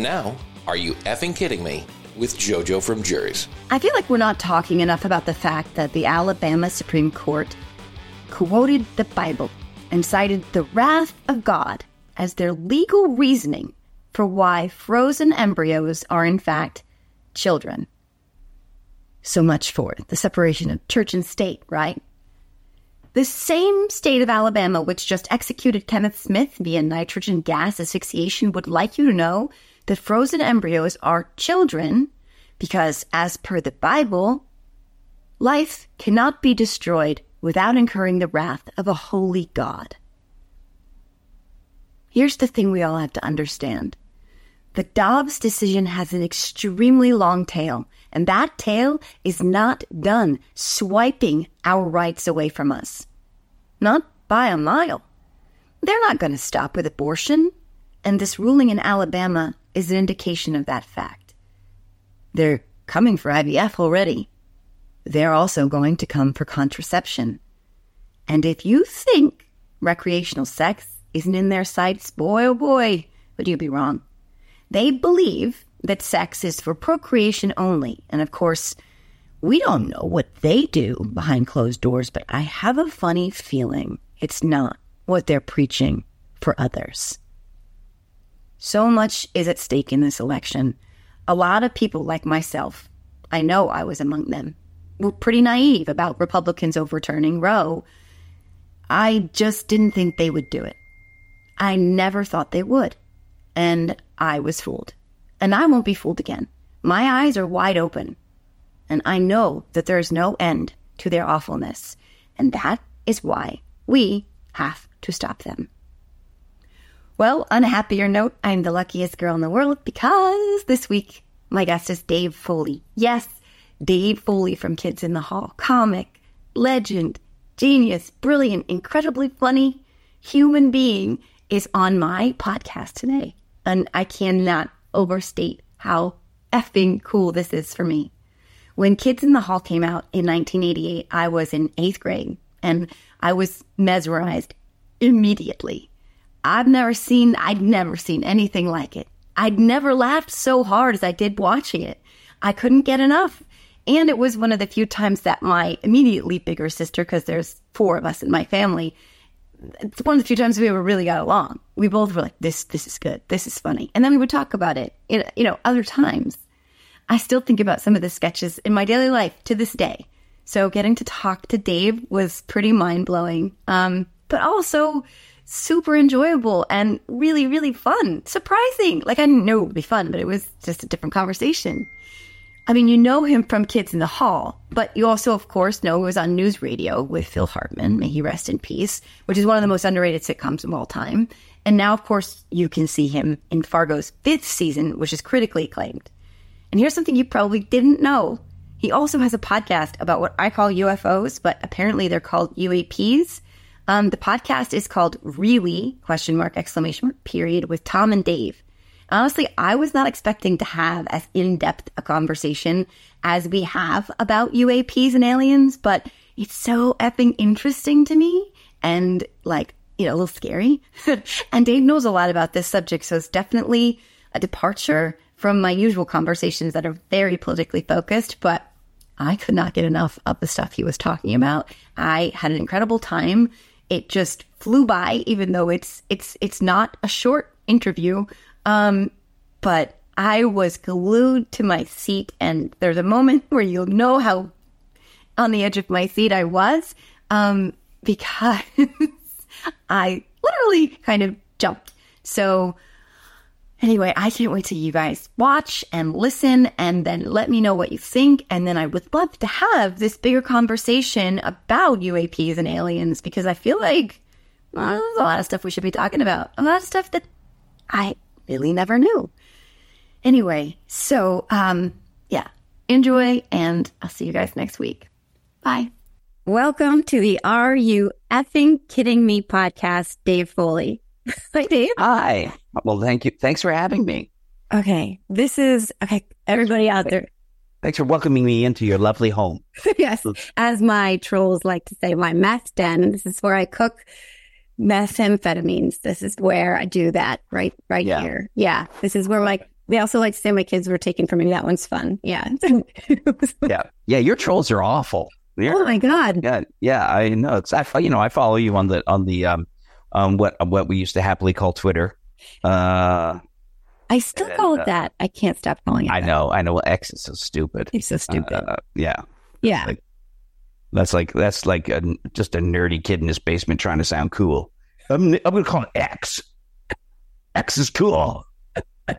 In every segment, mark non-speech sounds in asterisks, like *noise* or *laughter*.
And now, are you effing kidding me? With JoJo from Jerseyy. I feel like we're not talking enough about the fact that the Alabama Supreme Court quoted the Bible and cited the wrath of God as their legal reasoning for why frozen embryos are, in fact, children. So much for the separation of church and state, right? The same state of Alabama which just executed Kenneth Smith via nitrogen gas asphyxiation would like you to know that frozen embryos are children because, as per the Bible, life cannot be destroyed without incurring the wrath of a holy God. Here's the thing we all have to understand. The Dobbs decision has an extremely long tail, and that tail is not done swiping our rights away from us. Not by a mile. They're not going to stop with abortion, and this ruling in Alabama is an indication of that fact. They're coming for IVF already. They're also going to come for contraception. And if you think recreational sex isn't in their sights, boy oh boy, would you be wrong. They believe that sex is for procreation only. And of course, we don't know what they do behind closed doors, but I have a funny feeling it's not what they're preaching for others. So much is at stake in this election. A lot of people like myself, I know I was among them, were pretty naive about Republicans overturning Roe. I just didn't think they would do it. I never thought they would. And I was fooled. And I won't be fooled again. My eyes are wide open. And I know that there is no end to their awfulness. And that is why we have to stop them. Well, on a happier note, I'm the luckiest girl in the world because this week my guest is Dave Foley. Yes, Dave Foley from Kids in the Hall, comic, legend, genius, brilliant, incredibly funny human being is on my podcast today. And I cannot overstate how effing cool this is for me. When Kids in the Hall came out in 1988, I was in eighth grade and I was mesmerized immediately. I've never seen, I'd never seen anything like it. I'd never laughed so hard as I did watching it. I couldn't get enough. And it was one of the few times that my immediately bigger sister, because there's four of us in my family, it's one of the few times we ever really got along. We both were like, this, this is good. This is funny. And then we would talk about it, you know, other times. I still think about some of the sketches in my daily life to this day. So getting to talk to Dave was pretty mind blowing. Um, but also super enjoyable and really, really fun. Surprising. Like I didn't know it would be fun, but it was just a different conversation. I mean, you know him from Kids in the Hall, but you also, of course, know he was on News Radio with Phil Hartman, may he rest in peace, which is one of the most underrated sitcoms of all time. And now, of course, you can see him in Fargo's fifth season, which is critically acclaimed. And here's something you probably didn't know. He also has a podcast about what I call UFOs, but apparently they're called UAPs. Um, the podcast is called Really question mark exclamation mark period with Tom and Dave. Honestly, I was not expecting to have as in depth a conversation as we have about UAPs and aliens, but it's so effing interesting to me and like, you know, a little scary. *laughs* and Dave knows a lot about this subject, so it's definitely a departure from my usual conversations that are very politically focused, but I could not get enough of the stuff he was talking about. I had an incredible time it just flew by, even though it's it's it's not a short interview. Um, but I was glued to my seat, and there's a moment *laughs* where you'll know how on the edge of my seat I was, um, *laughs* because I literally kind of jumped. So Anyway, I can't wait till you guys watch and listen and then let me know what you think. And then I would love to have this bigger conversation about UAPs and aliens because I feel like well, there's a lot of stuff we should be talking about. A lot of stuff that I really never knew. Anyway, so um, yeah, enjoy, and I'll see you guys next week. Bye. Welcome to the Are You Effing Kidding Me podcast, Dave Foley. *laughs* Hi, Dave. Hi. Well, thank you. Thanks for having me. Okay, this is okay. Everybody out there, Thanks for welcoming me into your lovely home. *laughs* yes, as my trolls like to say, my meth den. This is where I cook methamphetamines. This is where I do that right, right Yeah. here. Yeah, this is where my. They also like to say my kids were taken from me. That one's fun. Yeah. *laughs* Yeah. Yeah. Your trolls are awful. Yeah. oh my god. Yeah. Yeah. I know. It's, I, you know, I follow you on the, on the, um, um, what, what we used to happily call Twitter. Uh, I still And, call it uh, that. I can't stop calling it. I that. know. I know. X is so stupid. It's so stupid. Uh, yeah. yeah. like- That's like, that's like a, just a nerdy kid in his basement trying to sound cool. I'm, I'm going to call it X. X is cool. I'm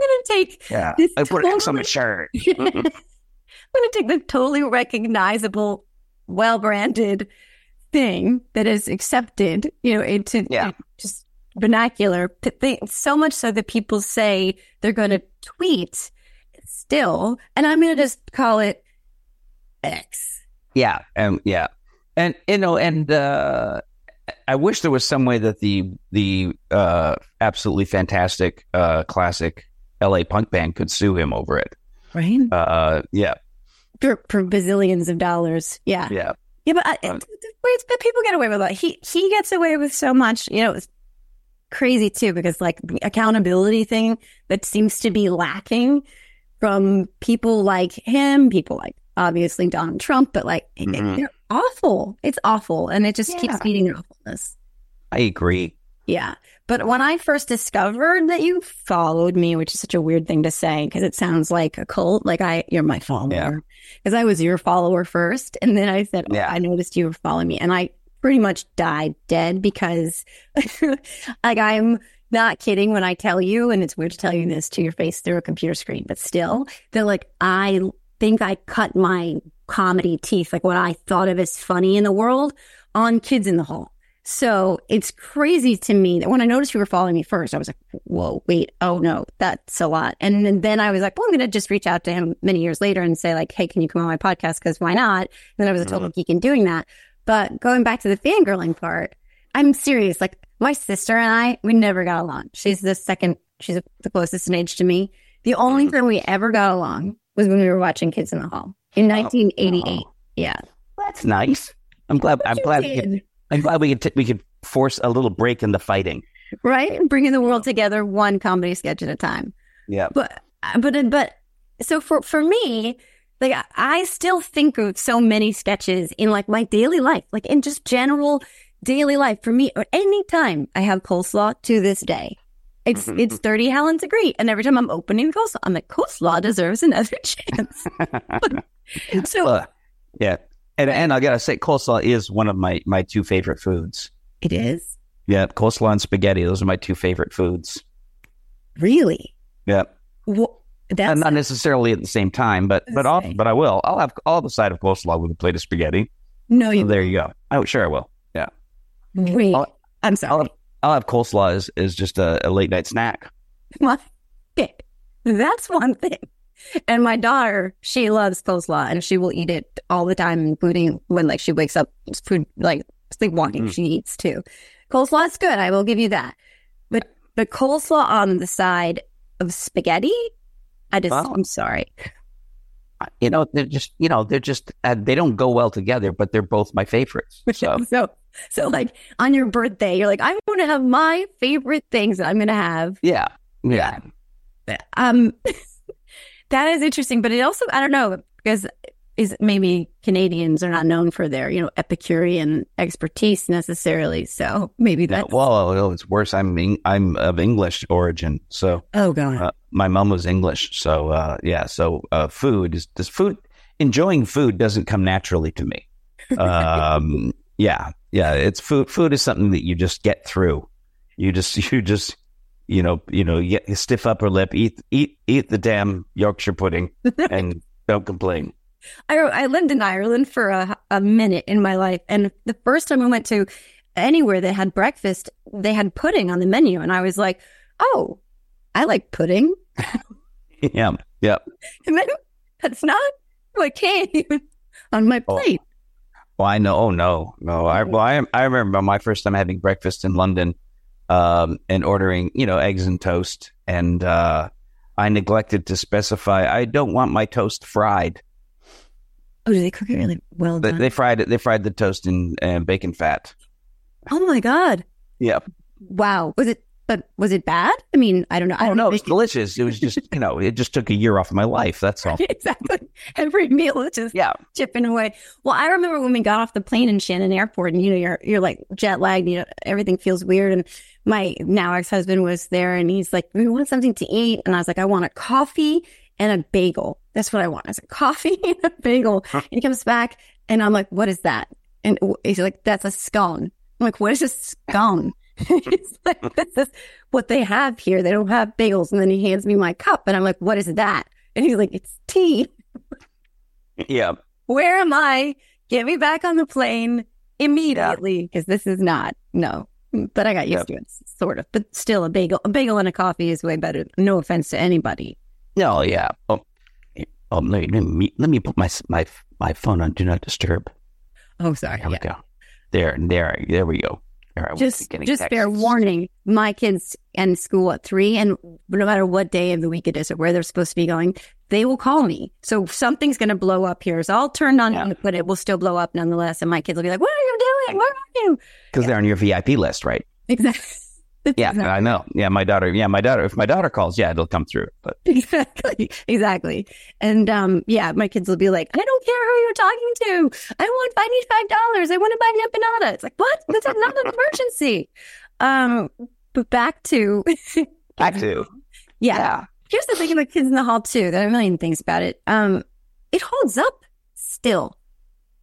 gonna take. Yeah. This I put X on my shirt. *laughs* I'm gonna take the totally recognizable, well branded thing that is accepted, you know, into Yeah. just vernacular so much so that people say they're going to tweet still, and I'm going to just call it X. Yeah, and yeah, and you know, and uh, I wish there was some way that the the uh, absolutely fantastic uh, classic L.A. punk band could sue him over it. Right. Uh, yeah, For, for bazillions of dollars. Yeah. yeah, Yeah, but, I, Um, but people get away with it. He he gets away with so much. You know, it's crazy too because like the accountability thing that seems to be lacking from people like him, people like obviously Donald Trump, but like Mhm. they're awful. It's awful, and it just keeps Yeah. feeding their awfulness. I agree. Yeah. But when I first discovered that you followed me, which is such a weird thing to say because it sounds like a cult, like I, you're my follower. Yeah. Because I was your follower first. And then I said, oh, Yeah. I noticed you were following me. And I pretty much died dead because, *laughs* like, I'm not kidding when I tell you, and it's weird to tell you this to your face through a computer screen, but still, that like, I think I cut my comedy teeth, like what I thought of as funny in the world, on Kids in the Hall. So it's crazy to me that when I noticed you were following me first, I was like, whoa, wait, oh no, that's a lot. And then- then I was like, well, I'm going to just reach out to him many years later and say, like, hey, can you come on my podcast? Because why not? And then I was a total mm-hmm. geek in doing that. But going back to the fangirling part, I'm serious. Like, my sister and I, we never got along. She's the second, she's the closest in age to me. The only mm-hmm. time we ever got along was when we were watching Kids in the Hall in 1988. Oh, Yeah. that's nice. I'm glad. I'm glad. Did. I'm glad we could t- we could force a little break in the fighting. right? And bringing the world together one comedy sketch at a time. Yeah. But but but so for for me, like I- still think of so many sketches in like my daily life, like in just general daily life. For me, or any time I have coleslaw to this day. It's Mhm. it's thirty Helens agree, and every time I'm opening coleslaw, I'm like coleslaw deserves another *laughs* chance. *laughs* so Uh, yeah. And and I gotta say, coleslaw is one of my my two favorite foods. it is Yeah, coleslaw and spaghetti. Those are my two favorite foods. really Yeah. Wha- that's not necessarily at the same time, but but I'll, but I will. I'll have I'll have a side of coleslaw with a plate of spaghetti. no, So you there you go. Oh, sure I will. Yeah, wait. I'll- I'm I'll sorry. have, I'll have coleslaw as, as just a, a late night snack. Well, *laughs* okay. That's one thing. And my daughter, she loves coleslaw and she will eat it all the time, including when like she wakes up, food like sleepwalking, Mm. she eats too. Coleslaw is good. I will give you that. But the coleslaw on the side of spaghetti, I just, Oh. I'm sorry. You know, they're just you know they're just uh, they don't go well together, but they're both my favorites. *laughs* So so, so like on your birthday, you're like, I'm going to have my favorite things that I'm going to have. yeah, yeah, Um, *laughs* that is interesting, but it also I don't know because is maybe Canadians are not known for their you know Epicurean expertise necessarily. So maybe Yeah, that's well, it's worse. I'm Eng- I'm of English origin, so oh god, uh, my mom was English. So uh, yeah, so uh, food is this food. Enjoying food doesn't come naturally to me. Um, *laughs* yeah, yeah, it's food. Food is something that you just get through. You just *laughs* you just you know you know stiff upper lip. Eat eat eat the damn Yorkshire pudding *laughs* and don't complain. I I lived in Ireland for a, a minute in my life, and the first time I went to anywhere that had breakfast, they had pudding on the menu. And I was like, oh, I like pudding. *laughs* yeah. Yeah. And then that's not what came on my Oh. plate. Well, I know. Oh no, no. I well, I, I remember my first time having breakfast in London, um, and ordering you know eggs and toast, and uh, I neglected to specify I don't want my toast fried. Oh, do they cook it really well They, they fried it. They fried the toast in uh, bacon fat. oh my God. Yep. Wow. Was it, but was it bad? I mean, I don't know. I don't know. it was delicious. It was just you know it just took a year off of my life. That's all. *laughs* exactly. Every meal is just Yeah. chipping away. Well, I remember when we got off the plane in Shannon Airport, and you know, you're you're like jet lagged. You know, everything feels weird. And my now ex husband was there, and he's like, "We want something to eat," and I was like, "I want a coffee and a bagel. That's what I want. I said, coffee *laughs* and a bagel." And he comes back, and I'm like, "What is that?" And he's like, "That's a scone." I'm like, "What is a scone?" He's *laughs* like, "This is what they have here. They don't have bagels." And then he hands me my cup, and I'm like, "What is that?" And he's like, "It's tea." Yeah. where am I? Get me back on the plane immediately because this is not no. But I got used to it, sort of. But still, a bagel, a bagel and a coffee is way better. No offense to anybody. No. Yeah. Oh. Oh, let me, let me put my my my phone on do not disturb. Oh, sorry. There we go. There, there, there we go. There, I won't be Just, just fair warning. My kids end school at three, and no matter what day of the week it is or where they're supposed to be going, they will call me. So something's going to blow up here. So I'll turn on, Yeah. but it will still blow up nonetheless. And my kids will be like, "What are you doing? Where are you?" because they're on your VIP list, right? Exactly. Yeah, Exactly. I know. Yeah, my daughter. Yeah, my daughter. If my daughter calls, yeah, it'll come through. But *laughs* Exactly. Exactly. And um, yeah, my kids will be like, I don't care who you're talking to. I want I need five dollars. I want to buy an empanada. It's like, what? That's not an emergency. Um, but back to *laughs* back to yeah. Here's the thing about kids in the hall too. There are a million things about it. Um, it holds up still,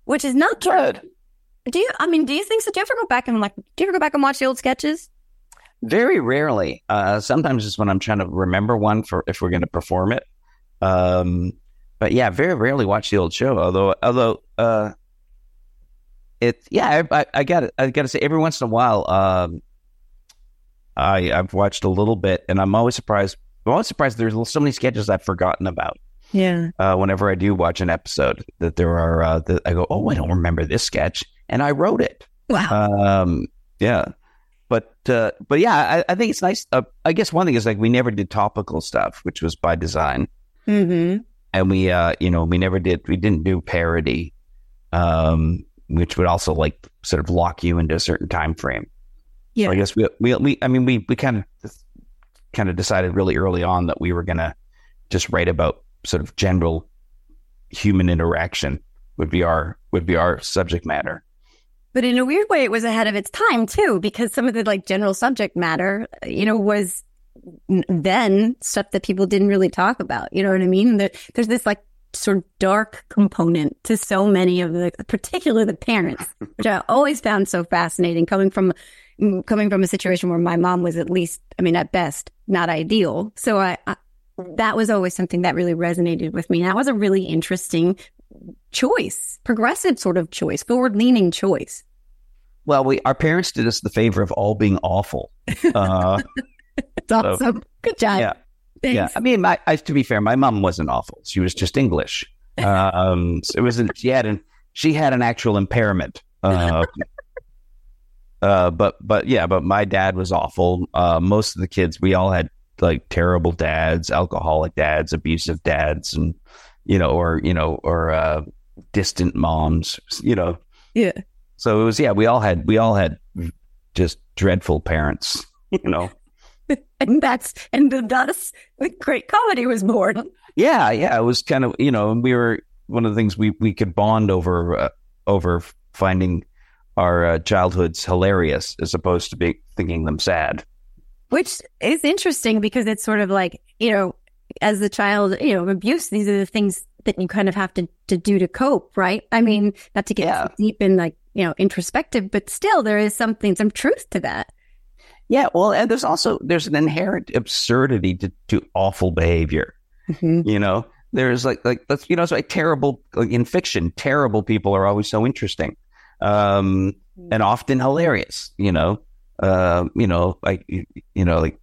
which is not good. Do you? I mean, do you think so? Do you ever go back and like? Do you ever go back and watch the old sketches? Very rarely. Uh, sometimes it's when I'm trying to remember one for if we're going to perform it. Um, but yeah, very rarely watch the old show. Although, although, uh, it yeah, I, I, I got I got to say, every once in a while, um, I I've watched a little bit, and I'm always surprised. I'm always surprised there's so many sketches I've forgotten about. Yeah. uh, whenever I do watch an episode that there are uh, that I go, oh, I don't remember this sketch, and I wrote it. Wow. Um, yeah, uh, but yeah, I, I think it's nice. Uh, I guess one thing is like we never did topical stuff, which was by design, mm-hmm. and we uh, you know we never did we didn't do parody, um, which would also like sort of lock you into a certain time frame. Yeah. So I guess we we, we I mean we we kind of kind of decided really early on that we were gonna just write about sort of general human interaction would be our would be our subject matter. But in a weird way, it was ahead of its time too, because some of the like general subject matter, you know, was then stuff that people didn't really talk about. You know what I mean? There, there's this like sort of dark component to so many of the, particularly the parents, *laughs* which I always found so fascinating. Coming from mm, coming from a situation where my mom was at least, I mean, at best, not ideal. So I, I that was always something that really resonated with me. That was a really interesting choice, progressive sort of choice, forward leaning choice. Well, we our parents did us the favor of all being awful. Uh, *laughs* It's awesome. Good job. yeah, Thanks. yeah. I mean, my, I, to be fair, my mom wasn't awful. She was just English. *laughs* Um, so it wasn't. she had an she had an actual impairment. Uh, *laughs* uh, but but yeah, but my dad was awful. Uh, most of the kids, we all had like terrible dads, alcoholic dads, abusive dads, and you know, or you know, or uh, distant moms. You know, Yeah. so it was yeah, we all had we all had just dreadful parents. *laughs* You know. *laughs* And that's and thus the great comedy was born. Yeah, yeah, it was kind of you know we were one of the things we we could bond over uh, over finding our uh, childhoods hilarious as opposed to be thinking them sad. Which is interesting because it's sort of like, you know, as the child, you know, abuse, these are the things that you kind of have to, to do to cope, right? I mean, not to get Yeah. deep in like, you know, introspective, but still there is something, some truth to that. Yeah, well, and there's also there's an inherent absurdity to, to awful behavior. You know, there's like like that's you know it's like terrible like in fiction, terrible people are always so interesting. Um, and often hilarious. You know, uh, you know, like you know, like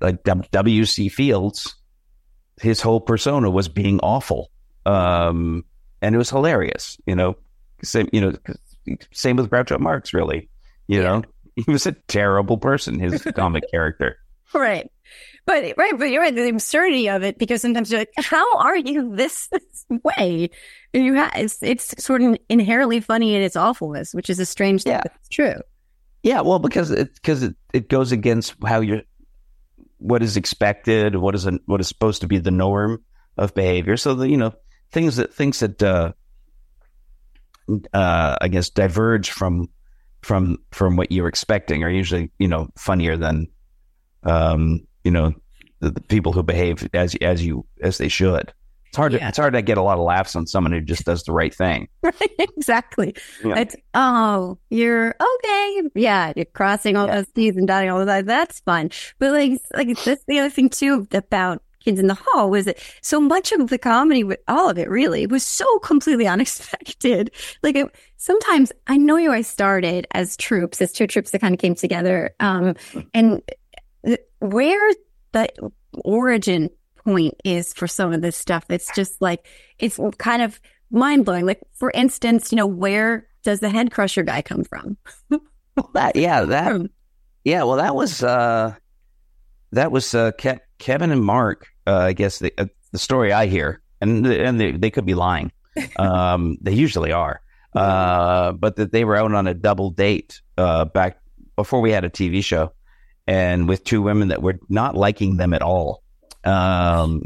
like W. C. Fields, his whole persona was being awful, um, and it was hilarious. You know, same you know, same with Groucho Marx. Really, you Yeah. know, *laughs* he was a terrible person. His *laughs* comic character. Right. But right, but you're right. The absurdity of it, because sometimes you're like, "How are you this, this *laughs* way?" And you have it's, it's sort of inherently funny in its awfulness, which is a strange thing. Yeah. But it's true. Yeah, well, because it because it, it goes against how you're what is expected, what is a, what is supposed to be the norm of behavior. So the you know things that things that uh, uh, I guess diverge from from from what you're expecting are usually you know funnier than um, you know the, the people who behave as as you as they should. It's hard. To, Yeah. it's hard to get a lot of laughs on someone who just does the right thing. *laughs* Right. exactly. Yeah. It's oh, you're okay. Yeah, you're crossing all Yeah. those T's and dotting all of that. That's fun. But like, like that's the other thing too about Kids in the Hall was that so much of the comedy, with all of it really, was so completely *laughs* unexpected. Like it, sometimes I know you guys started as troupes, as two troupes that kind of came together, um, and th- where the origin point is for some of this stuff. It's just like it's kind of mind blowing. Like for instance, you know, where does the head crusher guy come from? *laughs* That yeah that Yeah, well, that was uh, that was uh, Ke- Kevin and Mark. Uh, I guess the uh, the story I hear, and and they, they could be lying. Um, *laughs* they usually are. Uh, but that they were out on a double date uh, back before we had a TV show, and with two women that were not liking them at all. Um,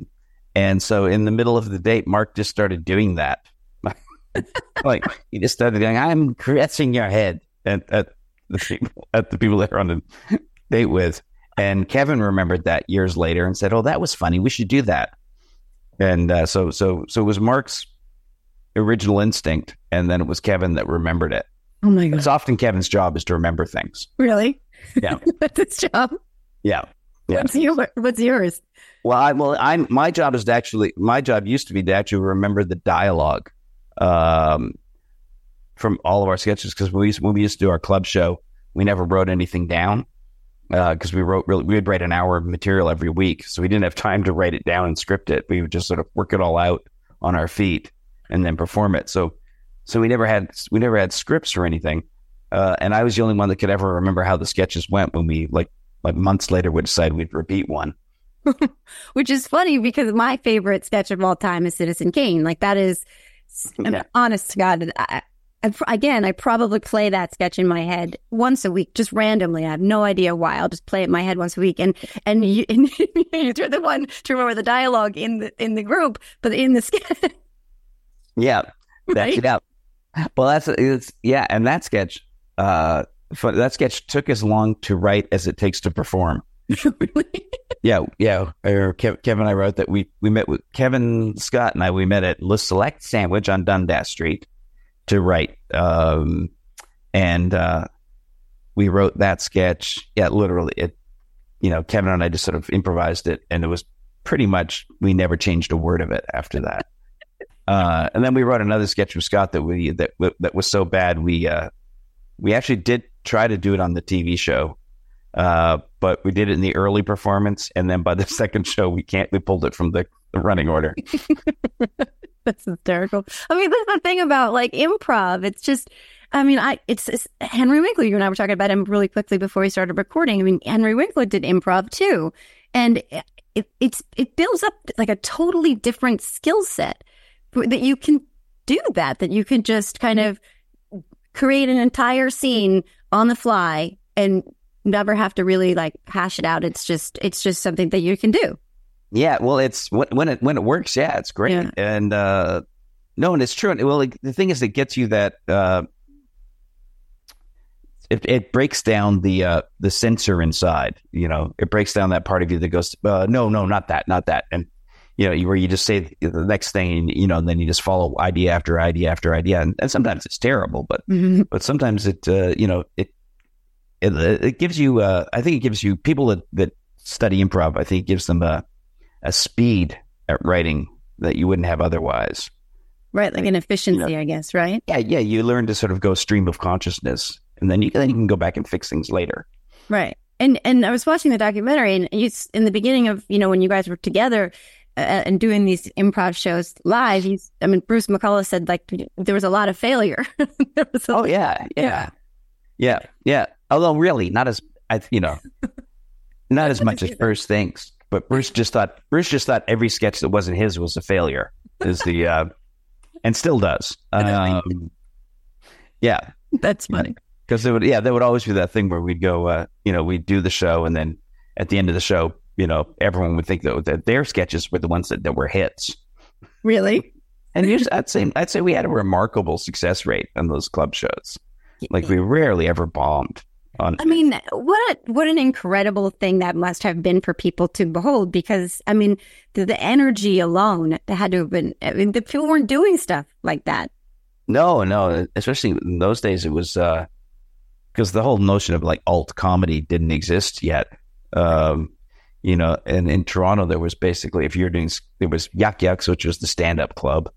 and so in the middle of the date, Mark just started doing that. *laughs* like he just started going, "I'm caressing your head," at, at the people at the people that are on the date with. And Kevin remembered that years later and said, "Oh, that was funny. We should do that." And uh, so, so, so it was Mark's original instinct, and then it was Kevin that remembered it. Oh my god! It's often Kevin's job is to remember things. Really? Yeah. *laughs* That's his job. Yeah. Yeah. What's your What's yours? Well, I well, I'm my job is to actually my job used to be to actually remember the dialogue um, from all of our sketches because when we used, when we used to do our club show, we never wrote anything down because we wrote really we would write an hour of material every week, so we didn't have time to write it down and script it. We would just sort of work it all out on our feet and then perform it. So so we never had we never had scripts or anything, uh, and I was the only one that could ever remember how the sketches went when we like like months later would decide we'd repeat one. *laughs* Which is funny because my favorite sketch of all time is Citizen Kane. Like that is, I'm Yeah. honest to God. I, I, again, I probably play that sketch in my head once a week, just randomly. I have no idea why. I'll just play it in my head once a week, and and, you, *laughs* and you're the one to remember the dialogue in the in the group, but in the sketch. Yeah, *laughs* that's Right? yeah. Well, that's it's yeah, and that sketch, uh, that sketch took as long to write as it takes to perform. *laughs* Yeah, yeah. Or Kev, Kevin and I wrote that we we met with Kevin Scott and I. We met at Le Select Sandwich on Dundas Street to write, um, and uh, we wrote that sketch. Yeah, literally, it. You know, Kevin and I just sort of improvised it, and it was pretty much we never changed a word of it after that. *laughs* Uh, and then we wrote another sketch with Scott that we that that was so bad we uh, we actually did try to do it on the TV show, uh, but we did it in the early performance, and then by the *laughs* second show we can't we pulled it from the, the running order. *laughs* That's hysterical. I mean, that's the thing about like improv. It's just, I mean, I it's, it's Henry Winkler. You and I were talking about him really quickly before we started recording. I mean, Henry Winkler did improv too, and it it's it builds up like a totally different skill set that you can do that. That you can just kind of create an entire scene on the fly and never have to really like hash it out. It's just it's just something that you can do. Yeah, well, it's when when it when it works, yeah, it's great, Yeah. and uh, no, and it's true. Well, like, the thing is, it gets you that uh, it it breaks down the uh, the censor inside. You know, it breaks down that part of you that goes, uh, no, no, not that, not that, and you know, where you just say the next thing, you know, and then you just follow idea after idea after idea, and, and sometimes it's terrible, but but sometimes it uh, you know it it, it gives you uh, I think it gives you people that, that study improv I think it gives them a a speed at writing that you wouldn't have otherwise Right, like an efficiency, I guess, right? Yeah, yeah. You learn to sort of go stream of consciousness, and then you then you can go back and fix things later. Right. And and I was watching the documentary, and you in the beginning of you know when you guys were together uh, and doing these improv shows live, you, s- I mean Bruce McCulloch said like there was a lot of failure. *laughs* there was a, Oh yeah, yeah, yeah, yeah. Although really, not as I, you know, *laughs* not as much as Bruce thinks. But Bruce just thought Bruce just thought every sketch that wasn't his was a failure. Is the uh, *laughs* and still does. Um, yeah, That's funny. because there would yeah there would always be that thing where we'd go uh, you know we'd do the show and then at the end of the show you know everyone would think that, that their sketches were the ones that, that were hits Really? and usually I'd say I'd say we had a remarkable success rate on those club shows *laughs* like we rarely ever bombed I mean, what a, what an incredible thing that must have been for people to behold. Because I mean, the, the energy alone that had to have been. I mean, the people weren't doing stuff like that. no no especially in those days it was because the whole notion of like alt comedy didn't exist yet um you know and in toronto there was basically if you're doing there was Yuk Yuk's which was the stand-up club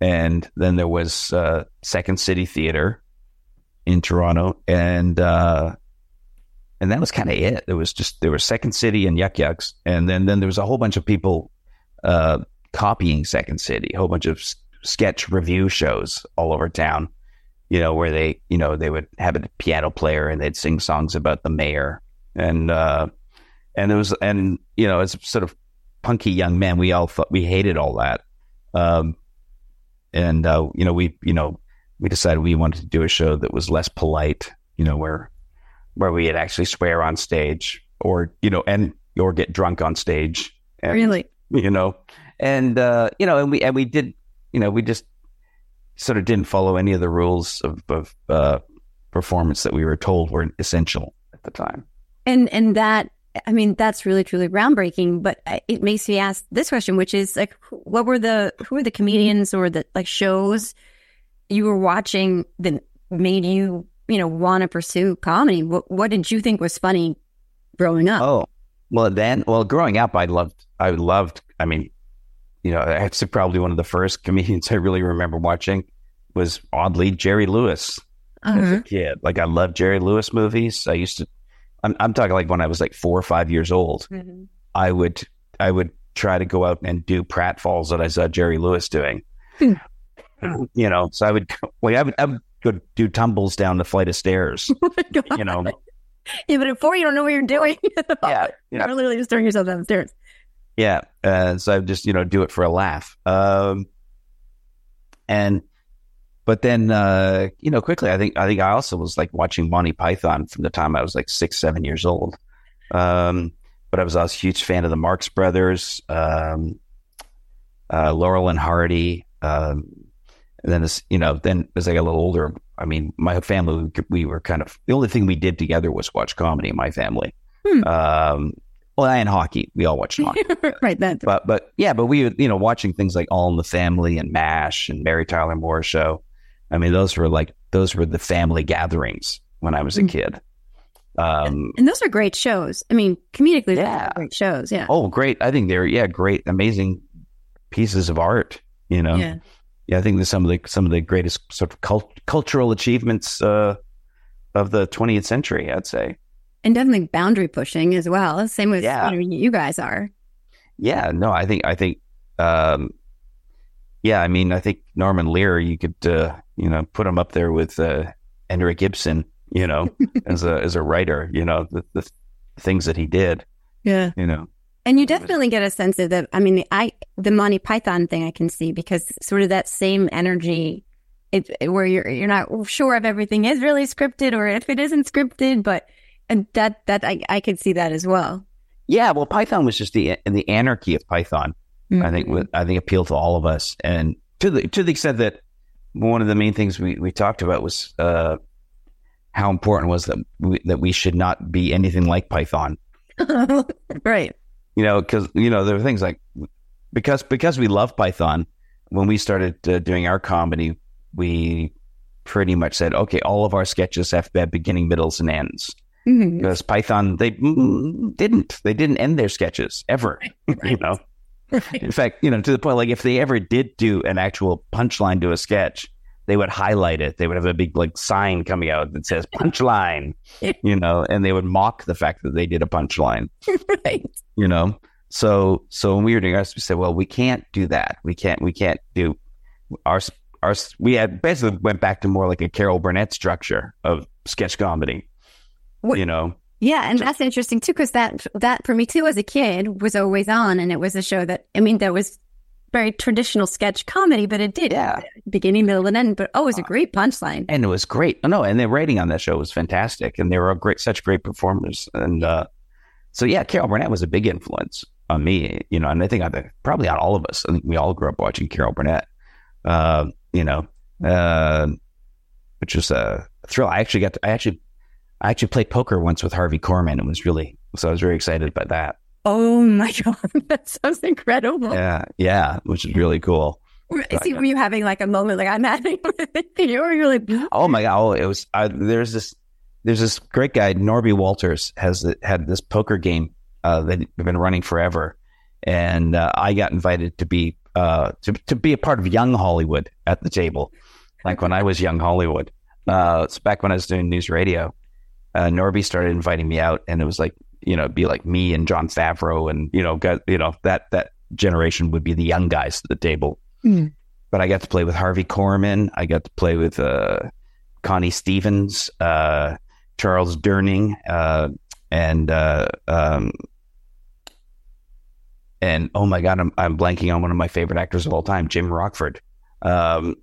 and then there was uh second city theater in toronto and uh and that was kind of it. There was just there was second city and Yuk Yuk's and then then there was a whole bunch of people uh copying second city a whole bunch of s- sketch review shows all over town you know where they you know they would have a piano player and they'd sing songs about the mayor. And uh and it was and you know as sort of punky young men we all thought we hated all that. Um and uh you know we you know we decided we wanted to do a show that was less polite you know where where we'd actually swear on stage or you know and or get drunk on stage and, Really? you know and uh you know and we and we did you know we just sort of didn't follow any of the rules of, of uh performance that we were told were essential at the time And and that I mean that's really truly groundbreaking. But it makes me ask this question, which is like, what were the who were the comedians or the like shows you were watching that made you you know want to pursue comedy? What what did you think was funny growing up? Oh, well, then, well, growing up, I loved, I loved, I mean, you know, that's probably one of the first comedians *laughs* I really remember watching was oddly Jerry Lewis as Uh-huh. a kid. Like, I loved Jerry Lewis movies. I used to, I'm, I'm talking like when I was like four or five years old, I would, I would try to go out and do pratfalls that I saw Jerry Lewis doing. *clears throat* you know, so I would, well, I would, I would go do tumbles down the flight of stairs, *laughs* you know, *laughs* Yeah, but at four, you don't know what you're doing. *laughs* yeah, yeah. You're literally just throwing yourself down the stairs. Yeah. Uh, so I would just, you know, do it for a laugh. Um, and, but then, uh, you know, quickly, I think, I think I also was like watching Monty Python from the time I was like six, seven years old. Um, but I was also a huge fan of the Marx Brothers, um, uh, Laurel and Hardy. Um, and then, as, you know, then as I got a little older, I mean, my family, we were kind of, the only thing we did together was watch comedy in my family. Hmm. Um, well, and hockey. We all watched hockey *laughs* right. That. but but yeah, but we were you know watching things like All in the Family and Mash and Mary Tyler Moore show. I mean, those were like those were the family gatherings when I was a Mm. kid. Um, And those are great shows. I mean, comedically, Yeah. great shows. Yeah. oh, great! I think they're yeah, great, amazing pieces of art. You know, Yeah. Yeah, I think there's some of the some of the greatest sort of cult- cultural achievements uh, of the 20th century. I'd say. And definitely boundary pushing as well. Same with Yeah. you, know, you guys are. Yeah, no, I think I think um yeah, I mean, I think Norman Lear, you could uh, you know, put him up there with uh Henrik Ibsen, you know, *laughs* as a as a writer, you know, the, the things that he did, Yeah. you know. And you definitely get a sense of the, I mean, I, the Monty Python thing I can see because sort of that same energy it, where you're, you're not sure if everything is really scripted or if it isn't scripted, but and that, that I, I could see that as well. Yeah, well, Python was just the the anarchy of Python. I think I think appealed to all of us, and to the to the extent that one of the main things we, we talked about was uh, how important was that we, that we should not be anything like Python. *laughs* right. You know, because you know there were things like because because we love Python. When we started uh, doing our comedy, we pretty much said, okay, all of our sketches have to have beginning, middles, and ends. Mhm. Because Python, they mm, didn't, they didn't end their sketches ever. *laughs* you know, In fact, you know, to the point like if they ever did do an actual punchline to a sketch, they would highlight it. They would have a big like sign coming out that says punchline, *laughs* you know, and they would mock the fact that they did a punchline, *laughs* right. You know. So so when we were doing ours, we said, well, we can't do that. We can't we can't do our our we had basically went back to more like a Carol Burnett structure of sketch comedy, What- you know. Yeah, and that's interesting too, because that that for me too as a kid was always on, and it was a show that I mean that was very traditional sketch comedy, but it did Yeah. beginning, middle, and end, but always a great punchline. and it was great. No, and the rating on that show was fantastic, and they were great, such great performers. And uh, so, yeah, Carol Burnett was a big influence on me, you know, and I think I probably on all of us. I think we all grew up watching Carol Burnett, uh, you know, uh, which was a thrill. I actually got, to, I actually, I actually played poker once with Harvey Korman. It was really, so I was very excited by that. Oh my *laughs* god, that sounds incredible! Yeah, yeah, which is really cool. See, were you having like a moment like I'm having with *laughs* you, or you're like, Oh my god! Oh, it was. I, there's this. There's this great guy, Norby Walters, has had this poker game uh, that they've been running forever, and uh, I got invited to be uh, to to be a part of Young Hollywood at the table, like when I was Young Hollywood. Uh, it's back when I was doing news radio. Uh, Norby started inviting me out, and it was like you know, be like me and Jon Favreau, and you know, got you know that that generation would be the young guys at the table. Mm. But I got to play with Harvey Korman. I got to play with uh, Connie Stevens, uh, Charles Durning, uh, and uh, um, and oh my god, I'm I'm blanking on one of my favorite actors of all time, Jim Rockford. Um,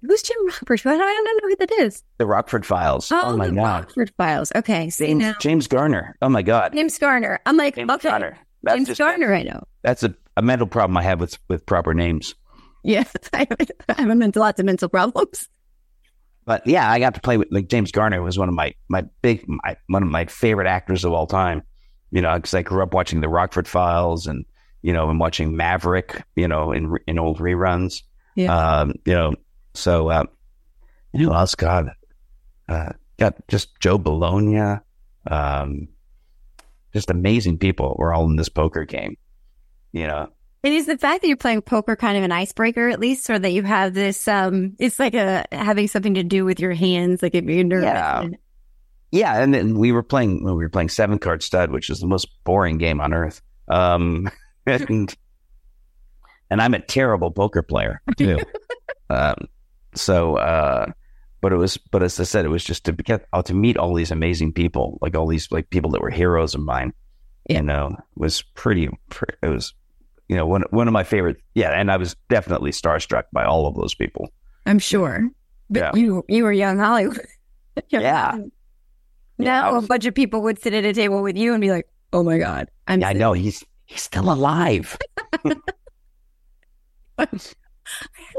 who's Jim Rockford? I don't, I don't know who that is. the Rockford Files. Oh, my God. Rockford Files. Okay, see James, now, James Garner. Oh my god, James Garner. I'm like, James okay, Garner. That's James just- Garner. I know. That's a, a mental problem I have with with proper names. Yeah, *laughs* I have a mental, lots of mental problems. But yeah, I got to play with like James Garner was one of my my big my, one of my favorite actors of all time. You know, because I grew up watching the Rockford Files and you know and watching Maverick. You know, in in old reruns. Yeah. Um, you know, so uh, you know else? God, uh, got just Joe Bologna. Um, just amazing people. We're all in this poker game. You know, And is the fact that you're playing poker kind of an icebreaker, at least, or that you have this? um It's like a having something to do with your hands, like if you're nervous. Yeah. Yeah, and then we were playing when we were playing seven card stud, which is the most boring game on earth. Um, *laughs* and and I'm a terrible poker player too. *laughs* um, so, uh, but it was, but as I said, it was just to get uh, to meet all these amazing people, like all these like people that were heroes of mine. Yeah. You know, was pretty. pre- It was, you know, one one of my favorite. Yeah, and I was definitely starstruck by all of those people. I'm sure. But Yeah. you you were young Hollywood. *laughs* Young Yeah. Hollywood. Yeah, Now was- a bunch of people would sit at a table with you and be like, "Oh my god, I'm Yeah, I know he's he's still alive. *laughs* I had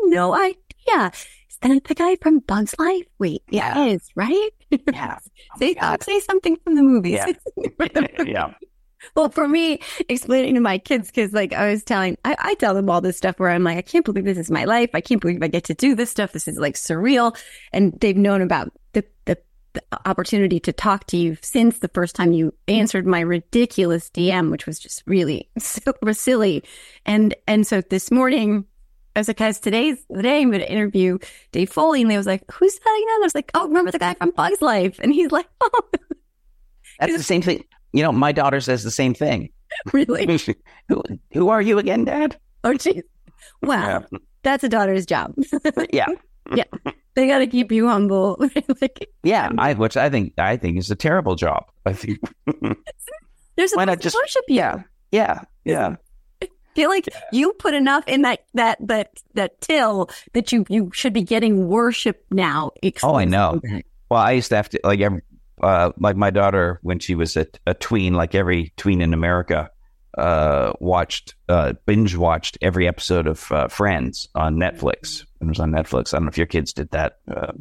no idea. Is that the guy from Bugs Life? Wait, yeah, it is right. Yeah. *laughs* Oh say God. say something from the movies. Yeah. yeah. *laughs* Well, for me, explaining to my kids, because like I was telling, I, I tell them all this stuff where I'm like, I can't believe this is my life. I can't believe I get to do this stuff. This is like surreal. And they've known about the, the, the opportunity to talk to you since the first time you answered my ridiculous DM, which was just really *laughs* super silly. And, and so this morning, I was like, guys, today's the day I'm going to interview Dave Foley. And they was like, who's that again? I was like, oh, remember the guy from Bugs Life? And he's like, *laughs* oh, That's the same thing. You know, my daughter says the same thing. *laughs* really? *laughs* who, who are you again, Dad? Oh, geez. Wow. That's a daughter's job. *laughs* Yeah. Yeah. They got to keep you humble. like, Yeah. Um, I, which I think, I think is a terrible job. I think, there's Why a not just- worship you. yeah. Yeah. Yeah. feel like you put enough in that that that that till that you you should be getting worship now. Oh, I know. Well, I used to have to, like, every, uh, like my daughter, when she was a, a tween, like every tween in America, uh, watched, uh, binge watched every episode of uh, Friends on Netflix. It was on Netflix. I don't know if your kids did that. Uh,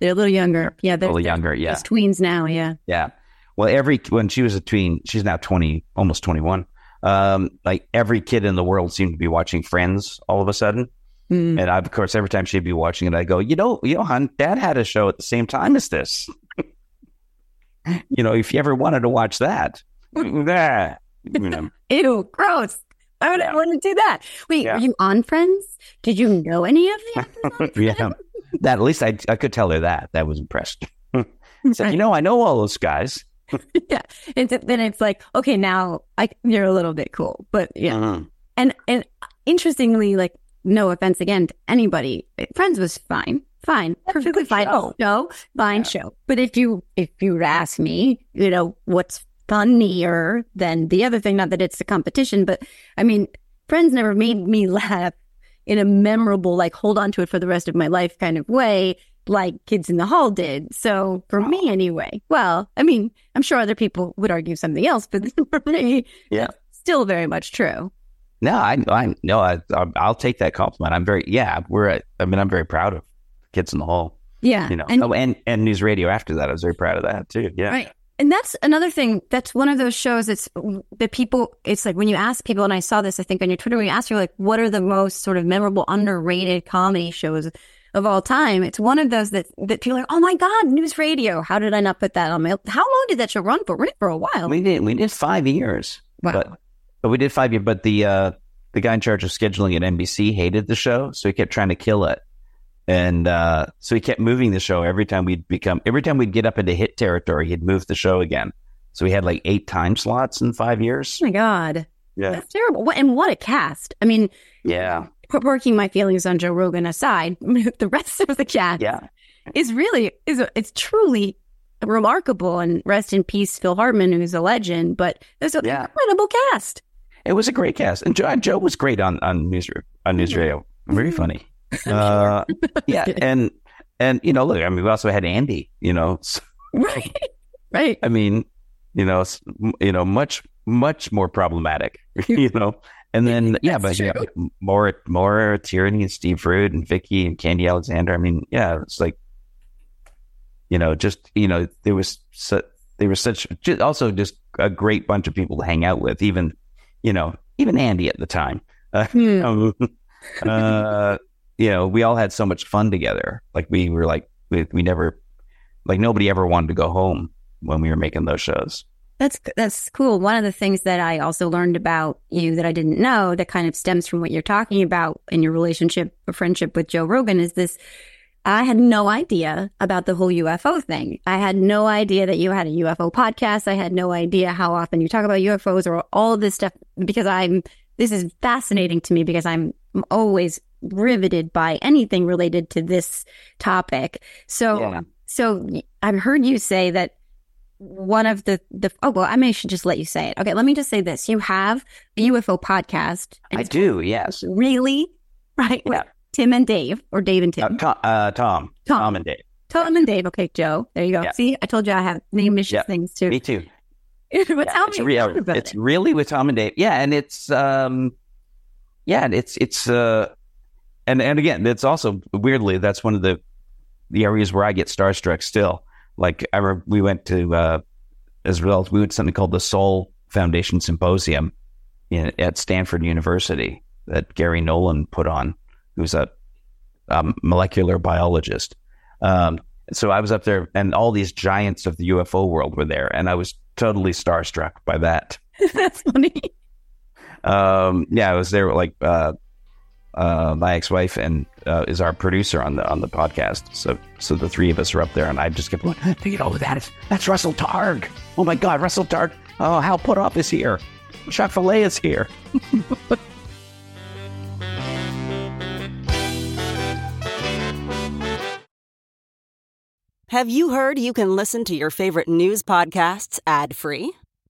They're a little younger. Yeah, a they're, a little they're younger. Yeah. tweens now. Yeah. Yeah. Well, every when she was a tween, she's now twenty, almost twenty one. Um, like every kid in the world seemed to be watching Friends all of a sudden, Mm. and I, of course, every time she'd be watching it, I go, you know, you know, hon, Dad had a show at the same time as this. *laughs* *laughs* you know, if you ever wanted to watch that, *laughs* nah, you know, Ew, gross. I would Yeah. want to do that. Wait, Yeah. are you on Friends? Did you know any of the *laughs* yeah, that at least I I could tell her that. That was impressed. Said, Right. you know, I know all those guys. yeah. And then it's like, okay, now I, you're a little bit cool. But yeah. Mhm. And and interestingly, like, no offense again to anybody, Friends was fine. Fine. Perfectly fine. show. Show. Fine Yeah. show. But if you if you ask me, you know, what's funnier than the other thing, not that it's a competition, but I mean, Friends never made me *laughs* laugh in a memorable, like hold on to it for the rest of my life kind of way, like Kids in the Hall did. So for me oh. anyway, well, I mean, I'm sure other people would argue something else, but *laughs* for me, Yeah. still very much true. No, I, I no, I, I'll take that compliment. I'm very, yeah, we're, I mean, I'm very proud of Kids in the Hall. Yeah. You know, And- oh, and and News Radio after that, I was very proud of that too. Yeah, Right. And that's another thing. That's one of those shows that's that people, it's like when you ask people, and I saw this, I think on your Twitter, when you ask you like, what are the most sort of memorable, underrated comedy shows of all time? It's one of those that, that people are like, oh my God, news radio. How did I not put that on my, how long did that show run for? Ran for a while. we did we did five years, Wow. but but we did five years. But the uh, the guy in charge of scheduling at NBC hated the show, so he kept trying to kill it. And uh, so he kept moving the show every time we'd become every time we'd get up into hit territory, he'd move the show again. So we had like eight time slots in five years. oh my God. Yeah, That's terrible. What, and what a cast. I mean, yeah, working my feelings on Joe Rogan aside, *laughs* the rest of the cast yeah. is really is it's truly remarkable and rest in peace Phil Hartman who's a legend but there's an Yeah. incredible cast It was a great cast, and Joe, Joe was great on on news on news radio. Very funny. *laughs* Uh, *laughs* yeah, and and you know, look, I mean, we also had Andy. You know, *laughs* s- right right I mean, you know, you know, much much more problematic. You know, and then yeah, but yeah, more Maura Tierney and Steve Root and Vicky and Khandi Alexander. I mean, yeah, it's like, you know, just you know, there was su- they were such ju- also just a great bunch of people to hang out with. Even you know, even Andy at the time. Uh, Hmm. um, uh, you know, we all had so much fun together. Like we were like we, we never like nobody ever wanted to go home when we were making those shows. that's that's cool one of the things that I also learned about you that I didn't know that kind of stems from what you're talking about in your relationship or friendship with Joe Rogan is this I had no idea about the whole UFO thing. I had no idea that you had a UFO podcast. I had no idea how often you talk about UFOs or all this stuff because I'm, this is fascinating to me because I'm always riveted by anything related to this topic. So, Yeah. so I've heard you say that one of the, the, oh, well, I may should just let you say it. Okay. Let me just say this. You have a UFO podcast. I do, yes. Really? Right? Yeah. Tim and Dave or Dave and Uh, Tim. Tom, uh, Tom, Tom. Tom and Dave. Tom and Dave. Okay, Joe. There you go. Yeah. See, I told you I have name issues Yeah. things too. Me too. *laughs* but Yeah, tell it's me real. It's it. really with Tom and Dave. Yeah, and it's um, yeah, it's it's uh, and and again, it's also weirdly that's one of the the areas where I get starstruck still. Like I remember we went to uh, as well. We went to something called the Sol Foundation Symposium in, at Stanford University that Garry Nolan put on, who's a, um molecular biologist. Um, so I was up there, and all these giants of the UFO world were there, and I was totally starstruck by that. *laughs* That's funny. Um, yeah, I was there. Like uh, uh, my ex-wife and uh, is our producer on the on the podcast. So so the three of us are up there, and I just kept going. You know that is that's Russell Targ. Oh my God, Russell Targ. Oh, Hal Puthoff is here. Jacques Vallée is here. *laughs* Have you heard you can listen to your favorite news podcasts ad free?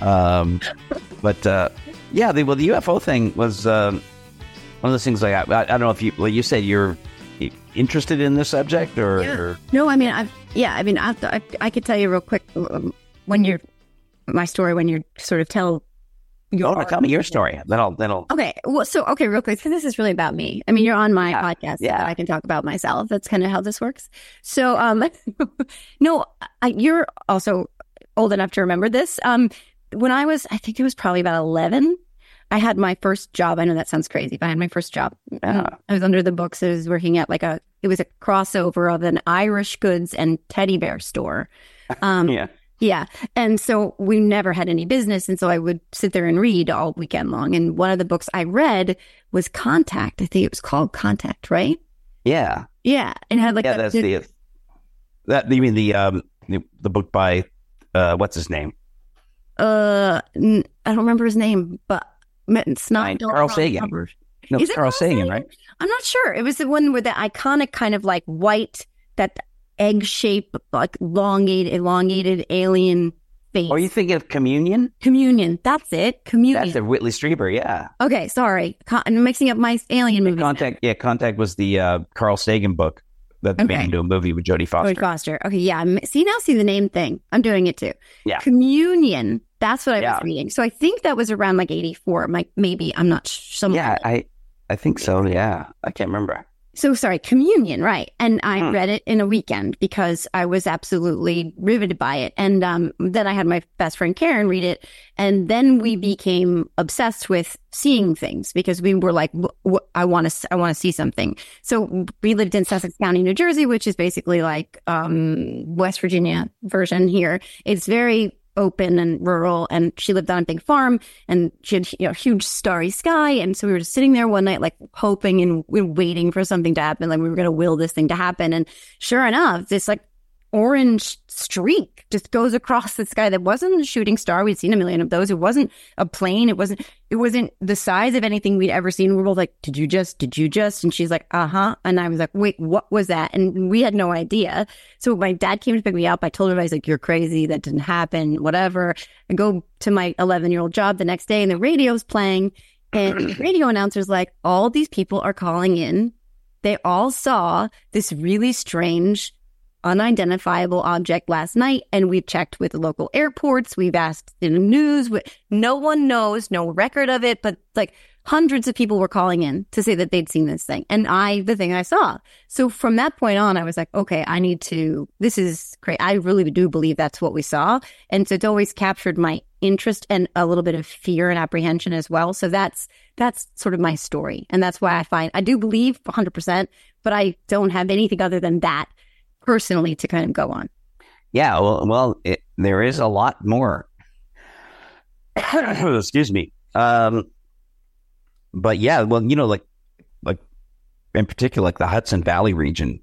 Um, but uh, yeah, the, well, the UFO thing was um, one of those things. Like I, I don't know if you, well, you said you're interested in this subject, or, Yeah. or No, I mean, I've yeah, I mean, I, I, I could tell you real quick um, when you're my story when you sort of tell your oh, no, tell me your story. Then I'll, then I'll. Okay, well, so okay, real quick, 'cause this is really about me. I mean, you're on my Yeah, podcast, yeah. yeah. I can talk about myself. That's kind of how this works. So, um, *laughs* no, I, you're also old enough to remember this. Um, when I was, I think it was probably about eleven. I had my first job. I know that sounds crazy, but I had my first job. Yeah. I was under the books. I was working at like a. It was a crossover of an Irish goods and teddy bear store. *laughs* Um, Yeah. yeah. And so we never had any business. And so I would sit there and read all weekend long. And one of the books I read was Contact. I think it was called Contact, right? Yeah. Yeah. And it had like yeah, a- that's the that you mean the um the, the book by uh what's his name? Uh, I don't remember his name, but it's not don't Carl Sagan. covers. No, Is it Carl Sagan, Sagan? right? I'm not sure. It was the one with the iconic kind of like white, that egg shape, like elongated, elongated alien face. Are you thinking of Communion? Communion. That's it. Communion. That's the Whitley Strieber. Yeah. Okay, sorry. Con- I'm mixing up my alien movies. Contact. Yeah, Contact was the uh, Carl Sagan book that Okay. made into a movie with Jodie Foster. Jodie Foster. Okay, yeah. I'm, see now, see the name thing. I'm doing it too. Yeah. Communion. That's what I Yeah. was reading. So I think that was around like 84. Like maybe I'm not some. Yeah, I I think so. Yeah, I can't remember. So sorry, communion, right? And I Hmm. read it in a weekend because I was absolutely riveted by it. And um, then I had my best friend Karen read it, and then we became obsessed with seeing things because we were like, "Wh- wh- "I want to, I want to see something." So we lived in Sussex County, New Jersey, which is basically like um, West Virginia version here. It's very open and rural, and she lived on a big farm, and she had you know huge starry sky, and so we were just sitting there one night, like hoping and we waiting for something to happen, like we were going to will this thing to happen, and sure enough, this like orange streak just goes across the sky. That wasn't a shooting star. We'd seen a million of those. It wasn't a plane. It wasn't it wasn't the size of anything we'd ever seen. We were both like did you just did you just? And she's like uh-huh. And i was like wait what was that? And we had no idea. So my dad came to pick me up. I told him i was like you're crazy. That didn't happen. Whatever. I go to my 11 year old job the next day and the radio's playing. And the *clears throat* radio announcer's like all these people are calling in. They all saw this really strange unidentifiable object last night and we've checked with local airports. We've asked in the news. No one knows no record of it but like hundreds of people were calling in to say that they'd seen this thing and i the thing i saw. So from that point on i was like okay i need to this is great. I really do believe that's what we saw and so it's always captured my interest and a little bit of fear and apprehension as well. So that's that's sort of my story and that's why i find i do believe 100% but i don't have anything other than that personally to kind of go on. Yeah, well, well, it, there is a lot more. *coughs* Excuse me. Um, but yeah, well, you know, like, like in particular, like the Hudson Valley region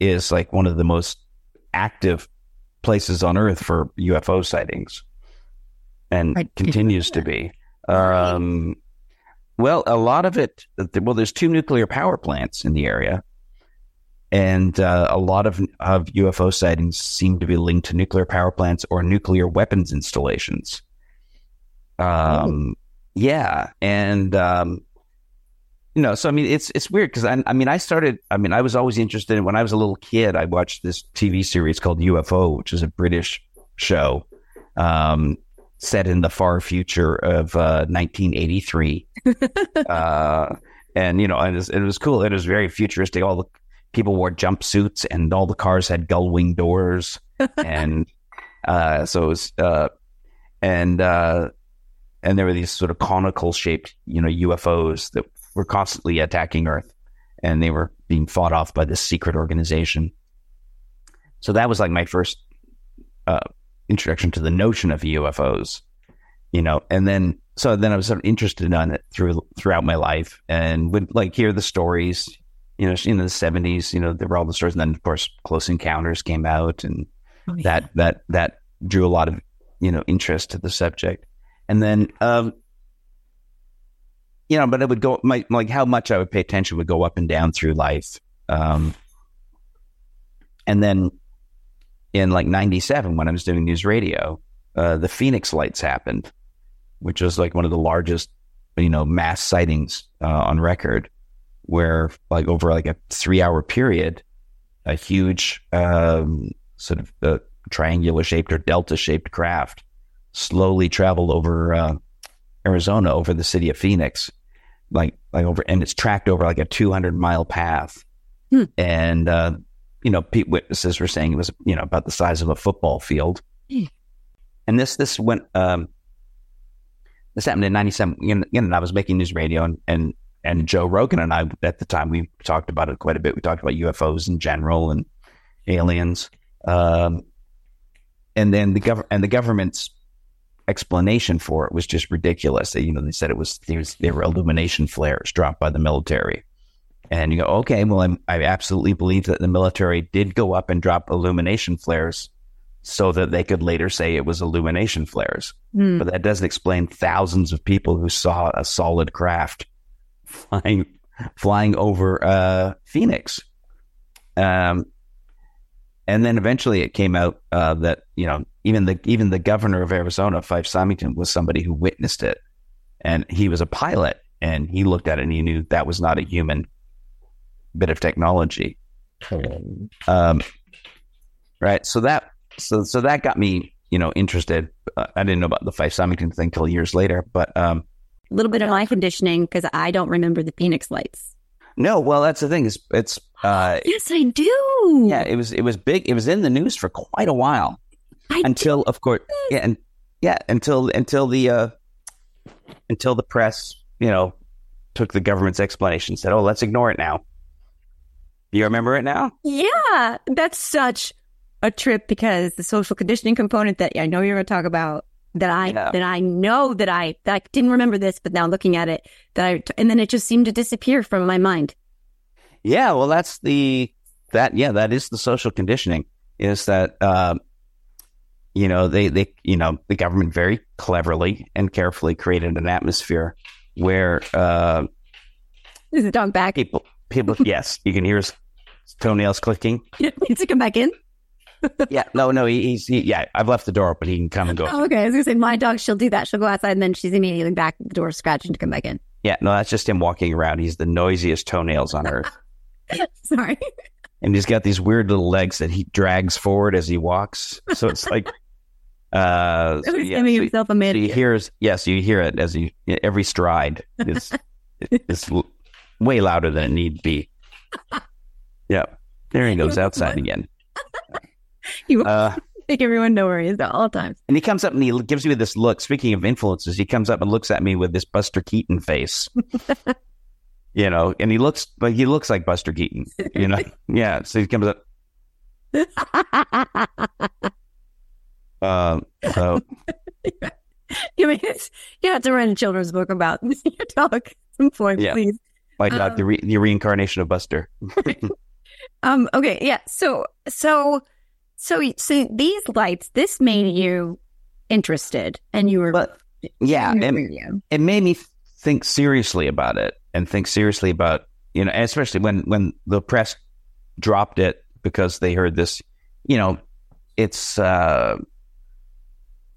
is like one of the most active places on Earth for UFO sightings, and continues to be. Um, well, a lot of it. Well, there's two nuclear power plants in the area and uh, a lot of of UFO sightings seem to be linked to nuclear power plants or nuclear weapons installations. Um, yeah, and um, you know, so I mean, it's it's weird because I, I mean, I started. I mean, I was always interested in when I was a little kid. I watched this TV series called UFO, which is a British show. Um, set in the far future of uh, 1983, *laughs* uh, and you know, and it was, it was cool. It was very futuristic. All the people wore jumpsuits and all the cars had gull wing doors *laughs* and uh, so it was uh, and uh, and there were these sort of conical shaped you know UFOs that were constantly attacking Earth and they were being fought off by this secret organization. So that was like my first uh, introduction to the notion of UFOs you know and then so then I was sort of interested in it through throughout my life and would like hear the stories you know, in the seventies, you know, there were all the stories, and then of course, Close Encounters came out, and that that that drew a lot of you know interest to the subject. and then um, you know, but it would go my like how much I would pay attention would go up and down through life. Um, and then in like '97, when I was doing news radio, uh, the Phoenix lights happened, which was like one of the largest, you know, mass sightings uh, on record, where like over like a three-hour period, a huge um, sort of uh, triangular shaped or delta shaped craft slowly traveled over uh, Arizona, over the city of Phoenix, like like over, and it's tracked over like a 200 mile path, Hmm. and uh, you know, witnesses were saying it was you know about the size of a football field, and this this went um, this happened in '97. You know, and I was making news radio, and and and Joe Rogan and I at the time we talked about it quite a bit. We talked about UFOs in general and aliens, um, and then the gov- and the government's explanation for it was just ridiculous. They, you know, they said it was, it was they were illumination flares dropped by the military. And you go, okay, well, I'm, I absolutely believe that the military did go up and drop illumination flares so that they could later say it was illumination flares. Hmm. But that doesn't explain thousands of people who saw a solid craft flying flying over uh, Phoenix. Um, and then eventually it came out uh, that you know even the even the governor of Arizona, Fife Symington, was somebody who witnessed it, and he was a pilot, and he looked at it and he knew that was not a human bit of technology. Um, right. So that so so that got me you know interested. Uh, I didn't know about the Fife Symington thing till years later, but um, A little bit of eye conditioning because I don't remember the Phoenix lights. no. Well, that's the thing. Is it's uh, Yes, I do. yeah. It was it was big. It was in the news for quite a while. I until of course yeah and yeah until until the uh until the press you know took the government's explanation said oh let's ignore it now you remember it now Yeah, that's such a trip because the social conditioning component that I know you're going to talk about that I Yeah. that I know that I that I didn't remember this, but now looking at it, that I and then it just seemed to disappear from my mind. yeah well that's the that yeah that is the social conditioning is that um you know they they you know the government very cleverly and carefully created an atmosphere where uh Is the dog back? people people *laughs* yes you can hear his toenails clicking *laughs* Needs to come back in. *laughs* yeah no no he, he's he, yeah i've left the door open he can come and go Oh, okay, I was to say my dog. She'll do that. She'll go outside and then she's immediately back at the door, scratching to come back in. Yeah, no, that's just him walking around. He's the noisiest toenails on earth. *laughs* Sorry. and he's got these weird little legs that he drags forward as he walks. So it's like, *laughs* uh, so, yeah, giving so, himself a so minute. you hear, yes, you hear it as he, every stride is, is way louder than it need be. Yeah. There he goes outside again. *laughs* You Uh, make everyone know where he is at all times. and he comes up and he gives me this look. Speaking of influences, he comes up and looks at me with this Buster Keaton face. *laughs* you know, and he looks like he looks like Buster Keaton. You know, *laughs* yeah. So he comes up. Um, so You mean it's, you have to write a children's book about your dog at some point, Yeah. please. like Um, the re- the reincarnation of Buster. Um. Okay. Yeah. So. So. So. So these lights. This made you interested, and you were. But yeah, it, radio. it made me think seriously about it and think seriously about you know, especially when when the press dropped it because they heard this. You know, it's uh,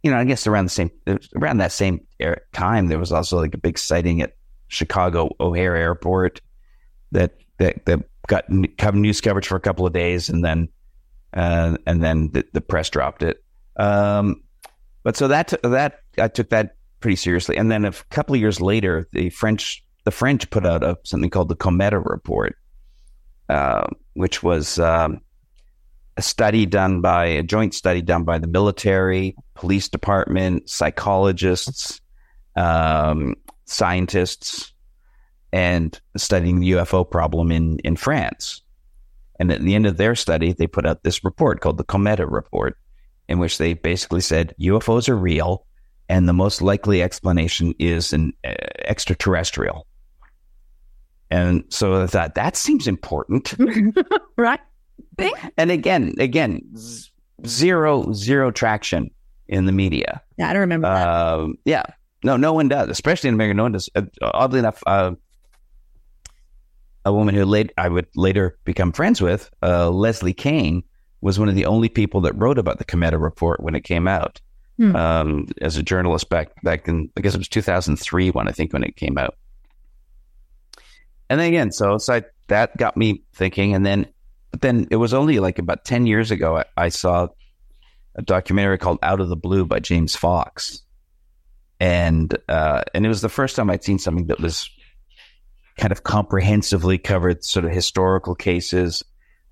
you know, I guess around the same around that same time there was also like a big sighting at Chicago O'Hare Airport that that that got news coverage for a couple of days and then uh, and then the, the press dropped it. Um, but so that that I took that pretty seriously, and then a couple of years later, the French the French put out a, something called the Cometa Report, uh, which was um, a study done by a joint study done by the military, police department, psychologists, um, scientists, and studying the UFO problem in in France. And at the end of their study, they put out this report called the Cometa Report, in which they basically said UFOs are real, and the most likely explanation is an uh, extraterrestrial. And so I thought that seems important. *laughs* right. And again, again, z- zero zero traction in the media. Yeah, I don't remember that. Um, yeah, no, no one does, especially in America. No one does. Uh, oddly enough, uh, a woman who late I would later become friends with, uh, Leslie Kean, was one of the only people that wrote about the Cometa report when it came out. Hmm. Um, as a journalist back back in, I guess it was 2003 when I think when it came out. And then again, so, so I, that got me thinking. And then, but then it was only like about 10 years ago, I, I saw a documentary called Out of the Blue by James Fox. And, uh, and it was the first time I'd seen something that was kind of comprehensively covered sort of historical cases,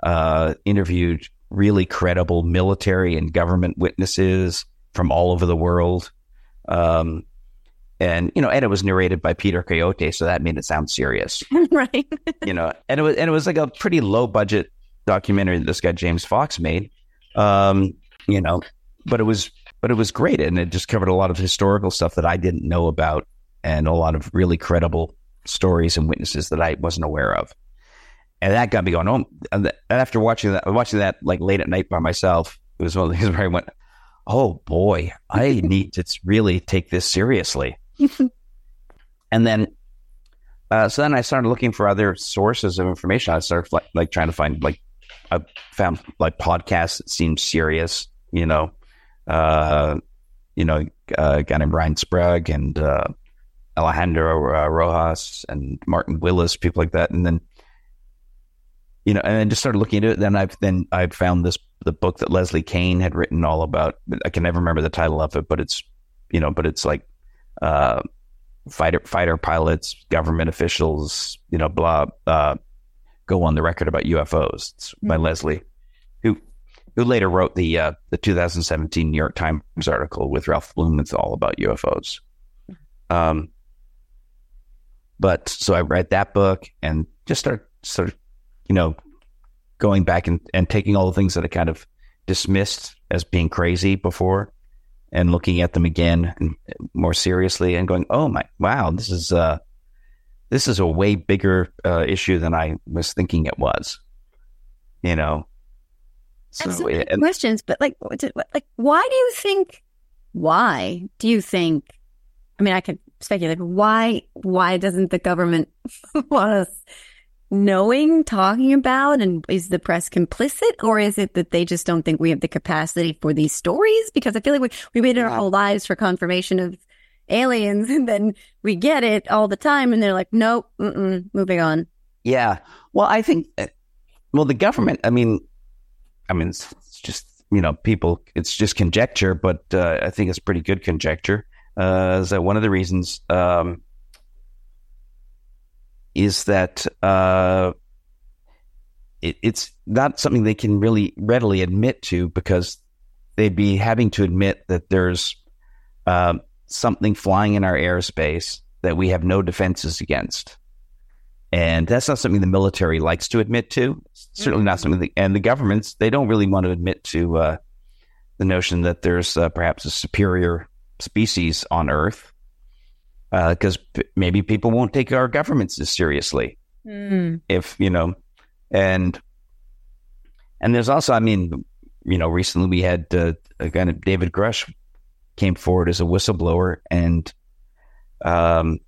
uh, interviewed really credible military and government witnesses from all over the world. Um, and you know, and it was narrated by Peter Coyote, so that made it sound serious, *laughs* right? *laughs* you know, and it was and it was like a pretty low budget documentary that this guy James Fox made, um, you know, but it was but it was great, and it just covered a lot of historical stuff that I didn't know about, and a lot of really credible stories and witnesses that I wasn't aware of, and that got me going. Oh, and after watching that, watching that like late at night by myself, it was one of these *laughs* where I went, "Oh boy, I need to really take this seriously." *laughs* and then, uh, so then I started looking for other sources of information. I started like, like trying to find like I found like podcasts that seemed serious, you know, uh, you know, uh, a guy named Ryan Sprague and uh, Alejandro uh, Rojas and Martin Willis, people like that, and then you know, and then just started looking into it. Then I've then I found this the book that Leslie Kean had written all about. I can never remember the title of it, but it's you know, but it's like uh, fighter fighter pilots, government officials, you know, blah, uh, go on the record about UFOs. It's by mm-hmm. Leslie, who who later wrote the uh, the 2017 New York Times article with Ralph Blumenthal about UFOs. Um, but so I read that book and just start sort of, you know, going back and, and taking all the things that I kind of dismissed as being crazy before and looking at them again and more seriously and going, "Oh my, wow, this is uh, this is a way bigger uh, issue than I was thinking it was." You know. So and, questions, but like, like, why do you think? Why do you think? I mean, I could speculate. Why? Why doesn't the government *laughs* want us knowing, talking about, and is the press complicit, or is it that they just don't think we have the capacity for these stories? Because I feel like we we waited our whole lives for confirmation of aliens, *laughs* and then we get it all the time, and they're like, nope, moving on. Yeah. Well, I think, uh, well, the government. I mean, I mean, it's, it's just you know, people. It's just conjecture, but uh, I think it's pretty good conjecture. Uh, is that one of the reasons? Um, is that uh, it, it's not something they can really readily admit to because they'd be having to admit that there's uh, something flying in our airspace that we have no defenses against. And that's not something the military likes to admit to. certainly not something, that, and the governments, they don't really want to admit to uh, the notion that there's uh, perhaps a superior species on Earth because uh, p- maybe people won't take our governments as seriously mm. if you know and and there's also i mean you know recently we had uh, a guy named david grusch came forward as a whistleblower and um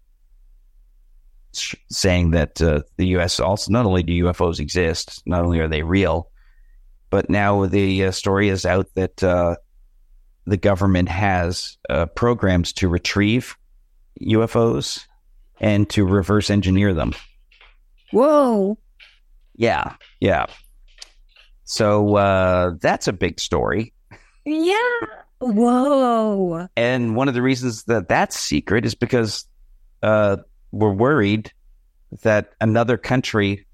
sh- saying that uh, the us also not only do ufos exist not only are they real but now the uh, story is out that uh, the government has uh, programs to retrieve UFOs and to reverse engineer them. Whoa. Yeah. Yeah. So uh, that's a big story. Yeah. Whoa. And one of the reasons that that's secret is because uh, we're worried that another country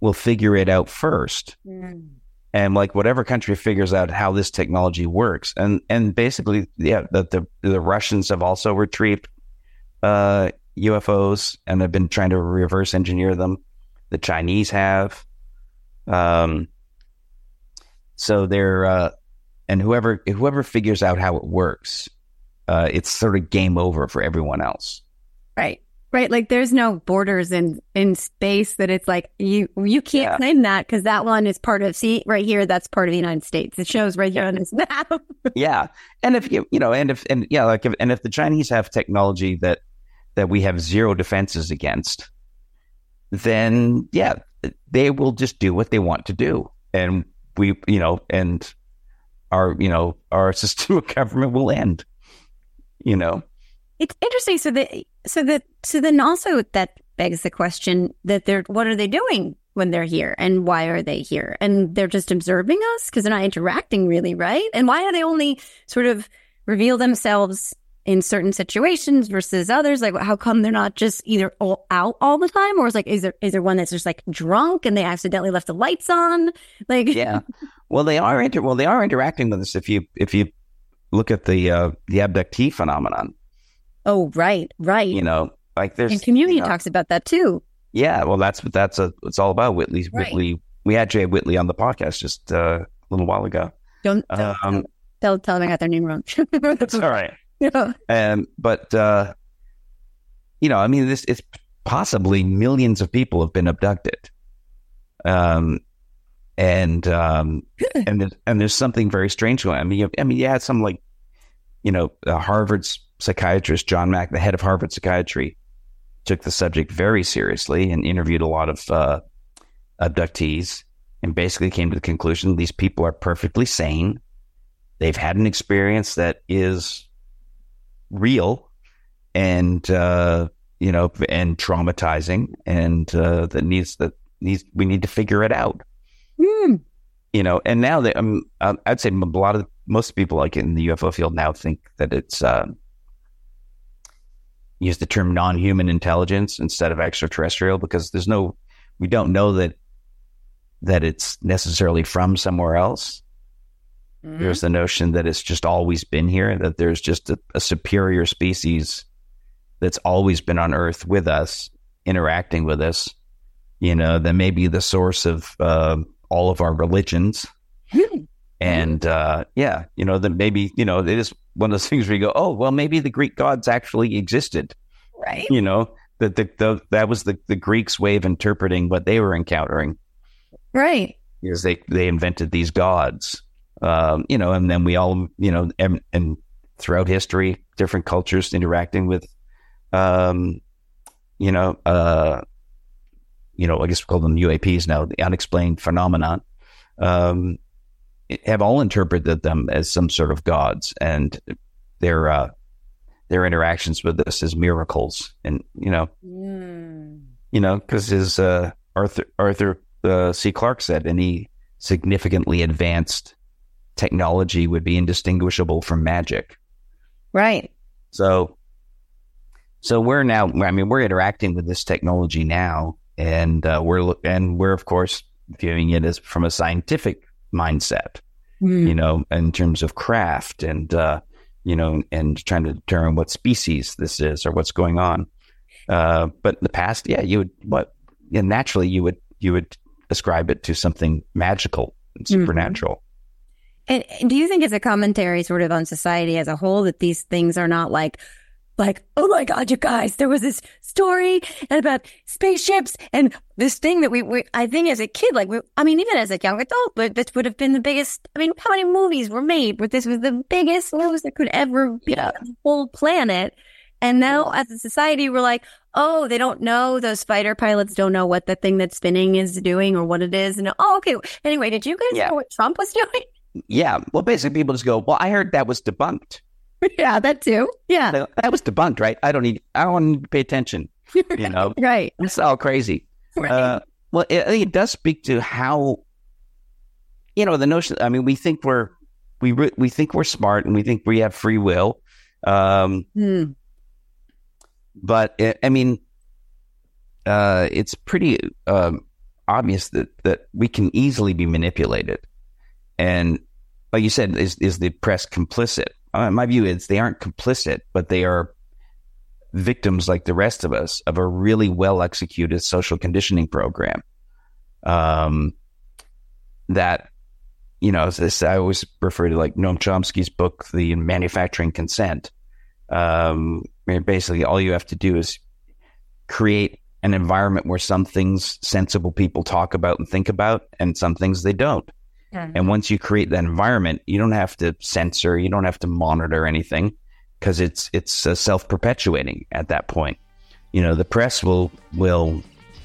will figure it out first. Mm. And like whatever country figures out how this technology works, and and basically, yeah, that the the Russians have also retrieved uh, UFOs and have been trying to reverse engineer them. The Chinese have. Um, so they're uh, and whoever whoever figures out how it works, uh, it's sort of game over for everyone else. Right. Right, like there's no borders in in space that it's like you you can't Yeah. claim that because that one is part of see right here that's part of the United States. It shows right here on this map. *laughs* yeah and if you you know and if and yeah like if, and if the chinese have technology that that we have zero defenses against then yeah they will just do what they want to do and we you know and our you know our *laughs* system of government will end you know It's interesting. So that so that so then also that begs the question that they're what are they doing when they're here and why are they here? And they're just observing us because they're not interacting really right? And why are they only sort of reveal themselves in certain situations versus others? Like how come they're not just either all out all the time or is like is there is there one that's just like drunk and they accidentally left the lights on? Like *laughs* yeah. Well they are inter- well they are interacting with us if you if you look at the uh the abductee phenomenon oh right right you know like there's and community you know, talks about that too Yeah, well, that's what that's a, it's all about. Whitley, Right. Whitley. We had Jay Whitley on the podcast just uh, a little while ago. don't, don't Um, tell, tell them I got their name wrong *laughs* That's all right. Yeah. Um, but uh, you know, I mean, this it's possibly millions of people have been abducted. Um, and um, *clears throat* and there's, and there's something very strange going. on. I mean, you, I mean, you had some like, you know, uh, Harvard's psychiatrist John Mack, the head of Harvard psychiatry, took the subject very seriously and interviewed a lot of uh, abductees, and basically came to the conclusion these people are perfectly sane. They've had an experience that is real and uh, you know and traumatizing, and uh, that needs that needs we need to figure it out Hmm. you know, and now they, um, um, I'd say a lot of most people like in the UFO field now think that it's um, use the term non-human intelligence instead of extraterrestrial because there's no, we don't know that that it's necessarily from somewhere else. There's the notion that it's just always been here, that there's just a, a superior species that's always been on Earth with us, interacting with us. You know, that may be the source of uh, all of our religions. And uh, yeah, you know, that maybe, you know, it is one of those things where you go, oh, well, maybe the Greek gods actually existed. right. You know, that the, the, that was the, the Greeks' way of interpreting what they were encountering. Right. Is they they invented these gods, um, you know, and then we all, you know, and, and throughout history, different cultures interacting with, um, you know, uh, you know, I guess we call them UAPs now, the unexplained phenomenon, um, have all interpreted them as some sort of gods, and their uh, their interactions with us as miracles, and you know, you know, because as uh, Arthur Arthur uh, C. Clarke said, any significantly advanced technology would be indistinguishable from magic. right So, so we're now. I mean, we're interacting with this technology now, and uh, we're and we're of course viewing it as from a scientific mindset. Hmm. You know, in terms of craft and uh, you know, and trying to determine what species this is or what's going on. Uh, but in the past, yeah, you would what? Yeah, naturally, you would you would ascribe it to something magical and Mm-hmm. supernatural. And and do you think it's a commentary sort of on society as a whole that these things are not like, like, oh my God, you guys, there was this story about spaceships and this thing that we, we I think as a kid, like, we, I mean, even as a young adult, but this would have been the biggest. I mean, how many movies were made where this was the biggest news that could ever be on the whole planet? And now as a society, we're like, oh, they don't know. Those fighter pilots don't know what the thing that's spinning is doing or what it is. And oh, okay. Anyway, did you guys Yeah. know what Trump was *laughs* doing? Yeah, well, basically, people just go, "Well, I heard that was debunked." *laughs* yeah, that too. Yeah. No, That was debunked, right? I don't need. I don't want to pay attention. *laughs* You know, Right. it's all crazy. Right. Uh, well, it, it does speak to how, you know, the notion. I mean, we think we're we re- we think we're smart and we think we have free will, um, Hmm. but it, I mean, uh, it's pretty um, obvious that that we can easily be manipulated, and like you said, is is the press complicit? Uh, my view is they aren't complicit, but they are victims like the rest of us of a really well executed social conditioning program. Um, that, you know, this, I always refer to like Noam Chomsky's book, The Manufacturing Consent. Um, basically all you have to do is create an environment where some things sensible people talk about and think about, and some things they don't. Mm-hmm. And once you create that environment, you don't have to censor, you don't have to monitor anything because it's it's uh, self perpetuating at that point. You know, the press will will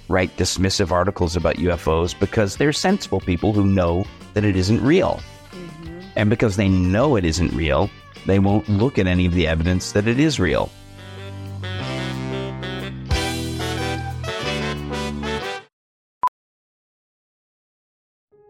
write dismissive articles about UFOs because they're sensible people who know that it isn't real. Mm-hmm. And because they know it isn't real, they won't look at any of the evidence that it is real.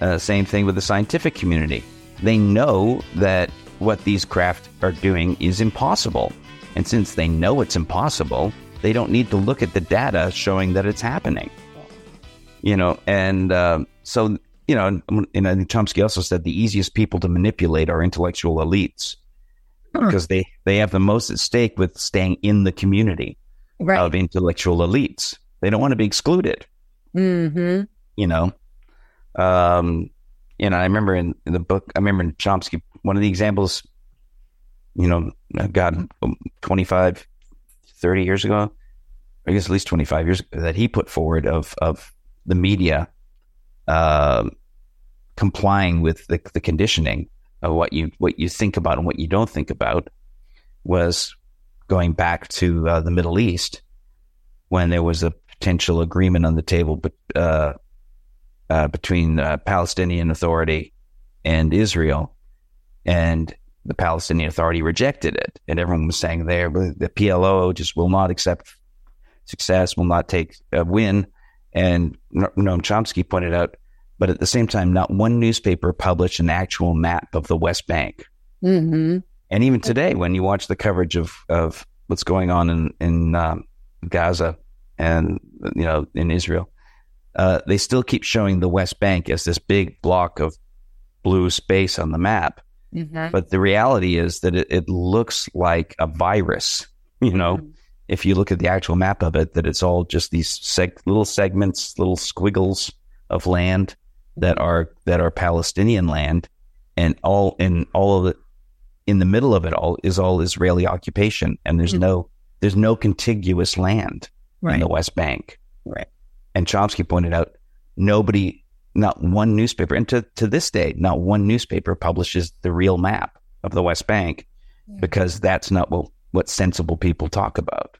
Uh, same thing with the scientific community. They know that what these craft are doing is impossible. And since they know it's impossible, they don't need to look at the data showing that it's happening. You know, and uh, so, you know, and I think Chomsky also said the easiest people to manipulate are intellectual elites because they, they have the most at stake with staying in the community right. of intellectual elites. They don't want to be excluded. Mm-hmm. You know, um, you know, I remember in, in, the book, I remember in Chomsky, one of the examples, you know, God, 25, 30 years ago, I guess at least 25 years ago, that he put forward of, of the media uh, complying with the, the conditioning of what you, what you think about and what you don't think about was going back to uh, the Middle East when there was a potential agreement on the table, but, uh, uh, between uh, Palestinian Authority and Israel, and the Palestinian Authority rejected it, and everyone was saying there the PLO just will not accept success, will not take a win, and Noam Chomsky pointed out, but at the same time, not one newspaper published an actual map of the West Bank. Mm-hmm. And even today, when you watch the coverage of, of what's going on in in um, Gaza and you know in Israel, uh, they still keep showing the West Bank as this big block of blue space on the map. Mm-hmm. But the reality is that it, it, looks like a virus. *laughs* You know, mm-hmm. if you look at the actual map of it, that it's all just these seg- little segments, little squiggles of land that are that are Palestinian land, and all in all of it in the middle of it all is all Israeli occupation, and there's mm-hmm. no there's no contiguous land right. in the West Bank. Right. And Chomsky pointed out nobody, not one newspaper, and to, to this day, not one newspaper publishes the real map of the West Bank yeah. because that's not what, what sensible people talk about.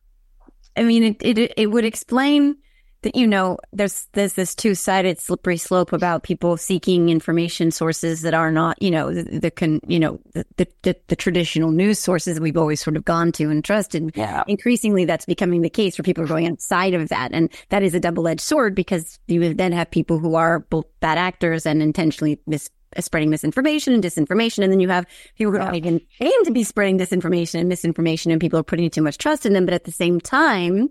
I mean, it, it, it would explain that you know there's there's this two sided slippery slope about people seeking information sources that are not you know the, the can you know the, the, the traditional news sources that we've always sort of gone to and trusted. Yeah. Increasingly, that's becoming the case where people are going outside of that, and that is a double edged sword because you then have people who are both bad actors and intentionally mis uh, spreading misinformation and disinformation. And then you have people who don't even aim to be spreading disinformation and misinformation and people are putting too much trust in them. But at the same time,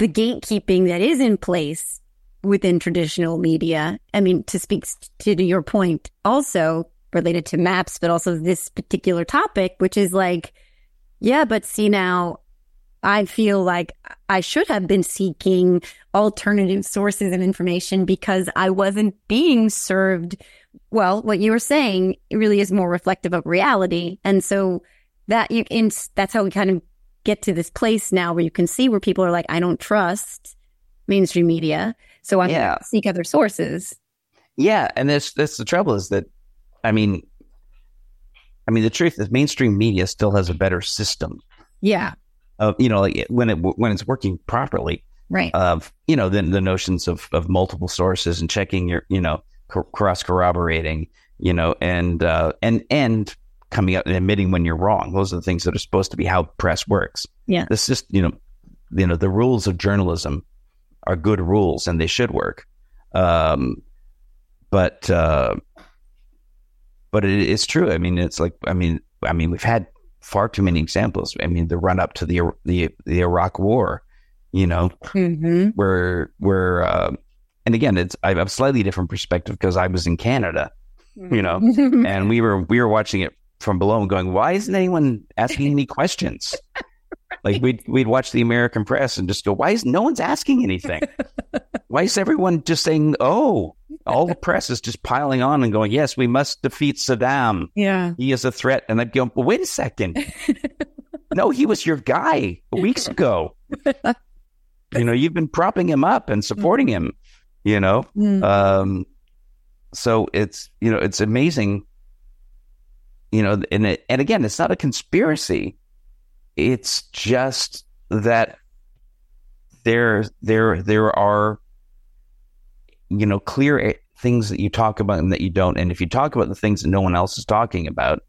the gatekeeping that is in place within traditional media. I mean, to speak to your point, also related to maps, but also this particular topic, which is like, yeah, but see now, I feel like I should have been seeking alternative sources of information because I wasn't being served. Well, what you were saying really is more reflective of reality. And so that you, in, that's how we kind of get to this place now where you can see where people are like, I don't trust mainstream media, so I'm yeah. seek other sources. Yeah, and that's that's the trouble is that, I mean, I mean the truth is mainstream media still has a better system. Yeah. Of you know like when it when it's working properly. Right. Of you know then the notions of of multiple sources and checking your you know cross corroborating you know and uh and and coming out and admitting when you're wrong. Those are the things that are supposed to be how press works. Yeah. This just, you know, you know, the rules of journalism are good rules and they should work. Um, but, uh, but it, it's true. I mean, it's like I mean, I mean, we've had far too many examples. I mean, the run up to the the the Iraq War, you know, Mm-hmm. where where uh, and again, it's I have a slightly different perspective because I was in Canada, you know, *laughs* and we were we were watching it from below and going, why isn't anyone asking any questions? *laughs* Like we'd we'd watch the American press and just go, why is no one's asking anything? *laughs* Why is everyone just saying, oh, all the press is just piling on and going, yes, we must defeat Saddam. Yeah. He is a threat. And I'd go, well, wait a second. *laughs* no, he was your guy weeks ago. you know, you've been propping him up and supporting him, you know? Mm. Um, so it's, you know, it's amazing, you know, and it, and again, it's not a conspiracy. It's just that there, there, there are, you know, clear things that you talk about and that you don't. And if you talk about the things that no one else is talking about,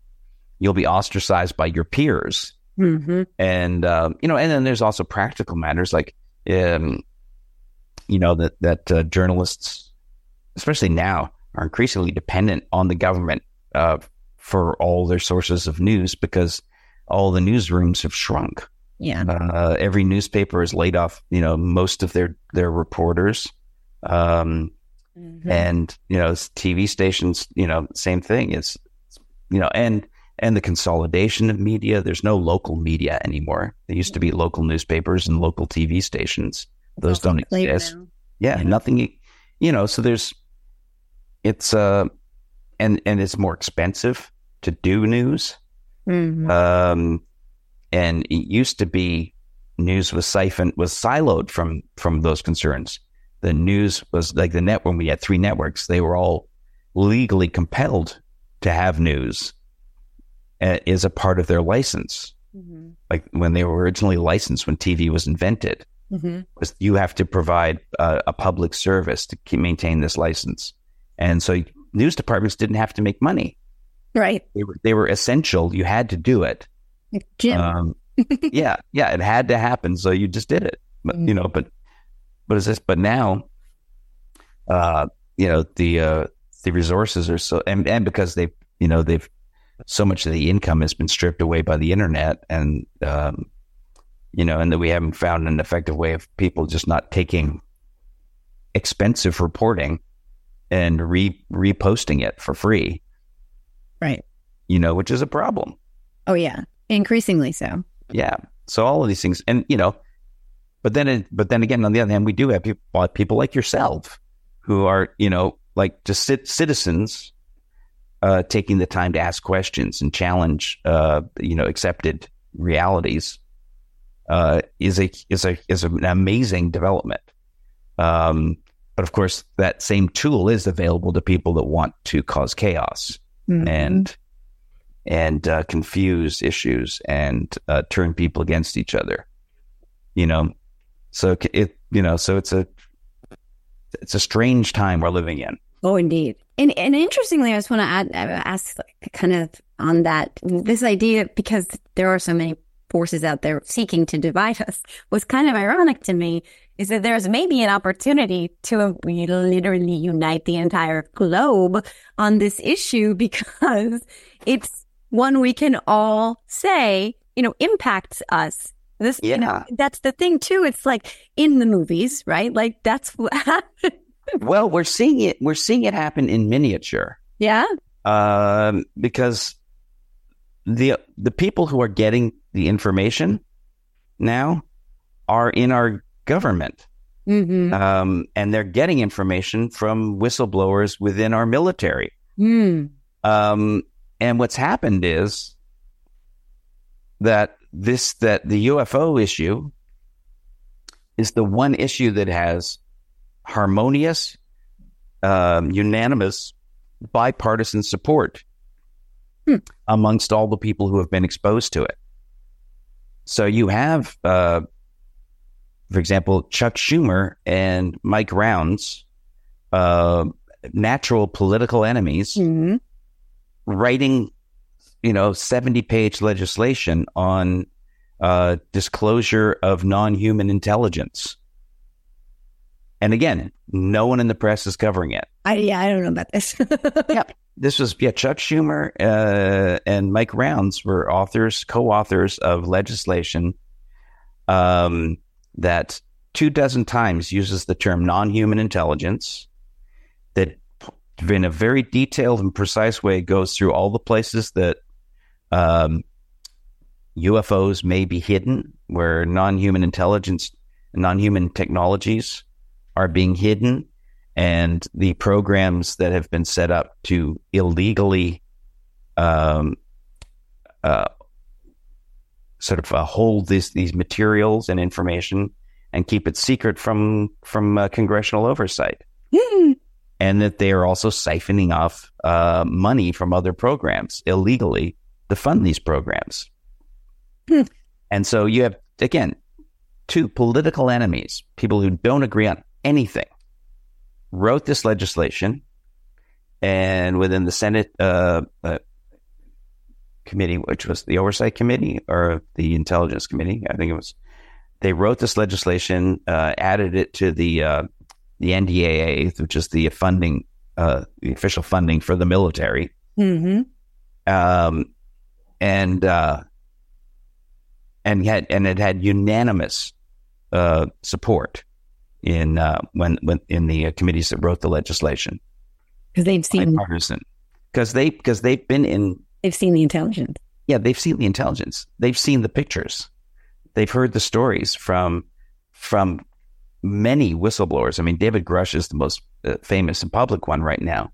you'll be ostracized by your peers. Mm-hmm. And, um, you know, and then there's also practical matters like, um, you know, that, that uh, journalists, especially now, are increasingly dependent on the government uh, for all their sources of news because all the newsrooms have shrunk. Yeah. Uh, every newspaper has laid off, you know, most of their their reporters, um, Mhm. and you know, TV stations, you know, same thing. It's you know, and and the consolidation of media. There's no local media anymore. There used to be local newspapers and local TV stations. Those don't exist now. yeah, nothing you know so there's it's uh and and it's more expensive to do news Mhm. um and it used to be news was siphoned was siloed from from those concerns the news was like the net when we had three networks they were all legally compelled to have news uh, is a part of their license Mhm. like when they were originally licensed when tv was invented Mhm. was you have to provide uh, a public service to keep, maintain this license. And so news departments didn't have to make money. Right. They were, they were essential. You had to do it. Um, *laughs* yeah. Yeah. It had to happen. So you just did it. But, you know, but, but is this, but now, uh, you know, the, uh, the resources are so, and, and because they've, you know, they've, so much of the income has been stripped away by the internet and, um, you know, and that we haven't found an effective way of people just not taking expensive reporting and re reposting it for free, right. you know, which is a problem. Oh yeah. Increasingly so. Yeah. So all of these things, and you know, but then, it, but then again, on the other hand, we do have people, people like yourself who are, you know, like just cit- citizens, uh, taking the time to ask questions and challenge, uh, you know, accepted realities, uh, is a is a is an amazing development. Um, but of course, that same tool is available to people that want to cause chaos Mhm. and and uh, confuse issues and uh, turn people against each other. You know, so it- it you know so it's a it's a strange time we're living in. Oh, indeed. And and interestingly, I just want to add, uh, ask like, kind of on that this idea because there are so many forces out there seeking to divide us. was kind of ironic to me is that there's maybe an opportunity to literally unite the entire globe on this issue *laughs* because it's one we can all say, you know, impacts us. This, you know, that's the thing too. It's like in the movies, right? Like that's *laughs* what. Well, we're seeing it. We're seeing it happen in miniature Yeah. um, because the the people who are getting the information now are in our government. Mm-hmm. um, and they're getting information from whistleblowers within our military. Mm. Um, and what's happened is that this that the UFO issue is the one issue that has harmonious, um, unanimous, bipartisan support Hmm. amongst all the people who have been exposed to it. So you have, uh, for example, Chuck Schumer and Mike Rounds, uh, natural political enemies, Mhm. writing, you know, 70 page legislation on uh, disclosure of non human intelligence. And again, no one in the press is covering it. I, yeah, I don't know about this. *laughs* yep. This was, yeah, Chuck Schumer uh, and Mike Rounds were authors, co authors of legislation um, that two dozen times uses the term non human intelligence, that in a very detailed and precise way goes through all the places that um, UFOs may be hidden, where non human intelligence, non human technologies are being hidden and the programs that have been set up to illegally um, uh, sort of uh, hold this, these materials and information and keep it secret from from uh, congressional oversight, and that they are also siphoning off uh, money from other programs illegally to fund these programs. Hmm. And so you have again two political enemies, people who don't agree on anything, wrote this legislation, and within the Senate uh, uh, committee, which was the Oversight Committee or the Intelligence Committee, I think it was, they wrote this legislation, uh, added it to the uh, the NDAA, which is the funding, uh, the official funding for the military, hmm um, and uh, and had and it had unanimous uh, support in uh, when when in the uh, committees that wrote the legislation, Because they've seen bipartisan, because they because they've been in they've seen the intelligence. yeah they've seen the intelligence, they've seen the pictures, they've heard the stories from from many whistleblowers. I mean, David Grusch is the most uh, famous and public one right now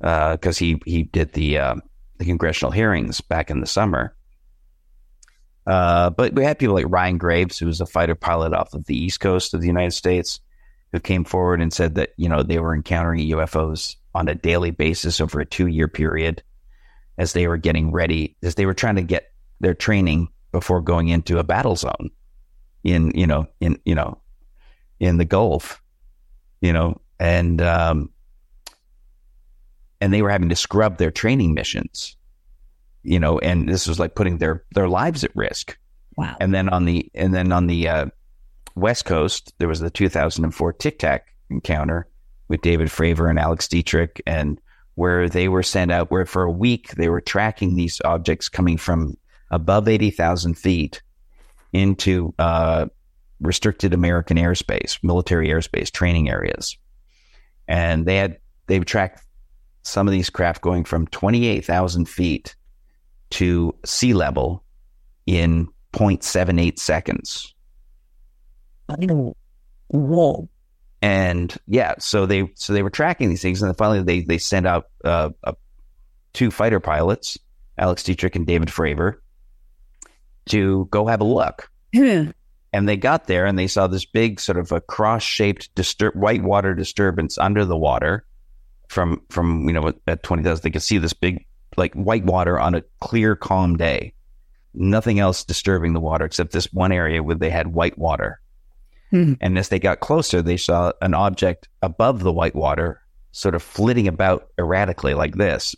because he he did the uh, the congressional hearings back in the summer. Uh, but we had people like Ryan Graves, who was a fighter pilot off of the East Coast of the United States, who came forward and said that you know they were encountering UFOs on a daily basis over a two year period as they were getting ready, as they were trying to get their training before going into a battle zone in you know in you know in the Gulf, you know, and um, and they were having to scrub their training missions, you know, and this was like putting their their lives at risk. Wow. And then on the and then on the uh, West Coast, there was the 2004 Tic Tac encounter with David Fravor and Alex Dietrich, and where they were sent out, where for a week they were tracking these objects coming from above 80,000 feet into uh, restricted American airspace, military airspace, training areas, and they had they've tracked some of these craft going from 28,000 feet to sea level in 0.78 seconds. Whoa. And yeah, so they so they were tracking these things, and then finally they they sent out uh, uh, two fighter pilots, Alex Dietrich and David Fravor, to go have a look. And they got there and they saw this big sort of a cross shaped distur- white water disturbance under the water from from you know at twenty thousand. They could see this big like white water on a clear, calm day. Nothing else disturbing the water except this one area where they had white water. Hmm. And as they got closer, they saw an object above the white water, sort of flitting about erratically like this.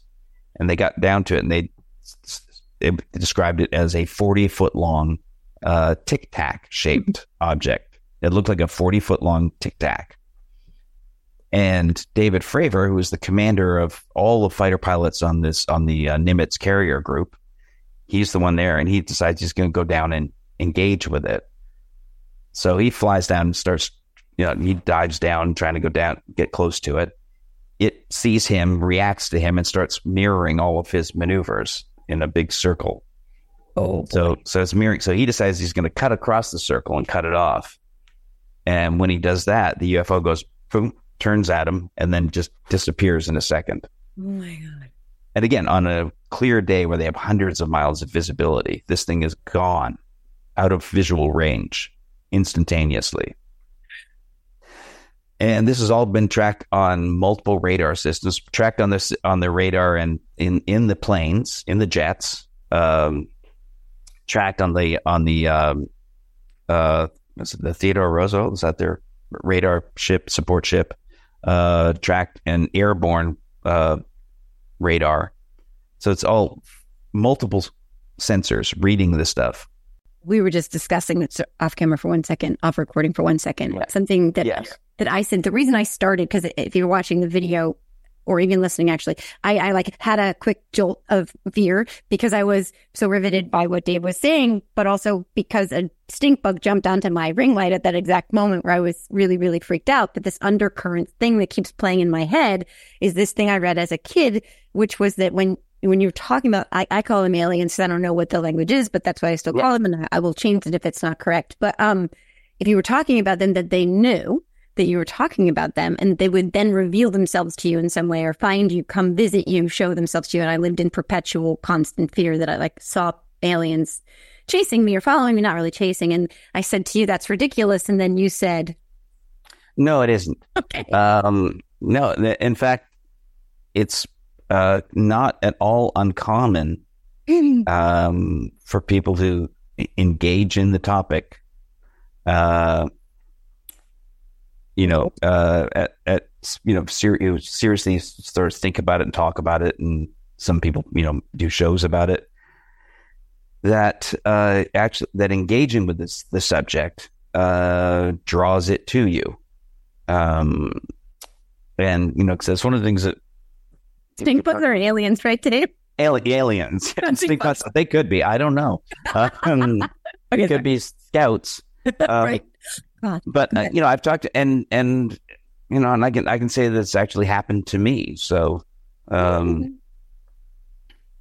And they got down to it, and they, they described it as a forty foot long uh, tic tac shaped *laughs* object. It looked like a forty foot long tic tac. And David Fravor, who was the commander of all the fighter pilots on this on the uh, Nimitz carrier group, he's the one there, and he decides he's going to go down and engage with it. So he flies down and starts, you know, he dives down, trying to go down, get close to it. It sees him, reacts to him, and starts mirroring all of his maneuvers in a big circle. Oh, So, so it's mirroring. So he decides he's going to cut across the circle and cut it off. And when he does that, the UFO goes boom, turns at him, and then just disappears in a second. oh my god. And again, on a clear day where they have hundreds of miles of visibility, this thing is gone out of visual range instantaneously. And this has all been tracked on multiple radar systems, tracked on this on the radar and in, in the planes, in the jets, um, tracked on the on the um, uh, the Theodore Roosevelt is that their radar ship support ship, uh, tracked and airborne uh, radar. So it's all multiple sensors reading this stuff. We were just discussing this off camera for one second, off recording for one second. Something that Yes. that I said the reason I started because if you're watching the video or even listening, actually, I, I like had a quick jolt of fear because I was so riveted by what Dave was saying, but also because a stink bug jumped onto my ring light at that exact moment where I was really, really freaked out. But this undercurrent thing that keeps playing in my head is this thing I read as a kid, which was that when when you're talking about, I, I call them aliens. I don't know what the language is, but that's why I still call them, and I, I will change it if it's not correct. But um, if you were talking about them, that they knew that you were talking about them and they would then reveal themselves to you in some way or find you, come visit you, show themselves to you. And I lived in perpetual constant fear that I like saw aliens chasing me or following me, not really chasing. And I said to you, that's ridiculous. And then you said, No, it isn't. Okay. Um, no, in fact, it's uh, not at all uncommon um, for people to engage in the topic. Uh, you know, uh, at, at you know, ser- you know, seriously sort of think about it and talk about it, and some people, you know, do shows about it. That uh, actually, that engaging with this the subject uh, draws it to you, um, and you know, because that's one of the things that stink bugs are aliens, right, Dave? Ali- aliens. *laughs* stink bugs. They could be. I don't know. *laughs* Um, Okay, it could be scouts. *laughs* Um, right. God. but uh, you know i've talked and and you know and i can i can say this actually happened to me so um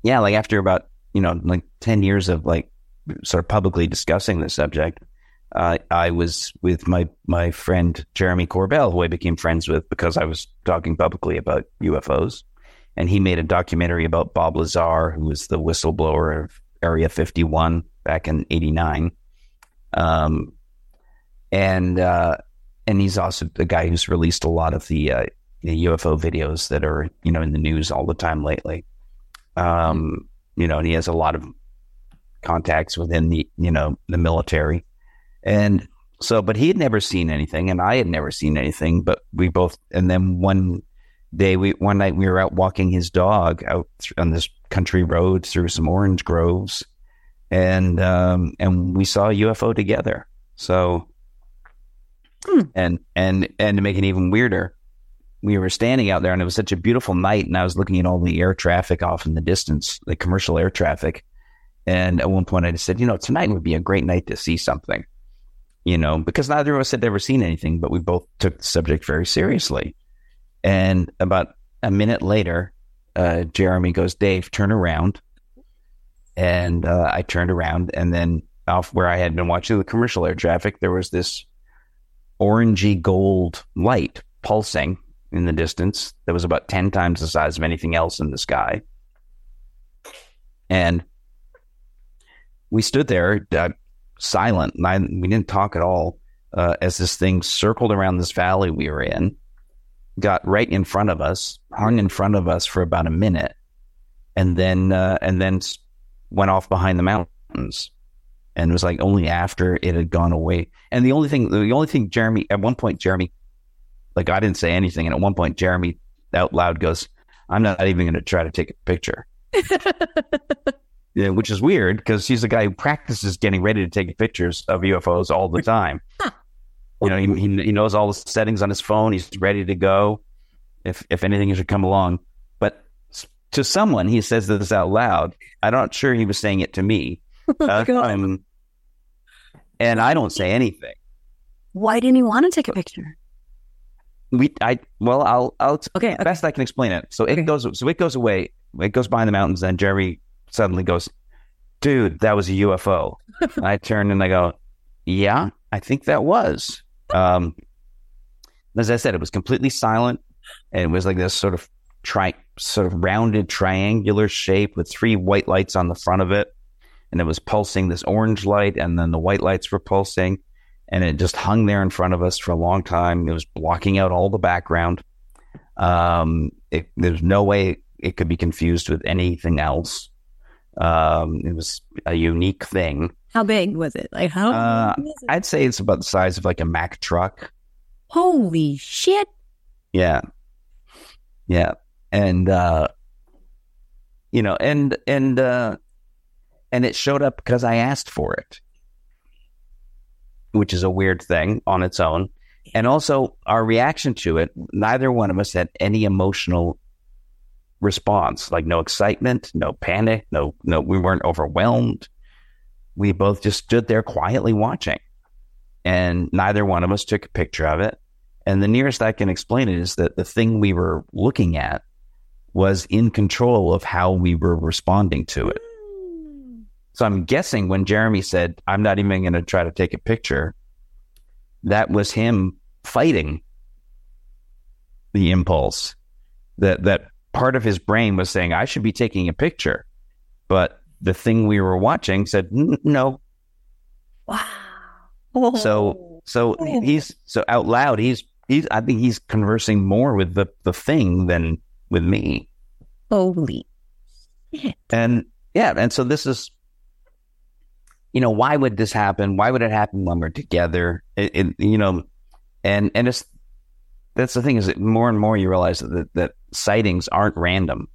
yeah like after about you know like 10 years of like sort of publicly discussing this subject uh, i was with my my friend jeremy corbell who i became friends with because i was talking publicly about ufos and he made a documentary about bob lazar who was the whistleblower of area 51 back in 89 um and uh, and he's also the guy who's released a lot of the, uh, the UFO videos that are you know in the news all the time lately. Um, you know, and he has a lot of contacts within the you know the military, and so but he had never seen anything, and I had never seen anything. But we both, and then one day we one night we were out walking his dog out th- on this country road through some orange groves, and um, and we saw a UFO together. So and and and to make it even weirder, we were standing out there and it was such a beautiful night and I was looking at all the air traffic off in the distance, the commercial air traffic. And at one point I just said, you know, tonight would be a great night to see something. You know, because neither of us had ever seen anything, but we both took the subject very seriously. And about a minute later, uh, Jeremy goes, Dave, turn around. And uh, I turned around, and then off where I had been watching the commercial air traffic, there was this orangey gold light pulsing in the distance that was about 10 times the size of anything else in the sky. And we stood there uh, silent. I, we didn't talk at all uh, as this thing circled around this valley we were in, got right in front of us, hung in front of us for about a minute, and then uh, and then went off behind the mountains. And it was like only after it had gone away. And the only thing, the only thing, Jeremy, at one point, Jeremy, like I didn't say anything, and at one point, Jeremy out loud goes, "I'm not even going to try to take a picture." *laughs* yeah, which is weird because he's the guy who practices getting ready to take pictures of UFOs all the time. You know, he, he he knows all the settings on his phone. He's ready to go if if anything should come along. But to someone, he says this out loud. I'm not sure he was saying it to me. *laughs* Uh, um, and I don't say anything. Why didn't he want to take a picture? We, I, well, I'll, I'll, Okay, okay. best I can explain it. So it goes, so it goes away. It goes behind the mountains. And Jerry suddenly goes, "Dude, that was a UFO." *laughs* I turn and I go, "Yeah, I think that was." Um, as I said, it was completely silent, and it was like this sort of tri, sort of rounded triangular shape with three white lights on the front of it, and it was pulsing this orange light, and then the white lights were pulsing, and it just hung there in front of us for a long time. It was blocking out all the background. Um, it, there's no way it could be confused with anything else. Um, it was a unique thing. How big was it? Like how? Uh, it? I'd say it's about the size of like a Mack truck. Holy shit! Yeah. Yeah. And uh you know, and and uh and it showed up because I asked for it. Which is a weird thing on its own. And also our reaction to it, neither one of us had any emotional response, like no excitement, no panic, no, no, we weren't overwhelmed. We both just stood there quietly watching. And neither one of us took a picture of it. And the nearest I can explain it is that the thing we were looking at was in control of how we were responding to it. So I'm guessing when Jeremy said, I'm not even going to try to take a picture, that was him fighting the impulse that, that part of his brain was saying, I should be taking a picture. But the thing we were watching said, no. Wow. So, so he's, so out loud, he's, he's, I think he's conversing more with the, the thing than with me. Holy shit. And yeah, and so this is, you know, why would this happen? Why would it happen when we're together? It, it, you know, and and it's that's the thing is that more and more you realize that that sightings aren't random.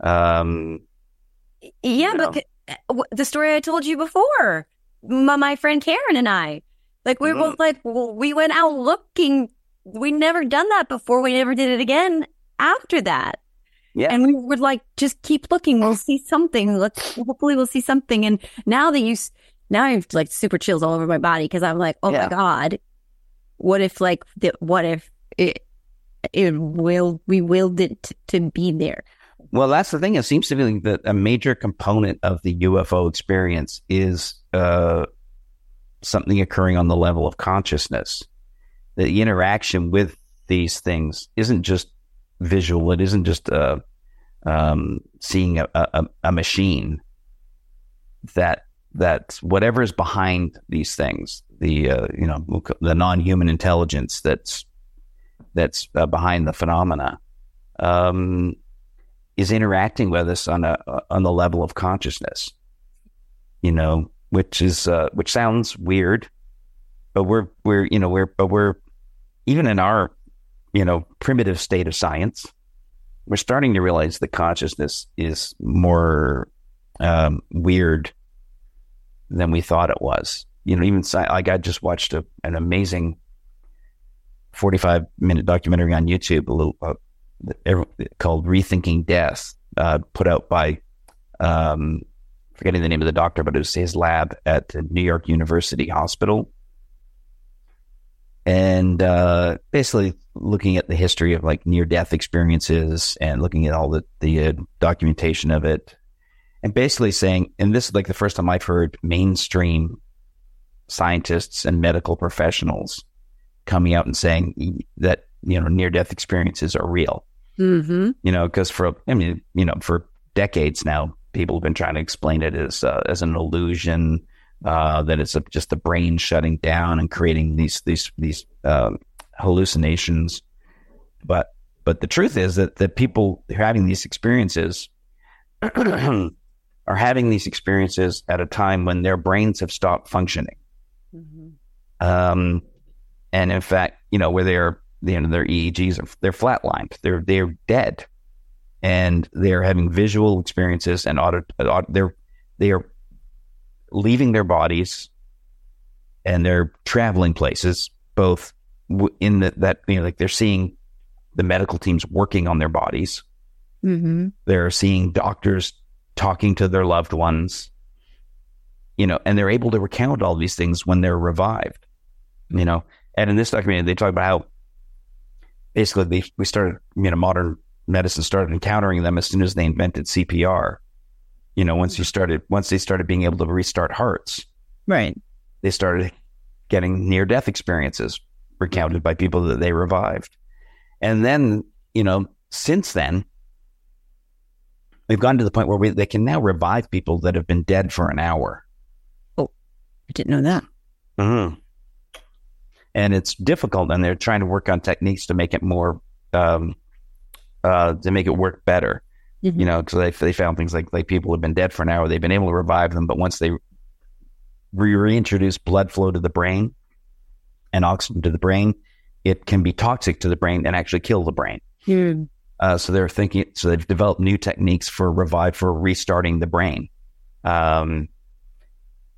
Um, Yeah, you but the, uh, story I told you before, my, my friend Karen and I, like we were like we went out looking. We never done that before. We never did it again after that. Yeah. And we would like, just keep looking. We'll see something. Let's hopefully we'll see something. And now that you, now I have like super chills all over my body because I'm like, oh Yeah. my god, what if like the, what if it it will we willed it t- to be there? Well, that's the thing. It seems to be like that a major component of the UFO experience is uh, something occurring on the level of consciousness. The interaction with these things isn't just visual. It isn't just uh, um, seeing a, a, a machine. That that whatever is behind these things, the uh, you know the non-human intelligence that's that's uh, behind the phenomena. Um, is interacting with us on a on the level of consciousness. You know, which is uh, which sounds weird, but we're we're you know we're but we're even in our you know primitive state of science, we're starting to realize that consciousness is more um, weird than we thought it was. You know, even like I just watched a, an amazing forty-five minute documentary on YouTube, a little uh, called "Rethinking Death," uh, put out by um, forgetting the name of the doctor, but it was his lab at the New York University Hospital, and uh, basically looking at the history of like near-death experiences and looking at all the the uh, documentation of it, and basically saying, and this is like the first time I've heard mainstream scientists and medical professionals coming out and saying that you know near-death experiences are real Mm-hmm. you know, because for I mean, you know, for decades now, people have been trying to explain it as uh, as an illusion, uh, that it's a, just the brain shutting down and creating these these these um, hallucinations. But but the truth is that the people who are having these experiences *clears throat* are having these experiences at a time when their brains have stopped functioning. Um, and in fact, you know, where they're, you know, their EEGs are, they're flatlined. They're, they're dead and they're having visual experiences and auto, auto they're, they are leaving their bodies and they're traveling places, both in the, that, you know, like they're seeing the medical teams working on their bodies. Mm-hmm. They're seeing doctors talking to their loved ones, you know, and they're able to recount all these things when they're revived, you know. And in this documentary, they talk about how basically they, we started, you know, modern medicine started encountering them as soon as they invented CPR. You know, once you started, once they started being able to restart hearts, Right. they started getting near death experiences recounted by people that they revived. And then, you know, since then, we've gotten to the point where we, they can now revive people that have been dead for an hour. Oh, I didn't know that. Mm-hmm. And it's difficult, and they're trying to work on techniques to make it more, um, uh, to make it work better. Mhm. You know, because they, they found things like like people have been dead for an hour, they've been able to revive them, but once they re- reintroduce blood flow to the brain and oxygen to the brain, it can be toxic to the brain and actually kill the brain. Hmm. Uh, so they're thinking, so they've developed new techniques for revive for restarting the brain. Um,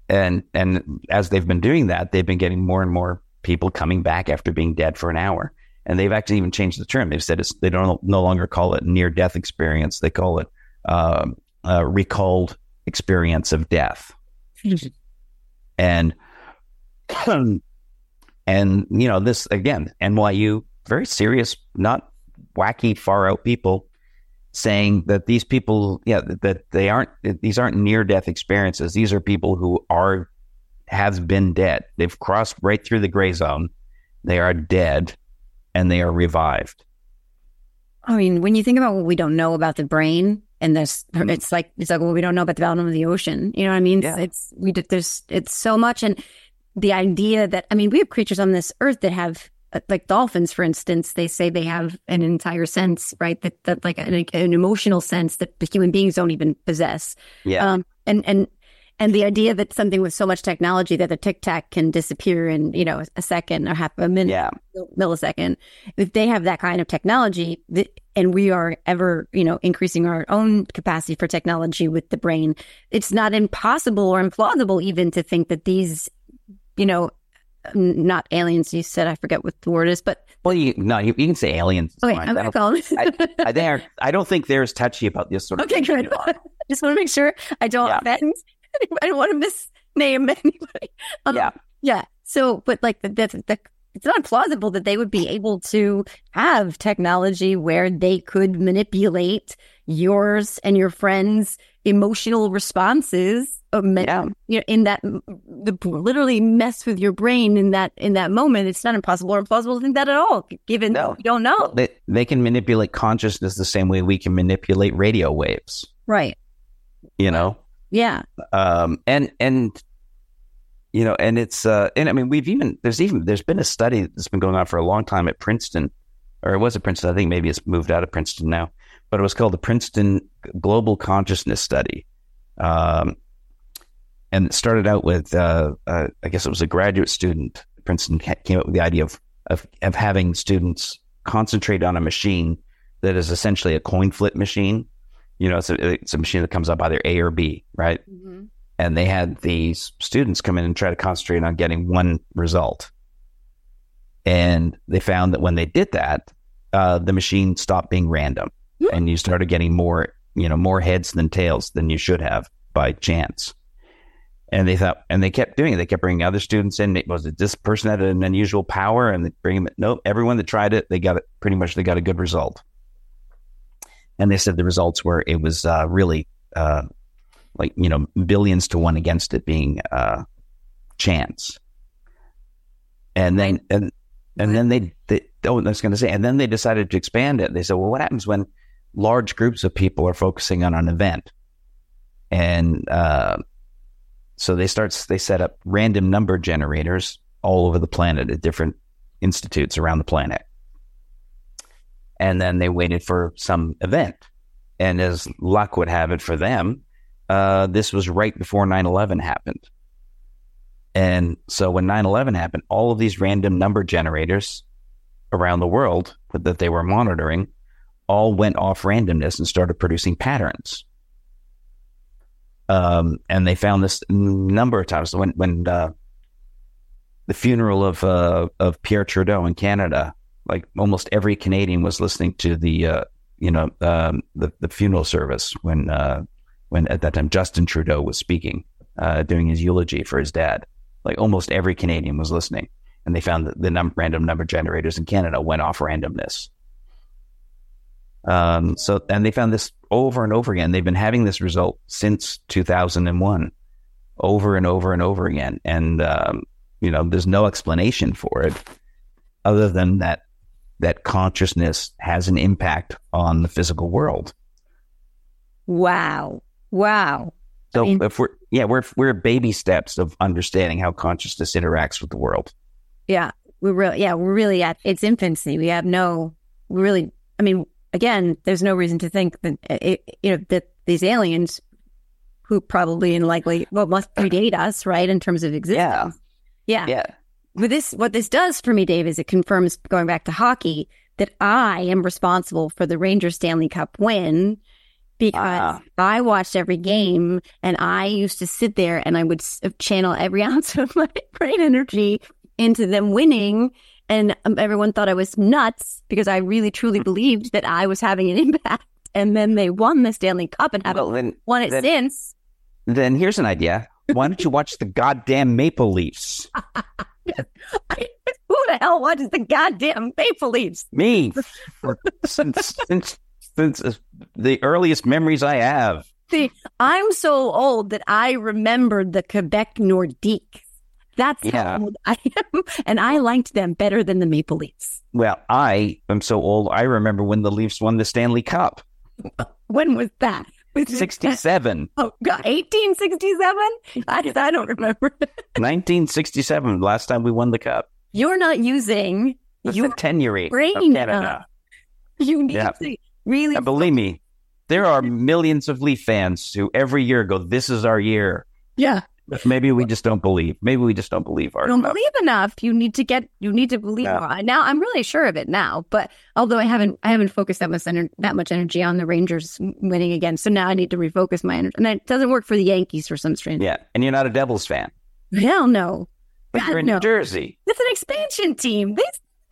and and as they've been doing that, they've been getting more and more people coming back after being dead for an hour. And they've actually even changed the term. They've said it's, they don't no longer call it near death experience. They call it uh, uh, recalled experience of death. *laughs* and and you know this again, NYU, very serious, not wacky, far out people saying that these people, yeah, that they aren't these aren't near death experiences. These are people who are have been dead. They've crossed right through the gray zone. They are dead and they are revived. I mean, when you think about what we don't know about the brain, and this, it's like it's like well, we don't know about the bottom of the ocean. You know what I mean? Yeah. It's we did there's it's so much, and the idea that I mean, we have creatures on this earth that have uh, like dolphins, for instance. They say they have an entire sense, right? That that like an, an emotional sense that the human beings don't even possess. Yeah. Um, and and and the idea that something with so much technology that a tic tac can disappear in you know a second or half a minute Yeah. millisecond if they have that kind of technology and we are ever you know increasing our own capacity for technology with the brain it's not impossible or implausible even to think that these you know not aliens you said i forget what the word is but Well, you no, you, you can say aliens. okay fine. i'm gonna call them I, I, they are, I don't think they're as touchy about this sort of *laughs* okay good *laughs* just want to make sure i don't Yeah. offend i don't want to misname anybody Um, Yeah. Yeah. So, but like that, that, that it's not plausible that they would be able to have technology where they could manipulate yours and your friends' emotional responses. Yeah. You know, in that the literally mess with your brain in that in that moment. It's not impossible or implausible to think that at all, given No. we don't know. They, they can manipulate consciousness the same way we can manipulate radio waves, right. you know? Yeah. um, and and you know, and it's uh, and I mean, we've even there's even there's been a study that's been going on for a long time at Princeton, or it was at Princeton. I think maybe it's moved out of Princeton now, but it was called the Princeton Global Consciousness Study, um, and it started out with uh, uh, I guess it was a graduate student. Princeton came up with the idea of of of having students concentrate on a machine that is essentially a coin flip machine. You know, it's a, it's a machine that comes up either A or B, right? and they had these students come in and try to concentrate on getting one result. And they found that when they did that, uh, the machine stopped being random, and you started getting more, you know, more heads than tails than you should have by chance. And they thought, and they kept doing it. They kept bringing other students in. It- Was it this person had an unusual power? And they bring them. Nope. Everyone that tried it, they got it. Pretty much, they got a good result. And they said the results were it was uh, really uh, like you know billions to one against it being uh, chance. And then and and then they, they oh I was going to say and then they decided to expand it. They said, well, what happens when large groups of people are focusing on an event? And uh, so they start they set up random number generators all over the planet at different institutes around the planet. And then they waited for some event. And as luck would have it for them, uh, this was right before 9 11 happened. And so when 9 11 happened, all of these random number generators around the world that they were monitoring all went off randomness and started producing patterns. Um, and they found this number of times when, when uh, the funeral of, uh, of Pierre Trudeau in Canada, like almost every Canadian was listening to the, uh, you know, um, the, the funeral service when, uh, when at that time Justin Trudeau was speaking, uh, doing his eulogy for his dad. Like almost every Canadian was listening, and they found that the num- random number generators in Canada went off randomness. Um, so, and they found this over and over again. They've been having this result since 2001, over and over and over again. And, um, you know, there's no explanation for it other than that, that consciousness has an impact on the physical world. Wow. Wow. So I mean- if we're yeah we're we're baby steps of understanding how consciousness interacts with the world. Yeah, we're really, yeah, we're really at its infancy. We have no, we really, I mean, again, there's no reason to think that, it, you know, that these aliens who probably and likely, well, must predate us, right, in terms of existence. Yeah. Yeah. But this, what this does for me, Dave, is it confirms going back to hockey that I am responsible for the Rangers Stanley Cup win because Ah. I watched every game and I used to sit there and I would channel every *laughs* ounce of my brain energy into them winning. And um, everyone thought I was nuts because I really truly believed that I was having an *laughs* impact. And then they won the Stanley Cup and haven't Well, then, won it then- since. then here's an idea. Why don't you watch the goddamn Maple Leafs? *laughs* Who the hell watches the goddamn Maple Leafs? Me, since since since uh, the earliest memories I have. See, I'm so old that I remembered the Quebec Nordiques. That's Yeah. how old I am. And I liked them better than the Maple Leafs. Well, I am so old. I remember when the Leafs won the Stanley Cup, *laughs* When was that? Was sixty-seven. *laughs* Oh, God, 1867? *laughs* I, I don't remember. *laughs* 1967, last time we won the cup. You're not using That's your tenure brain Canada. You need Yeah. to really. And believe me, there are millions of Leaf fans who every year go, "This is our year." yeah. But maybe we just don't believe. Maybe we just don't believe our. You don't believe enough. You need to get. You need to believe Yeah. more. Now I'm really sure of it now. But although I haven't, I haven't focused that much ener- that much energy on the Rangers winning again. So now I need to refocus my energy. And it doesn't work for the Yankees for some strange. Yeah, and you're not a Devils fan. Hell no. But God, you're in no. New Jersey. That's an expansion team. They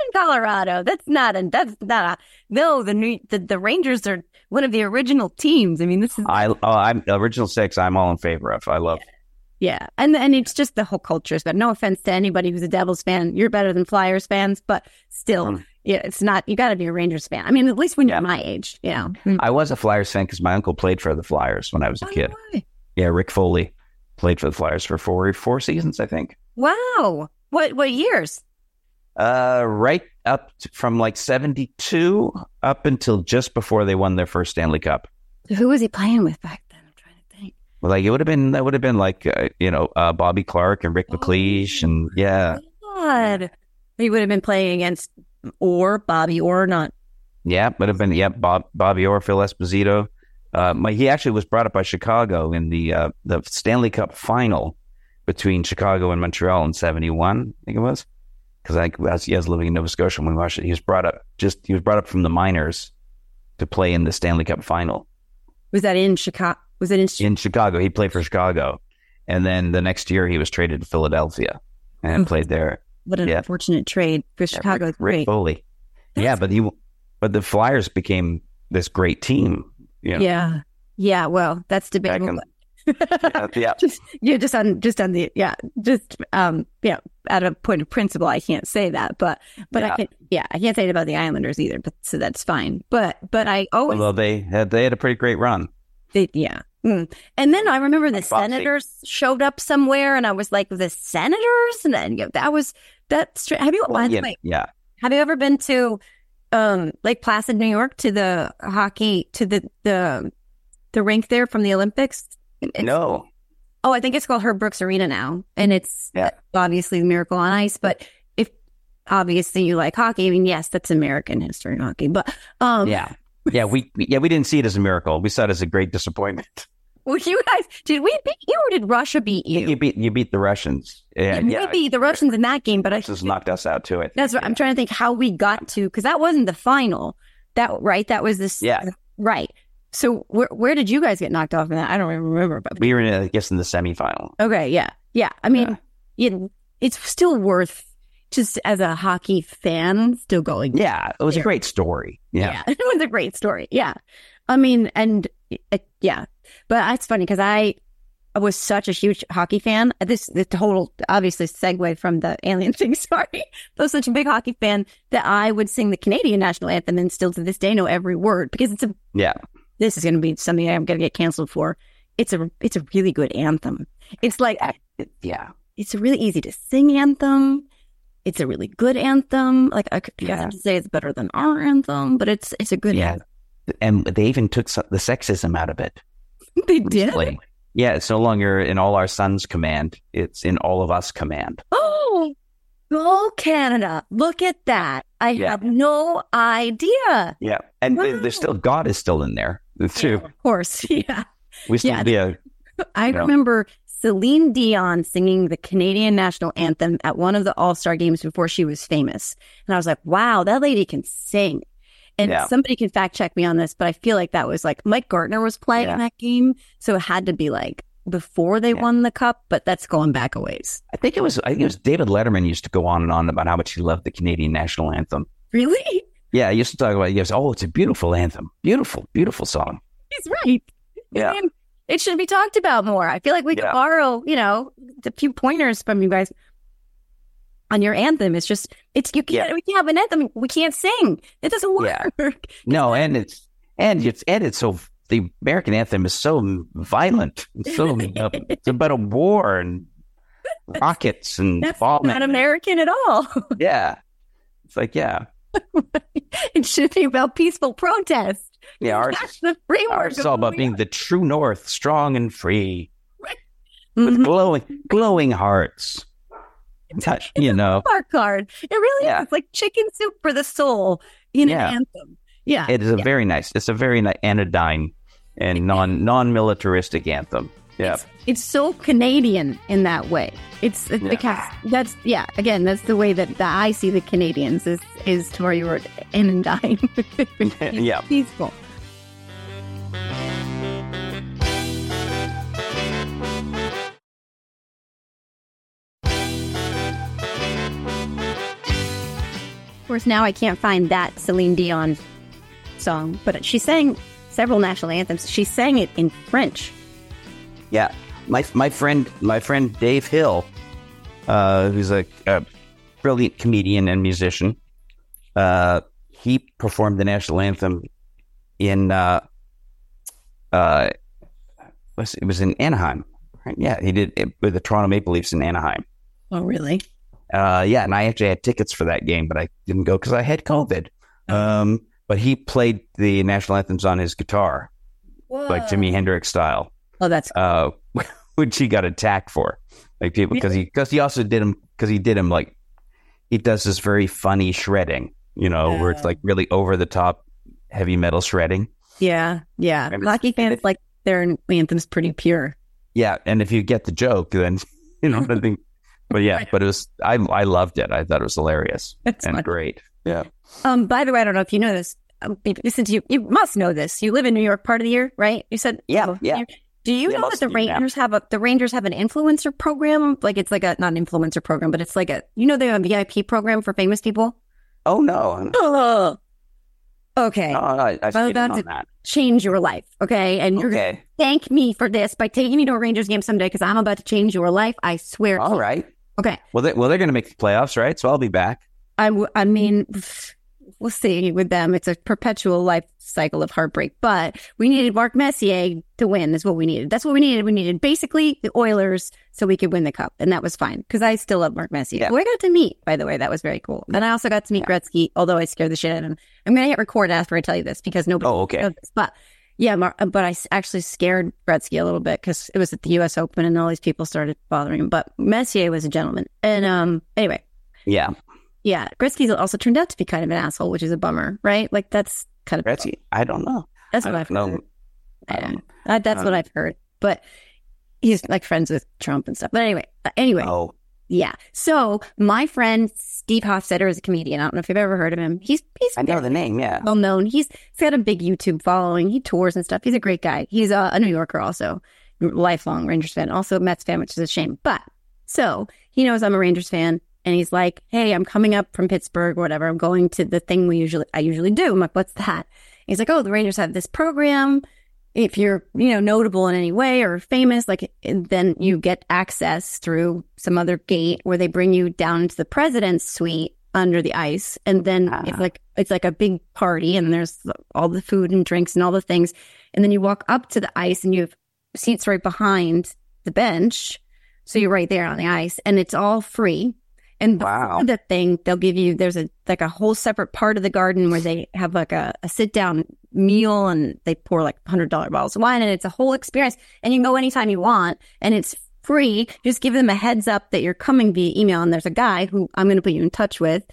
in Colorado. That's not a. That's not a. No, the new the, the Rangers are one of the original teams. I mean, this is I, oh, I'm original six. I'm all in favor of. I love. Yeah, and and it's just the whole culture is better. No offense to anybody who's a Devils fan, you're better than Flyers fans, but still, Mm. yeah, it's not. You got to be a Rangers fan. I mean, at least when you're Yeah. my age, you know. I was a Flyers fan because my uncle played for the Flyers when I was a Oh, kid. no. Yeah, Rick Foley played for the Flyers for four four seasons, I think. Wow, what what years? Uh, right up to, from like seventy two up until just before they won their first Stanley Cup. Who was he playing with back then? I'm trying to think. Like it would have been that would have been like uh, you know uh, Bobby Clarke and Rick Oh. MacLeish and yeah God, he would have been playing against or Bobby or not. yeah would have been yeah Bob Bobby Orr Phil Esposito. Uh, my, he actually was brought up by Chicago in the uh, the Stanley Cup final between Chicago and Montreal in '71. I think it was because I was, he was living in Nova Scotia when we watched it. He was brought up just he was brought up from the minors to play in the Stanley Cup final. Was that in Chicago? Was it in? In Chicago. He played for Chicago, and then the next year he was traded to Philadelphia and Mhm. played there. what an yeah. unfortunate trade for Chicago. Rick, Rick Great. Foley. Yeah, but he, but the Flyers became this great team. You know, Yeah, yeah. Well, that's debatable. yeah, yeah. *laughs* just yeah, just on just on the yeah, just um yeah, at a point of principle, I can't say that, but but I Yeah. can yeah, I can't say it about the Islanders either, but so that's fine. But but I always Although they had they had a pretty great run. they, yeah. Mm. And then I remember the Boxy. Senators showed up somewhere, and I was like, the Senators, and then, you know, that was that's str- have you by the yeah, way yeah. have you ever been to um Lake Placid, New York, to the hockey to the the the rink there from the Olympics? It's- No, Oh, I think it's called Herb Brooks Arena now, and it's Yeah. obviously Miracle on Ice. But if obviously you like hockey, I mean, yes, that's American history hockey. But um, yeah, yeah. We yeah we didn't see it as a miracle. We saw it as a great disappointment. Well, you guys did we beat you or did Russia beat you? You beat you beat the Russians. Yeah, we yeah. beat the Russians in that game, but I just knocked us out too. I think. that's what I'm trying to think how we got to because that wasn't the final. That right? That was this. Yeah. Right. So where where did you guys get knocked off in that? I don't even remember. But We were in, I guess, in the semifinal. Okay, yeah, yeah. I mean, it, it's still worth just as a hockey fan still going. Yeah, it was a great story. Yeah, *laughs* it was a great story. Yeah, I mean, and it, yeah, but it's funny because I was such a huge hockey fan. This the total obviously segue from the alien *laughs* thing. Sorry, *laughs* but I was such a big hockey fan that I would sing the Canadian national anthem and still to this day know every word because it's a yeah. this is going to be something I'm going to get canceled for. It's a it's a really good anthem. It's like yeah. it's a really easy to sing anthem. It's a really good anthem. Like I could Yeah. have to say it's better than our anthem, but it's it's a good Yeah. anthem. And they even took the sexism out of it. *laughs* They did. recently. Yeah, it's no longer in all our sons command. It's in all of us command. Oh, go Canada! Look at that. I Yeah. have no idea. Yeah. And Wow. there's still God is still in there *laughs* too. Of course, *laughs* yeah. We still Yeah. yeah. I Yeah. remember Celine Dion singing the Canadian national anthem at one of the All Star games before she was famous. And I was like, wow, that lady can sing. And Yeah. somebody can fact check me on this, but I feel like that was like Mike Gartner was playing Yeah. that game. So it had to be like before they Yeah. won the cup, but that's going back a ways. I think it was. I think it was David Letterman used to go on and on about how much he loved the Canadian national anthem. Really? Yeah, he used to talk about. He goes, "Oh, it's a beautiful anthem, beautiful, beautiful song." He's right. Yeah. It should be talked about more. I feel like we could borrow, you know, a few pointers from you guys on your anthem. It's just, it's you can't. Yeah. We can't have an anthem. We can't sing. It doesn't Yeah. work. *laughs* No, and it's and it's and it's so the American anthem is so violent. It's so *laughs* uh, it's about a war and rockets and That's bombing. not American at all. *laughs* Yeah, it's like yeah, it should be about peaceful protest. yeah. Ours, That's the framework. ours is all about being the true North, strong and free, are. with Mhm. glowing glowing hearts. That- you know, Our card. It really Yeah. is. It's like chicken soup for the soul in Yeah. an anthem. Yeah. it is a Yeah. very nice. It's a very ni- anodyne and non non militaristic anthem. Yeah, It's, it's so Canadian in that way. It's it's Yeah. because that's yeah. Again, that's the way that, that I see the Canadians is is to where you were *laughs* anodyne. *laughs* Yeah. peaceful. Course, now I can't find that Celine Dion song, but she sang several national anthems. She sang it in French. Yeah, my my friend my friend Dave Hill, uh, who's a, a brilliant comedian and musician, uh, he performed the national anthem in uh, uh, it was in Anaheim, right? Yeah, he did it with the Toronto Maple Leafs in Anaheim. Oh, really? Uh, yeah, and I actually had tickets for that game, but I didn't go because I had COVID. Um, but he played the national anthems on his guitar, like Jimi Hendrix style Oh, that's uh, *laughs* which he got attacked for, like people because he because he also did him because he did him like he does this very funny shredding, you know, where it's like really over the top heavy metal shredding. yeah, yeah. And Hockey fans like their anthems pretty pure. Yeah, and if you get the joke, then *laughs* you know I think. But yeah, *laughs* but it was I I loved it. I thought it was hilarious *laughs* That's and funny. great. Yeah. Um, by the way, I don't know if you know this. Um, listen to you. You must know this. You live in New York part of the year, right? You said Yeah, Oh, yeah. Do you Yeah, know that the of you. Rangers have a the Rangers have an influencer program? Like it's like a not an influencer program, but it's like a you know they have a VIP program for famous people. Oh no. Oh, okay. No, I, I Well, stayed in that's that. Change your life, okay? And you're gonna thank me for this by taking me to a Rangers game someday because I'm about to change your life. I swear. All right. Okay. Well, they, well, they're going to make the playoffs, right? So I'll be back. I, w- I mean, we'll see with them. It's a perpetual life cycle of heartbreak, but we needed Mark Messier to win. Is what we needed. That's what we needed. We needed basically the Oilers so we could win the cup, and that was fine because I still love Mark Messier. Yeah. Who I got to meet, by the way, that was very cool. And I also got to meet Gretzky, although I scared the shit out of him. I'm going to hit record after I tell you this because nobody. Oh, okay. knows this. But yeah, Mar- uh, but I actually scared Gretzky a little bit because it was at the U.S. Open and all these people started bothering him. But Messier was a gentleman, and um, anyway. Yeah. Yeah, Gretzky's also turned out to be kind of an asshole, which is a bummer, right? Like that's kind of Gretzky? I don't know. That's what I've don't know. heard. I Yeah. don't- Uh, that's what um, I've heard. But he's like friends with Trump and stuff. But anyway, uh, anyway, Oh, yeah. So my friend Steve Hofstetter is a comedian. I don't know if you've ever heard of him. He's he's I know the name. Yeah. well known. He's he's got a big YouTube following. He tours and stuff. He's a great guy. He's a, a New Yorker also, lifelong Rangers fan, also a Mets fan, which is a shame. But so he knows I'm a Rangers fan, and he's like, "Hey, I'm coming up from Pittsburgh or whatever. I'm going to the thing we usually I usually do." I'm like, "What's that?" He's like, "Oh, the Rangers have this program. If you're you know notable in any way or famous, like then you get access through some other gate where they bring you down to the president's suite." under the ice and then it's Ah. like it's like a big party and there's all the food and drinks and all the things and then you walk up to the ice and you have seats right behind the bench so you're right there on the ice and it's all free and Wow. the thing they'll give you there's a like a whole separate part of the garden where they have like a, a sit down meal and they pour like hundred dollar bottles of wine and it's a whole experience and you can go anytime you want and it's free just give them a heads up that you're coming via email and there's a guy who i'm going to put you in touch with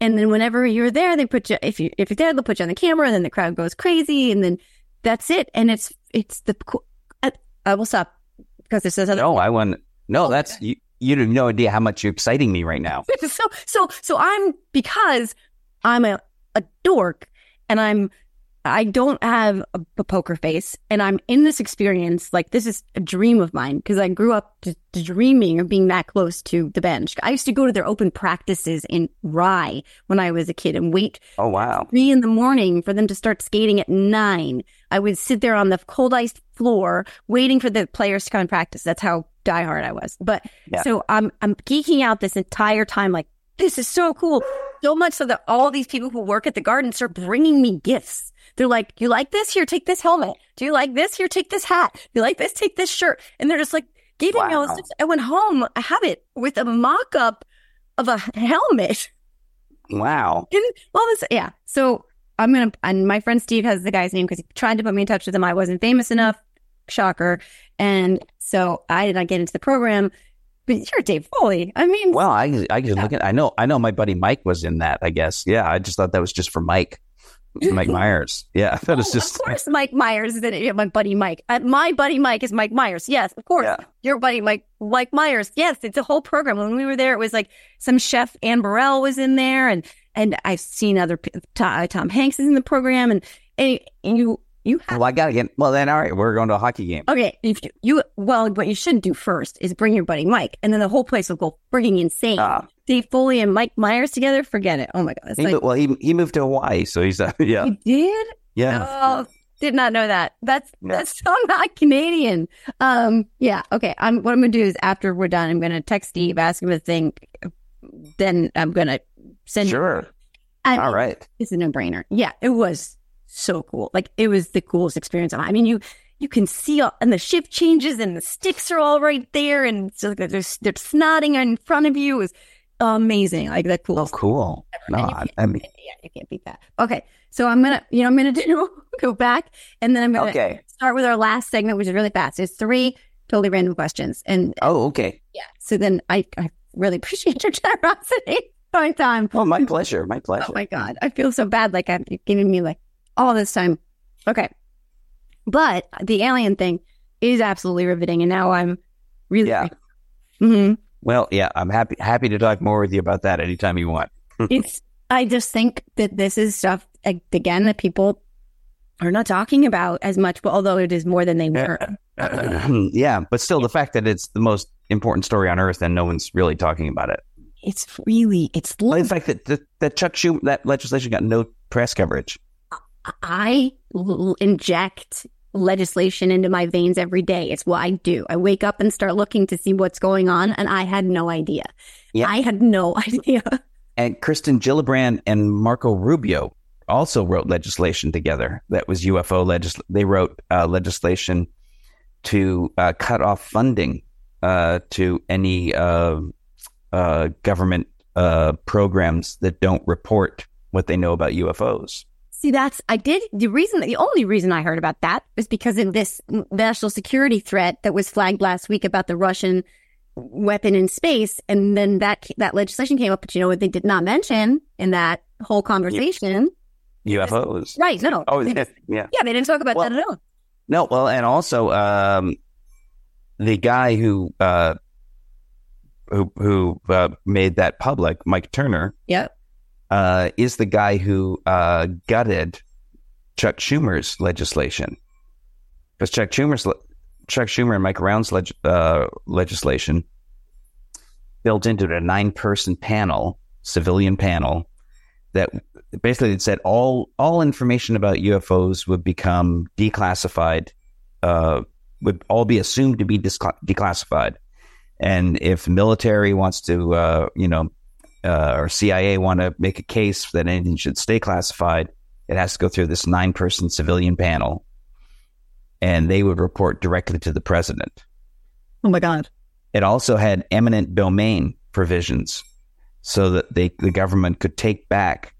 and then whenever you're there they put you if you if you're there they'll put you on the camera and then the crowd goes crazy and then that's it and it's it's the I, I will stop because it says other No, I want. No, oh, that's you. You have no idea how much you're exciting me right now. *laughs* so so so I'm because I'm a, a dork and I'm I don't have a, a poker face and I'm in this experience. Like this is a dream of mine because I grew up just dreaming of being that close to the bench. I used to go to their open practices in Rye when I was a kid and wait Oh wow. three in the morning for them to start skating at nine. I would sit there on the cold ice floor waiting for the players to come and practice. That's how diehard I was. But Yeah. so I'm I'm geeking out this entire time, like this is so cool. So much so that all these people who work at the garden start bringing me gifts. They're like, "You like this? Here, take this helmet. Do you like this? Here, take this hat. Do you like this? Take this shirt." And they're just like giving me all this stuff. I went home. I have it with a mock up of a helmet. Wow. And all this, yeah. So I'm gonna, and my friend Steve has the guy's name because he tried to put me in touch with him. I wasn't famous enough, shocker, and so I did not get into the program. But you're Dave Foley. I mean, Well, I I can look at. I know. I know. My buddy Mike was in that. I guess. Yeah. I just thought that was just for Mike. *laughs* Mike Myers. Yeah. *laughs* That was oh, just. of course, Mike Myers is in it. Yeah, my buddy Mike. Uh, my buddy Mike is Mike Myers. Yes, of course. Yeah. Your buddy Mike, Mike Myers. Yes, it's a whole program. When we were there, it was like some chef Anne Burrell was in there, and and I've seen other Tom, Tom Hanks is in the program, and, and you you have Well, I gotta get. Well, then all right. We're going to a hockey game. Okay, if you, you well, what you should do first is bring your buddy Mike, and then the whole place will go freaking insane. Ah. Dave Foley and Mike Myers together, forget it. Oh my god, He, like, mo- well, he he moved to Hawaii, so he's uh, *laughs* yeah He did? yeah. Oh, did not know that. That's Yeah. that's so not Canadian. Um, yeah. Okay. I'm what I'm gonna do is after we're done, I'm gonna text Steve, ask him to think. Then I'm gonna send. Sure. I- All right. it's a no brainer. Yeah, it was so cool. Like it was the coolest experience. I mean, you you can see all, and the shift changes and the sticks are all right there, and so they're they're snotting in front of you. It was amazing. Like the Oh, coolest. cool. No, I, can't- I mean, yeah, you can't beat that. Okay, so I'm gonna you know I'm gonna *laughs* do go back and then I'm gonna okay. start with our last segment, which is really fast. It's three totally random questions, and Oh, okay. yeah. So then I I really *laughs* appreciate your generosity. *laughs* My time. Oh, my pleasure. My pleasure. Oh my god, I feel so bad. Like I'm giving me like all this time. Okay, but the alien thing is absolutely riveting, and now I'm really Yeah. hmm Well, yeah, I'm happy happy to talk more with you about that anytime you want. *laughs* it's. I just think that this is stuff again that people are not talking about as much, but although it is more than they were. *clears throat* yeah, but still, the fact that it's the most important story on earth and no one's really talking about it. It's really it's. Well, the fact that that, that Chuck Schumer that legislation got no press coverage. I l- inject legislation into my veins every day. It's what I do. I wake up and start looking to see what's going on, and I had no idea. Yeah. I had no *laughs* idea. And Kirsten Gillibrand and Marco Rubio also wrote legislation together that was UFO legis. They wrote uh, legislation to uh, cut off funding uh, to any uh, uh, government uh, programs that don't report what they know about UFOs. See, that's I did the reason. The only reason I heard about that was because in this national security threat that was flagged last week about the Russian weapon in space, and then that that legislation came up. But you know what? They did not mention in that whole conversation. UFOs. Right? No. Oh, yeah. yeah, they didn't talk about Well- that at all. No, well, and also um, the guy who uh, who who uh, made that public, Mike Turner, Yep. Uh, is the guy who uh, gutted Chuck Schumer's legislation. Because Chuck Schumer's le- Chuck Schumer and Mike Rounds' leg- uh, legislation built into a nine-person panel, civilian panel, that basically it said all all information about UFOs would become declassified, uh, would all be assumed to be discla- declassified, and if military wants to, uh, you know, uh, or CIA want to make a case that anything should stay classified, it has to go through this nine-person civilian panel, and they would report directly to the president. Oh my god. It also had eminent domain provisions so that they, the government could take back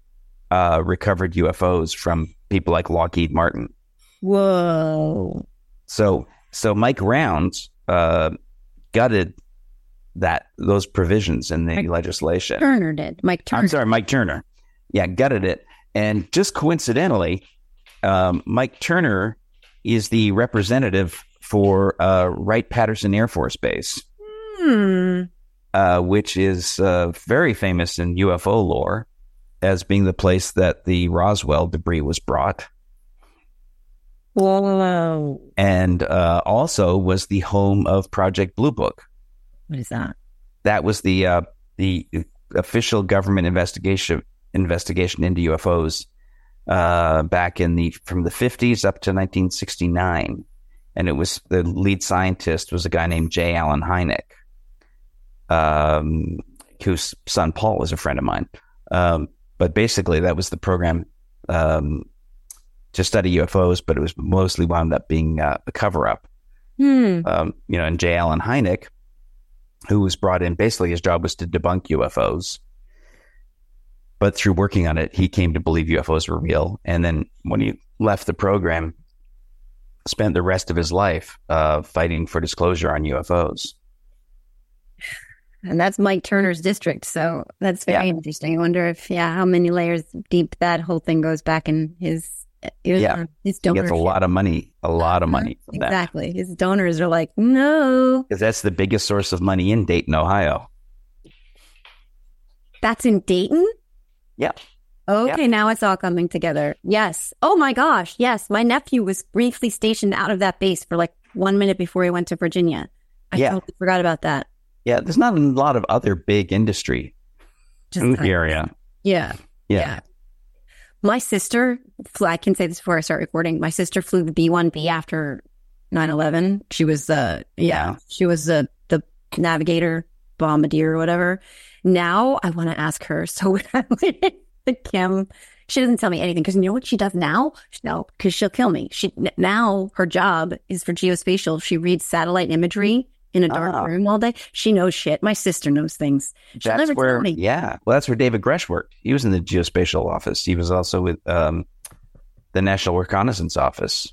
uh, recovered UFOs from people like Lockheed Martin. Whoa. So, so Mike Rounds uh, gutted that those provisions in the Mike legislation. Turner did. Mike Turner. I'm sorry, Mike Turner. Yeah, gutted it. And just coincidentally, um, Mike Turner is the representative for uh, Wright Patterson Air Force Base. Hmm. uh, which is uh, very famous in UFO lore as being the place that the Roswell debris was brought. Whoa. and uh, also was the home of Project Blue Book. What is that? That was the uh, the official government investigation investigation into UFOs uh, back in the from the 50s up to 1969, and it was the lead scientist was a guy named J. Allen Hynek, um, whose son Paul was a friend of mine. Um, but basically, that was the program um, to study UFOs, but it was mostly wound up being uh, a cover up. Hmm. Um, you know, and J. Allen Hynek, who was brought in, basically his job was to debunk UFOs. But through working on it, he came to believe UFOs were real. And then when he left the program, spent the rest of his life uh, fighting for disclosure on UFOs. And that's Mike Turner's district. So that's very Yeah. interesting. I wonder if, yeah, how many layers deep that whole thing goes back in his, his, Yeah. Um, his He donor. gets a lot of money, a lot of money from that. Exactly. His donors are like, no, Because that's the biggest source of money in Dayton, Ohio. that's in Dayton. Yeah. Okay, now it's all coming together. Yes. Oh my gosh. Yes. My nephew was briefly stationed out of that base for like one minute before he went to Virginia. I Yeah. totally forgot about that. Yeah, there's not a lot of other big industry Just in the area. Yeah. Yeah. My sister, I can say this before I start recording. My sister flew the B 1B after 9 11. She was, uh, yeah, she was uh, the navigator, bombardier, or whatever. Now I want to ask her. So *laughs* when I went to Kim, she doesn't tell me anything because you know what she does now? No, because she'll kill me. She Now her job is for geospatial. She reads satellite imagery in a dark Ah. room all day. She knows shit. My sister knows things. She'll That's never where, me. yeah. Well, that's where David Grusch worked. He was in the geospatial office. He was also with um, the National Reconnaissance Office.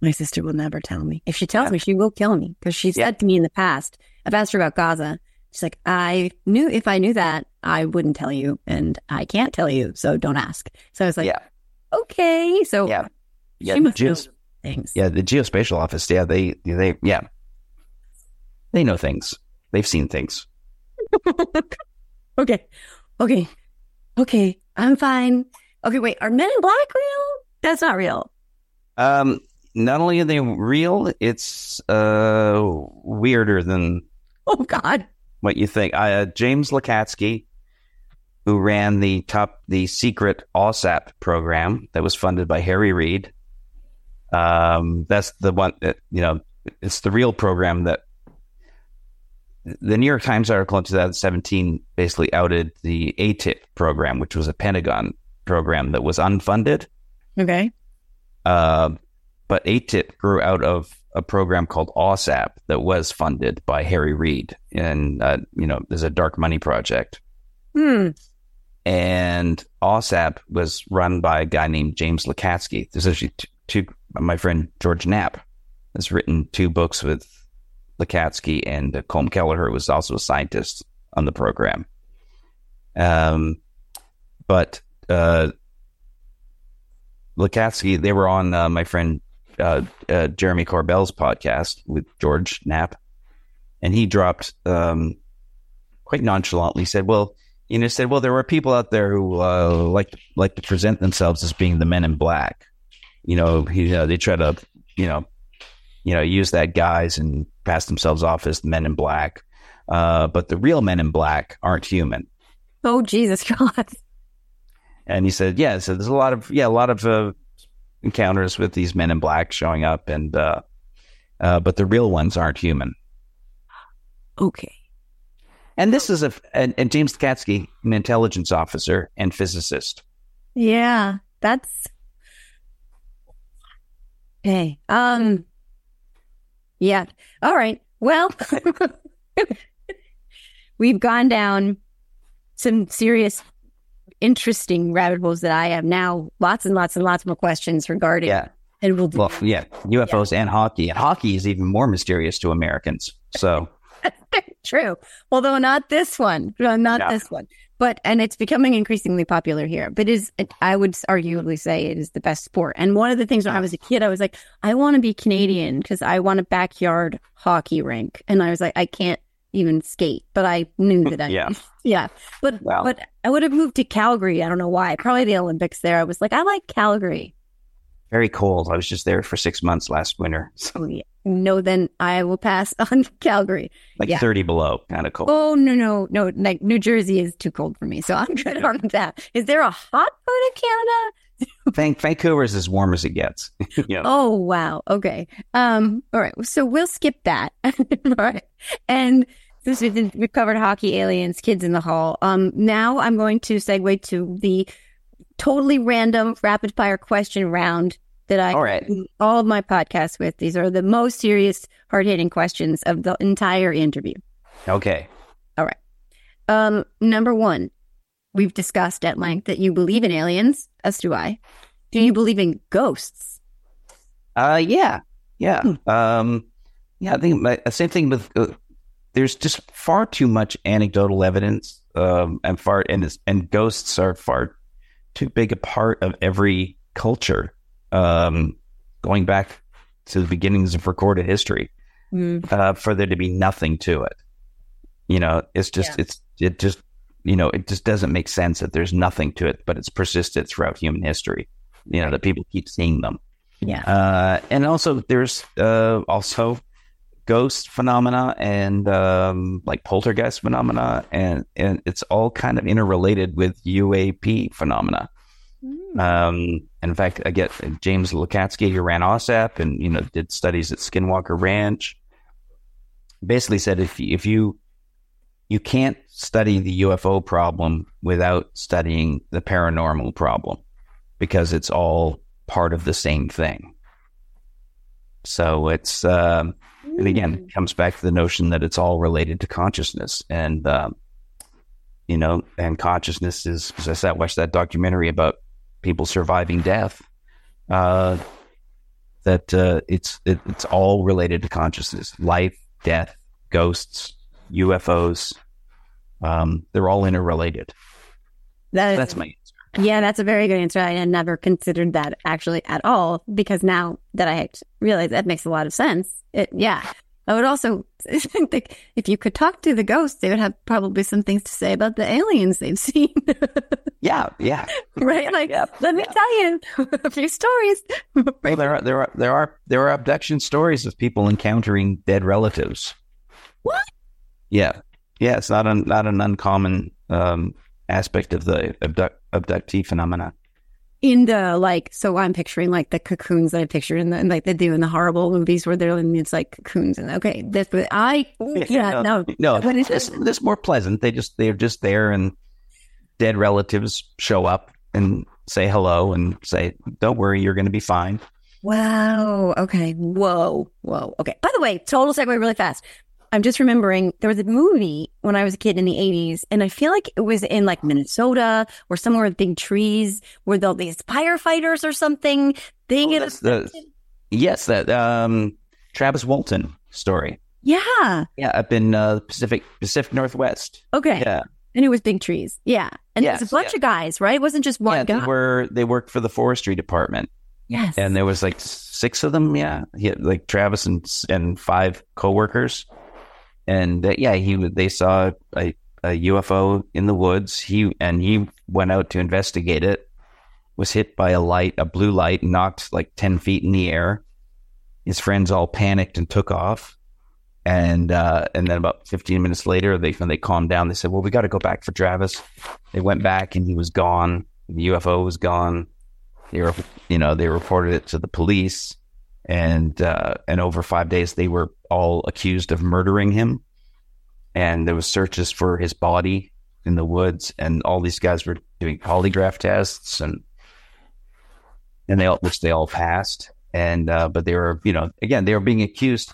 My sister will never tell me. If she tells me, she will kill me because she Yeah. said to me in the past, I've asked her about Gaza. She's like, I knew if I knew that, I wouldn't tell you, and I can't tell you, so don't ask. So I was like, yeah, okay. So yeah, yeah. she the must geos- things. yeah, the geospatial office. Yeah, they, they, yeah, they know things. They've seen things. *laughs* okay, okay, okay. I'm fine. Okay, wait. Are Men in Black real? That's not real. Um, not only are they real, it's uh weirder than *laughs* Oh God. what you think. Uh, James Lacatski, who ran the top, the secret AAWSAP program that was funded by Harry Reid. Um, that's the one that you know. It's the real program that the New York Times article in 2017 basically outed the ATIP program, which was a Pentagon program that was unfunded. Okay. Uh, but ATIP grew out of a program called AAWSAP that was funded by Harry Reid, and uh, you know, there's a dark money project. Hmm. And AAWSAP was run by a guy named James Lacatski. There's actually two, two my friend George Knapp has written two books with Lacatski, and uh, Colm Kelleher was also a scientist on the program. Um, but uh, Lacatski, they were on uh, my friend uh, uh, Jeremy Corbell's podcast with George Knapp, and he dropped um, quite nonchalantly said, "Well, you know, said, well, there were people out there who uh, like like to present themselves as being the Men in Black. You know, he, uh, they try to, you know, you know, use that guise and pass themselves off as the Men in Black, uh, but the real Men in Black aren't human." Oh Jesus *laughs* God. And he said, yeah, so there's a lot of, yeah, a lot of uh, encounters with these men in black showing up and, uh, uh, but the real ones aren't human. Okay. And this is a, and, and James Katsky, an intelligence officer and physicist. Yeah, that's okay. Um, yeah. All right. Well, *laughs* we've gone down some serious, interesting rabbit holes that I have now. Lots and lots and lots more questions regarding. Yeah. And we'll do. Well, yeah, UFOs and hockey. And hockey is even more mysterious to Americans. So, *laughs* True. Although not this one, not No. this one. But and it's becoming increasingly popular here. But is I would arguably mm-hmm. say it is the best sport. And one of the things when I was a kid, I was like, I want to be Canadian because I want a backyard hockey rink. And I was like, I can't even skate, but I knew that I *laughs* Yeah. *laughs* yeah. But Wow. but I would have moved to Calgary. I don't know why. Probably the Olympics there. I was like, I like Calgary. very cold. I was just there for six months last winter, *laughs* so Oh, yeah. No, then I will pass *laughs* on Calgary. like Yeah. 30 below, kind of cold. Oh no, no, no! Like New Jersey is too cold for me, so I'm good on that. Is there a hot part of Canada? *laughs* Van- Vancouver is as warm as it gets. *laughs* yeah. Oh wow. Okay. Um. All right. So we'll skip that. all right. And since we did, we covered hockey, aliens, kids in the hall. Um. Now I'm going to segue to the totally random rapid fire question round that I All right. all of my podcasts with. These are the most serious, hard hitting questions of the entire interview. Okay. All right. Um, number one, we've discussed at length that you believe in aliens, as do I. Do you believe in ghosts? Uh, yeah, yeah. Hmm. Um, yeah. I think my, same thing with. Uh, there's just far too much anecdotal evidence, um, and far and and ghosts are far too big a part of every culture, um, going back to the beginnings of recorded history, uh, for there to be nothing to it. You know, it's just it's it just you know it just doesn't make sense that there's nothing to it, but it's persisted throughout human history. You know that people keep seeing them. Yeah. Uh, and also there's uh, also ghost phenomena and um, like poltergeist phenomena, and and it's all kind of interrelated with UAP phenomena. Um, and in fact, I get James Lacatski, who ran AAWSAP and you know did studies at Skinwalker Ranch. Basically, said if you, if you you can't study the UFO problem without studying the paranormal problem because it's all part of the same thing. So it's, um, and again, it comes back to the notion that it's all related to consciousness. And, um, you know, and consciousness is, as I said, I watched that documentary about people surviving death. Uh, that uh, it's it, it's all related to consciousness, life, death, ghosts, UFOs. Um, they're all interrelated. That is, That's my answer. yeah, that's a very good answer. I had never considered that actually at all because now that I realize that makes a lot of sense. It, yeah. I would also *laughs* think if you could talk to the ghosts, they would have probably some things to say about the aliens they've *laughs* seen. Yeah, yeah. right? Like, let me tell you a few stories. Well, there are there are there are there are abduction stories of people encountering dead relatives. What? Yeah, yeah. It's not an not an uncommon um, aspect of the abduct, abductee phenomena. In the like so i'm picturing like the cocoons that i pictured in the like they do in the horrible movies where they're in it's like cocoons and okay that's what i yeah no. No. Is It's, it's more pleasant. They just they're just there, and dead relatives show up and say hello and say, "Don't worry, you're going to be fine." wow. Okay. Whoa. Whoa. Okay. By the way total segue really fast i'm just remembering there was a movie when i was a kid in the 80s and i feel like it was in like minnesota or somewhere with big trees where they'll these firefighters or something they Oh, get the- Yes, that um, Travis Walton story. yeah Yeah, up in uh, Pacific Pacific Northwest. okay Yeah, and it was big trees yeah and it was a bunch yeah. of guys right it wasn't just one yeah. They guy were they worked for the forestry department. yes and there was like six of them. Yeah, he had like Travis and and five coworkers, and uh, yeah, he they saw a, a UFO in the woods. He and he went out to investigate it. Was hit by a light, a blue light, knocked like ten feet in the air. His friends all panicked and took off. And uh, and then about fifteen minutes later, they when they calmed down, they said, "Well, we got to go back for Travis." They went back, and he was gone. The UFO was gone. They were, you know, they reported it to the police, and uh, and over five days they were all accused of murdering him, and there was searches for his body in the woods, and all these guys were doing polygraph tests, and and they all which they all passed, and uh, but they were, you know, again they were being accused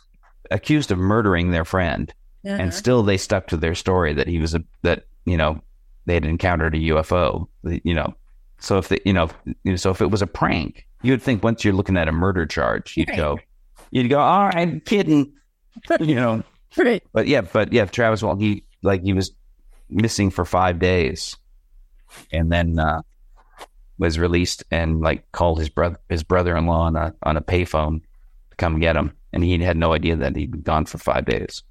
accused of murdering their friend, and still they stuck to their story that he was a that you know they had encountered a UFO, you know. So if the, you know, so if it was a prank, you'd think once you're looking at a murder charge, you'd Right. go, you'd go, all right, I'm kidding, *laughs* you know. Right. But yeah, but yeah, Travis Walton, he like he was missing for five days, and then uh, was released and like called his brother his brother in law on a on a payphone to come get him, and he had no idea that he'd been gone for five days.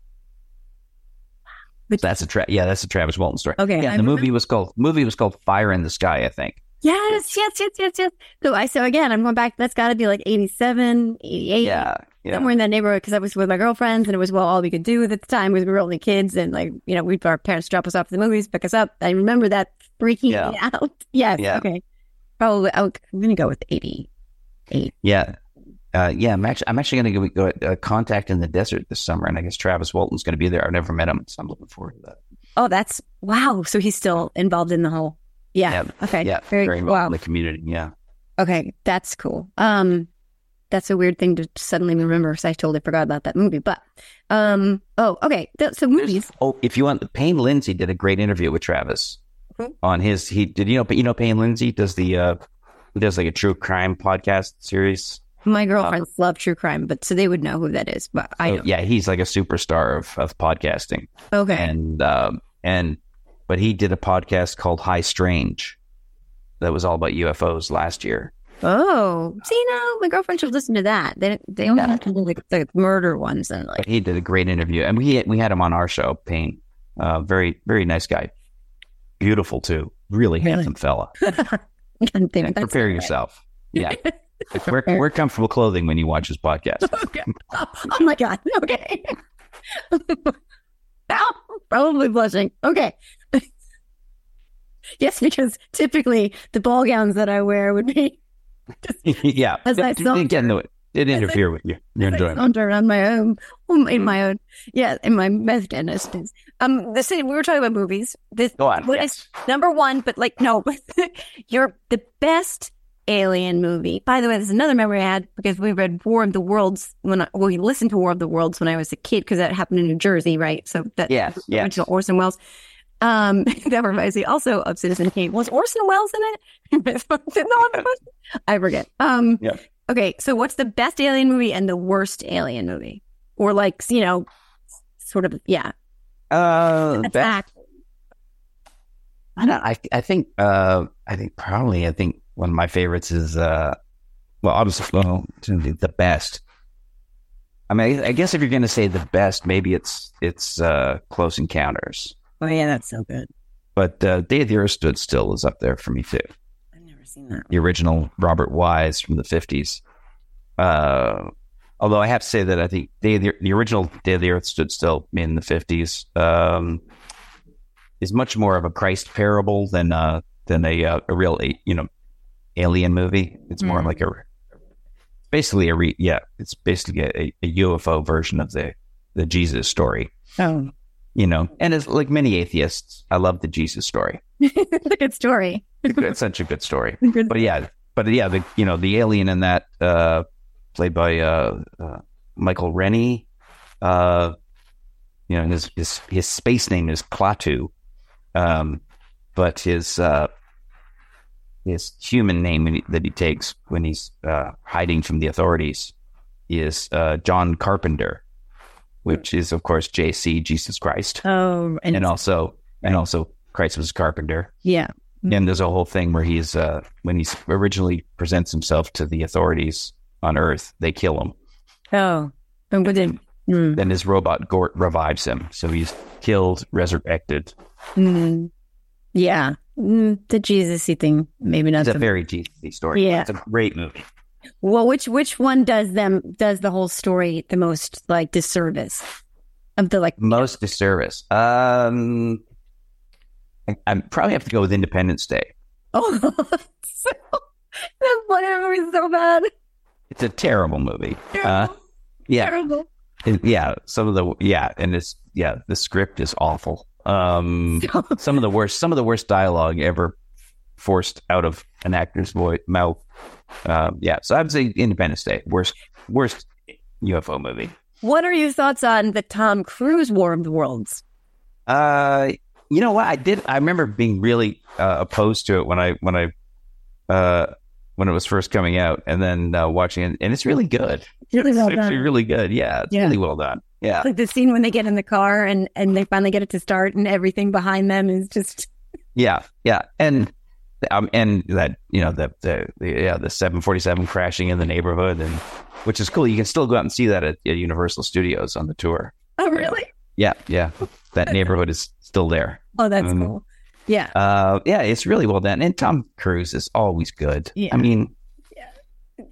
But- that's a tra- yeah, that's a Travis Walton story. Okay, yeah, I the movie was called movie was called Fire in the Sky, I think. Yes, yes, yes, yes, yes. So I so again, I'm going back. That's got to be like 87, 88. Yeah, yeah. Somewhere in that neighborhood because I was with my girlfriends and it was well all we could do at the time was we were only kids and like you know we'd our parents drop us off to the movies pick us up. I remember that freaking Yeah. me *laughs* out. Yes. Yeah. Okay. Probably I'm gonna go with 88. Yeah. Uh, yeah, I'm actually, I'm actually going to go, go uh, Contact in the Desert this summer, and I guess Travis Walton's going to be there. I've never met him, so I'm looking forward to that. Oh, that's wow. So he's still involved in the whole. Yeah. Okay. Yeah, Very, very involved wow. in the community. Yeah. Okay, that's cool. Um, that's a weird thing to suddenly remember because I totally forgot about that movie. But, um, oh, okay. So movies. Oh, if you want, Payne Lindsay did a great interview with Travis Mhm. on his. He did you know you know Payne Lindsay does the uh, does like a true crime podcast series. My girlfriends love true crime, but so they would know who that is. But I don't. yeah, he's like a superstar of of podcasting, Okay. and um, and but he did a podcast called High Strange that was all about UFOs last year. oh, see now my girlfriend should listen to that. They they only have to do like the murder ones and like. But he did a great interview, and we we had him on our show. Payne, uh, very very nice guy, beautiful too, really Really? handsome fella. *laughs* And think And that's prepare yourself. Yeah. *laughs* wear, wear comfortable clothing when you watch his podcast. *laughs* Okay. Oh, oh my god. Okay. Ow, probably blushing. Okay. Yes, because typically the ball gowns that I wear would be *laughs* yeah. As I did get into it. Interfere with you. Your enjoyment. saunter around my own, in my own, yeah, in my meth dentist. Um, the same. We were talking about movies. This Go on, what yes. is number one? But like, no, *laughs* you're the best alien movie. By the way, there's another memory I had because we read War of the Worlds when I, well, we listened to War of the Worlds when I was a kid because that happened in New Jersey, right? So that Yes, yes. original Orson Welles. Um, *laughs* that reminds me also of Citizen Kane. Was Orson Welles in it? *laughs* I forget. Um, Yeah. okay. So what's the best alien movie and the worst alien movie? Or like, you know, sort of, yeah. Uh, best. I don't. I I think. Uh, I think probably. I think one of my favorites is. Uh, well, obviously, well, the best. I mean, I, I guess if you're going to say the best, maybe it's it's uh, Close Encounters. Oh yeah, that's so good. But uh, Day of the Earth Stood Still is up there for me too. I've never seen that. the original Robert Wise from the 50s. Uh, although I have to say that I think Day of the, the original Day of the Earth Stood Still in the 50s um, is much more of a Christ parable than uh, than a uh, a real you know alien movie. It's more Mm. like a basically a re, yeah, it's basically a, a UFO version of the the Jesus story. Oh, You know, and as like many atheists, I love the Jesus story. *laughs* it's a good story. It's such a good story *laughs* Good- but yeah, but yeah, the you know the alien in that uh, played by uh, uh, Michael Rennie, uh, you know his his his space name is Klaatu, um, but his uh, his human name that he takes when he's uh, hiding from the authorities is uh, John Carpenter, which is of course JC Jesus Christ, Oh, and, and also and also Christ was a carpenter. yeah. And there's a whole thing where he's uh, when he originally presents himself to the authorities on Earth, they kill him. Oh, and within. Mm, Then his robot Gort revives him, so he's killed, resurrected. mm, yeah, mm, the Jesus-y thing. Maybe not. It's a very Jesus story. Yeah. it's a great movie. Well, which which one does them does the whole story the most like disservice of the like? Most disservice. Um, I, I probably have to go with Independence Day. Oh, *laughs* so, that one movie so bad. It's a terrible movie. Uh, yeah, Terrible. It- yeah. Some of the yeah, and it's yeah, the script is awful. Um, *laughs* some of the worst, some of the worst dialogue ever forced out of an actor's voice mouth. Um, yeah, so I would say Independence Day, worst, worst UFO movie. What are your thoughts on the Tom Cruise War of the Worlds? Uh, you know what? I did. I remember being really uh, opposed to it when I when I uh, when it was first coming out, and then uh, watching it, and it's really good. Really well it's actually done. really good. Yeah, it's Yeah. really well done. Yeah, Like the scene when they get in the car and and they finally get it to start, and everything behind them is just yeah, yeah, and um, and that you know the the, the yeah the seven forty seven crashing in the neighborhood, and which is cool. You can still go out and see that at, at Universal Studios on the tour. oh really? Yeah, yeah, that neighborhood is still there. Oh, that's Um, cool. Yeah. Uh, yeah, it's really well done. And Tom Cruise is always good. Yeah. I mean, yeah.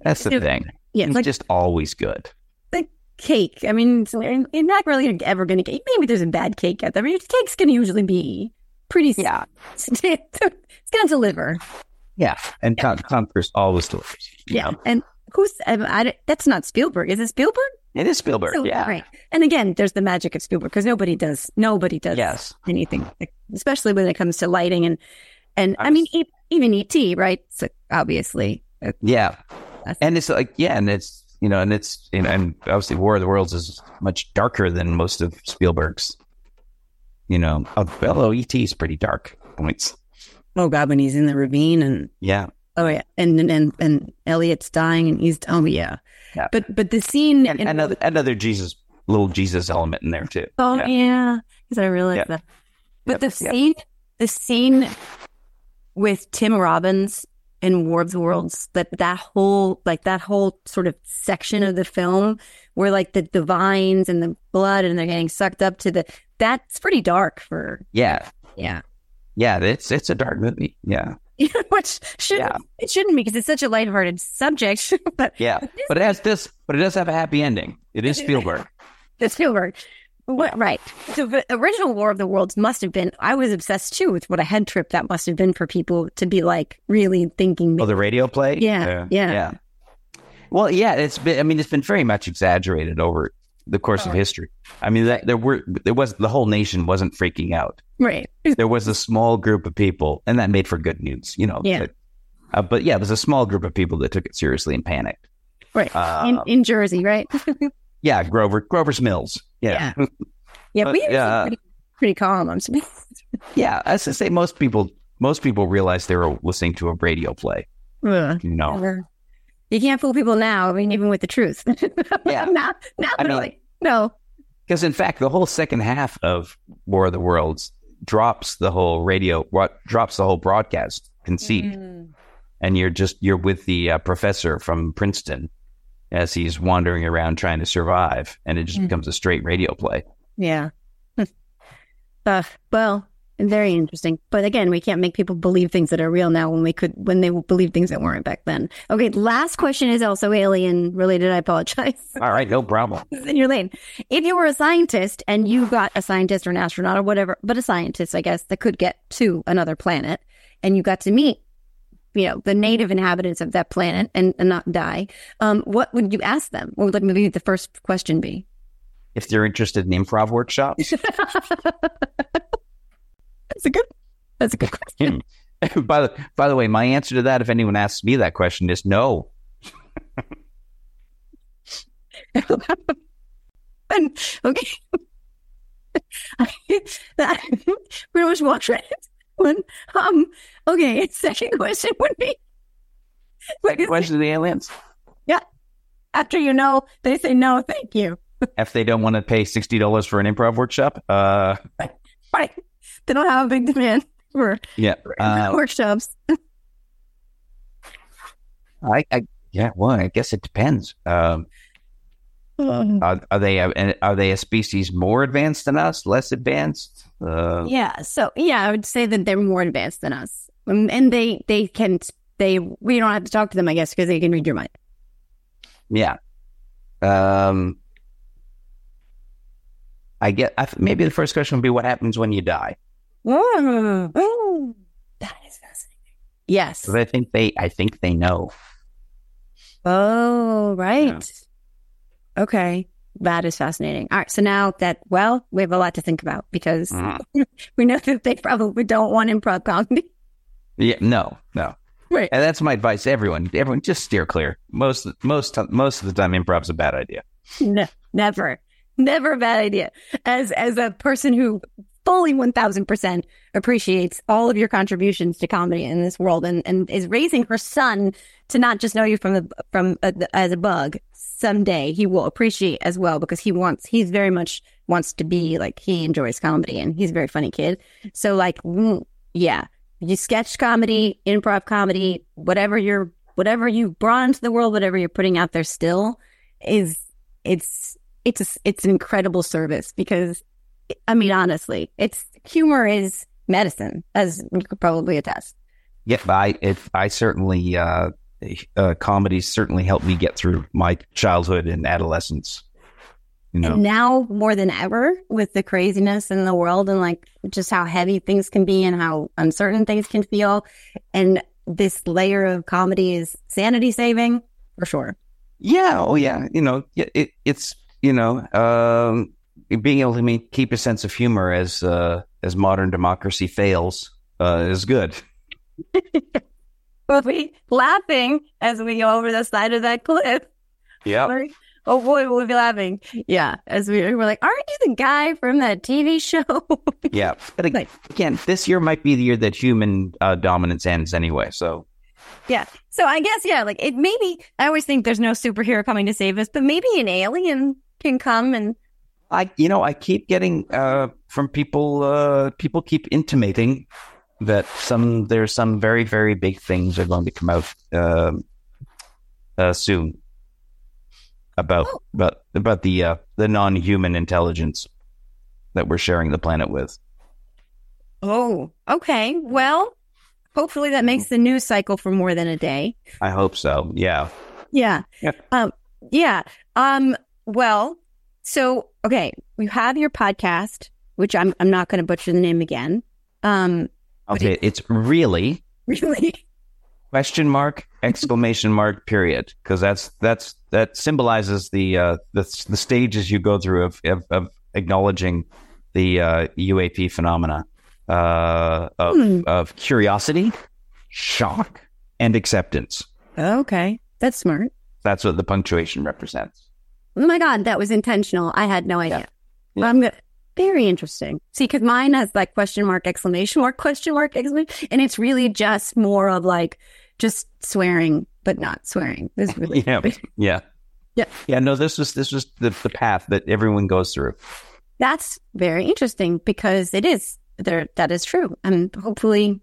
that's the Yeah. thing. Yeah, it's He's like just always good. the cake. I mean, you're not really ever going to get. Maybe there's a bad cake out there. But cake's going to usually be pretty. Yeah, *laughs* it's going to deliver. Yeah, and Tom, Tom Cruise always delivers. Yeah, know? and who's? I, I, that's not Spielberg. Is it Spielberg? it is Spielberg. So- yeah, Right. And again, there's the magic of Spielberg because nobody does. Nobody does. Yes. Anything, especially when it comes to lighting and and I mean e- even ET. Right. So obviously. uh, yeah, and it's like yeah, and it's you know, and it's you know, and obviously War of the Worlds is much darker than most of Spielberg's. You know, although ET is pretty dark points. Oh God, when he's in the ravine and Yeah, Oh yeah, and and and, and Elliot's dying, and he's oh yeah. Yeah. But but the scene and in- another another Jesus little Jesus element in there too. oh yeah. yeah, because I realized Yeah. that. But the scene, the scene with Tim Robbins in War of the Worlds, that that whole like that whole sort of section of the film where like the the vines and the blood and they're getting sucked up to the that's pretty dark for yeah, yeah. Yeah. It's it's a dark movie. Yeah, *laughs* Which shouldn't Yeah. it shouldn't be because it's such a lighthearted subject, *laughs* but yeah. But it has this. But it does have a happy ending. It is *laughs* Spielberg. It's Spielberg. What, right. So the original War of the Worlds must have been, I was obsessed too with what a head trip that must have been for people to be like really thinking. Oh, the radio play. Yeah, yeah. yeah. Well, yeah. It's been. I mean, it's been very much exaggerated over the course Oh. of history. I mean, that, there were there was the whole nation wasn't freaking out. right. *laughs* There was a small group of people, and that made for good news. You know. Yeah. But, uh, but yeah, it was a small group of people that took it seriously and panicked. Right. Um, in, in Jersey, right? *laughs* Yeah, Grover Grover's Mills. Yeah. yeah, *laughs* but, we were yeah. pretty, pretty calm. I'm surprised. Yeah, as I say, most people most people realize they were listening to a radio play. You know, never. You can't fool people now. I mean, even with the truth. *laughs* Yeah. now, now I mean- no. because in fact, the whole second half of War of the Worlds drops the whole radio, what drops the whole broadcast conceit, Mm. and you're just you're with the uh, professor from Princeton as he's wandering around trying to survive, and it just Mm. becomes a straight radio play. Yeah. *laughs* uh, well, very interesting. But again, we can't make people believe things that are real now when we could when they believe things that weren't back then. Okay, last question is also alien related. I apologize. *laughs* All right, no problem. In your lane. If you were a scientist and you got a scientist or an astronaut or whatever, but a scientist, I guess, that could get to another planet and you got to meet, you know, the native inhabitants of that planet and, and not die, um, what would you ask them? What would like maybe the first question be? If they're interested in improv workshops, *laughs* That's a good that's a good question. *laughs* by the by the way, my answer to that, if anyone asks me that question, is no. *laughs* and okay. that pretty much walked right one. Um okay, *laughs* second question would be Second question to the aliens: Yeah. After you know, they say no, thank you. If they don't want to pay sixty dollars for an improv workshop, uh, Right. *laughs* They don't have a big demand *laughs* for yeah, *laughs* uh, workshops. I, I, yeah, well, I guess it depends. Um, Um, are, are they a, are they a species more advanced than us, less advanced? Uh, yeah. So yeah, I would say that they're more advanced than us, Um, and they they can they we don't have to talk to them, I guess, because they can read your mind. yeah. Um, I get. I, maybe the first question would be, what happens when you die? Oh, that is fascinating. Yes. 'Cause I think they, I think they know. Oh, right. Okay. That is fascinating. All right. So now that, well, we have a lot to think about because Mhm. *laughs* we know that they probably don't want improv comedy. Yeah, no, no. Right. And that's my advice. to Everyone, everyone, just steer clear. Most, most, most of the time, improv's a bad idea. No, never, never a bad idea. As, as a person who fully 1000% appreciates all of your contributions to comedy in this world and, and is raising her son to not just know you from the, from uh, the, as a bug. Someday he will appreciate as well because he wants, he's very much wants to be like, he enjoys comedy and he's a very funny kid. So like, mm, yeah, you sketch comedy, improv comedy, whatever you're, whatever you brought into the world, whatever you're putting out there still is, it's, it's, a, it's an incredible service because I mean, honestly, it's humor is medicine, as you could probably attest. Yeah, I it, I certainly uh, uh, comedy certainly helped me get through my childhood and adolescence. You know, And now more than ever, with the craziness in the world and like just how heavy things can be and how uncertain things can feel, and this layer of comedy is sanity saving for sure. yeah, oh yeah, you know, it, it, it's you know, um, being able to keep a sense of humor as uh, as modern democracy fails uh, is good. *laughs* We'll be laughing as we go over the side of that cliff. Yeah, Oh boy, we'll be laughing. Yeah, as we we're like, aren't you the guy from that TV show? *laughs* yeah. But ag- Like- again, this year might be the year that human uh, dominance ends anyway. So yeah. So I guess yeah, like it maybe I always think there's no superhero coming to save us, but maybe an alien can come and I, you know, I keep getting uh, from people. Uh, people keep intimating that some there's some very very big things are going to come out um uh, soon about about about the uh, the non human intelligence that we're sharing the planet with. oh, okay. Well, hopefully that makes the news cycle for more than a day. I hope so. Yeah. Yeah. Yeah. Um, yeah. Um, well, so okay, you have your podcast, which I'm I'm not gonna butcher the name again. Um, Okay. It's really *laughs* really question mark exclamation mark period because that's that's that symbolizes the uh the, the stages you go through of of, of acknowledging the uh UAP phenomena uh of, Hmm. of curiosity shock and acceptance Okay. That's smart. that's what the punctuation represents Oh my God, that was intentional. I had no idea. Yeah. I'm go- very interesting. See, because mine has like question mark, exclamation mark, question mark, exclamation, and it's really just more of like just swearing, but not swearing. It's really, *laughs* yeah yeah Yeah. yeah no this was this was the, the path that everyone goes through That's very interesting because it is there. That is true, and hopefully,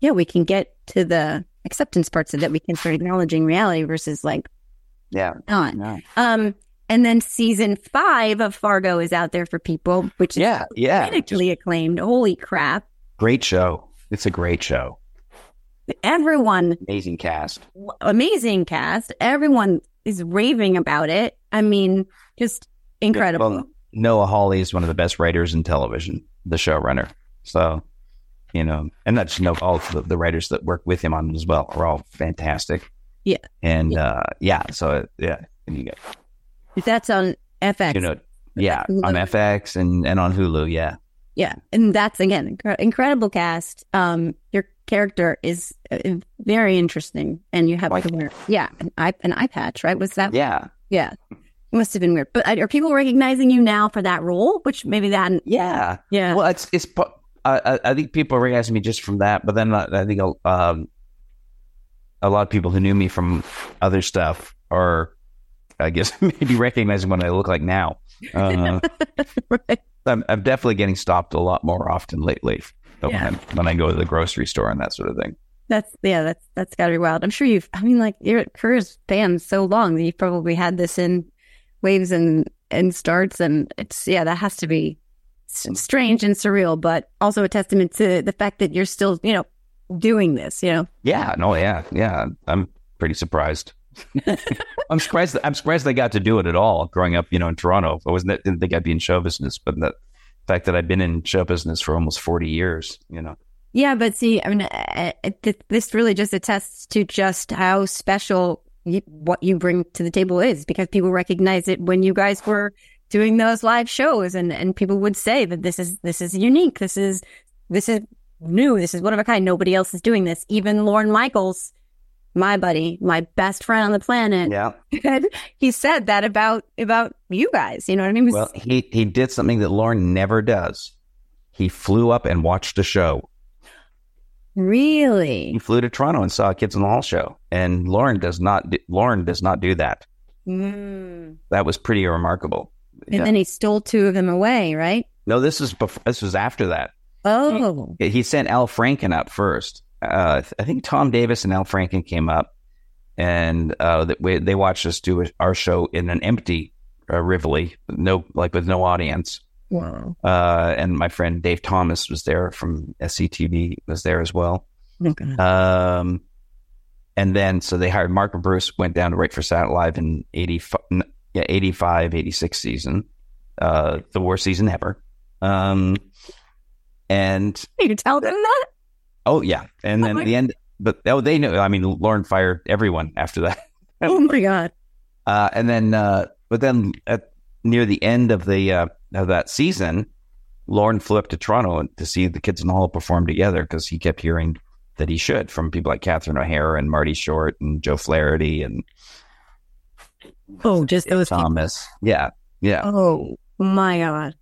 yeah, we can get to the acceptance parts of that. We can start acknowledging reality versus like yeah not. yeah Um, and then season five of Fargo is out there for people, which is yeah yeah critically acclaimed. Holy crap! great show it's a great show Everyone, amazing cast amazing cast. Everyone is raving about it. I mean, just incredible. Well, Noah Hawley is one of the best writers in television, the showrunner. So, you know, and not just know all the, the writers that work with him on it as well are all fantastic. Yeah. And uh, yeah, so yeah, and you get That's on FX. you know, yeah, Hulu. on FX and and on Hulu, yeah, Yeah, and that's again incre- incredible cast. Um, your character is uh, very interesting, and you have Like- to wear yeah an eye an eye patch, right? Was that yeah, yeah? It must have been weird. But uh, are people recognizing you now for that role? Which maybe that yeah. Yeah, Well, it's it's. I I- think people recognize me just from that, but then uh, I think um, a lot of people who knew me from other stuff are, I guess, *laughs* maybe recognizing what I look like now. Uh, *laughs* right. I'm, I'm definitely getting stopped a lot more often lately when, Yeah. I, when I go to the grocery store and that sort of thing. That's yeah, that's that's got to be wild. I'm sure you've. I mean, like your career spans so long that you've probably had this in waves and and starts, and it's yeah, that has to be strange and surreal, but also a testament to the fact that you're still you know doing this. You know, Yeah, no, yeah, yeah. I'm pretty surprised. *laughs* I'm surprised. I'm surprised they got to do it at all. Growing up, you know, in Toronto, I wasn't. Didn't think I'd be in show business, but the fact that I've been in show business for almost 40 years, you know. Yeah, but see, I mean, uh, th- this really just attests to just how special what you bring to the table is, because people recognize it when you guys were doing those live shows, and and people would say that this is this is unique, this is this is new, this is one of a kind. Nobody else is doing this. Even Lorne Michaels, my buddy, my best friend on the planet, Yeah. he said that about about you guys. You know what I mean? Was- Well, he he did something that Lorne never does. He flew up and watched a show. really. He flew to Toronto and saw a Kids in the Hall show, and Lorne does not. do- Lorne does not do that. Mm. That was pretty remarkable. And Yeah. then he stole two of them away, right? no, this is before, this was after that. Oh. He sent Al Franken up first. Uh, I think Tom Davis and Al Franken came up, and uh, that they watched us do our show in an empty uh, Rivoli, no like with no audience, Wow. Uh, and my friend Dave Thomas was there from SCTV was there as well. Okay. Um, and then so they hired Mark and Bruce went down to write for Saturday Live in 85, yeah, 85, 86 season, uh, the worst season ever. Um, and You tell them that? Oh yeah, and then my- the end, but oh they knew. I mean, Lorne fired everyone after that. *laughs* Oh my God. Uh, and then, uh, but then at near the end of the uh, of that season, Lorne flew up to Toronto to see the kids in the hall perform together because he kept hearing that he should from people like Catherine O'Hara and Marty Short and Joe Flaherty and Oh, just those people. Thomas. Yeah, yeah. Oh my God.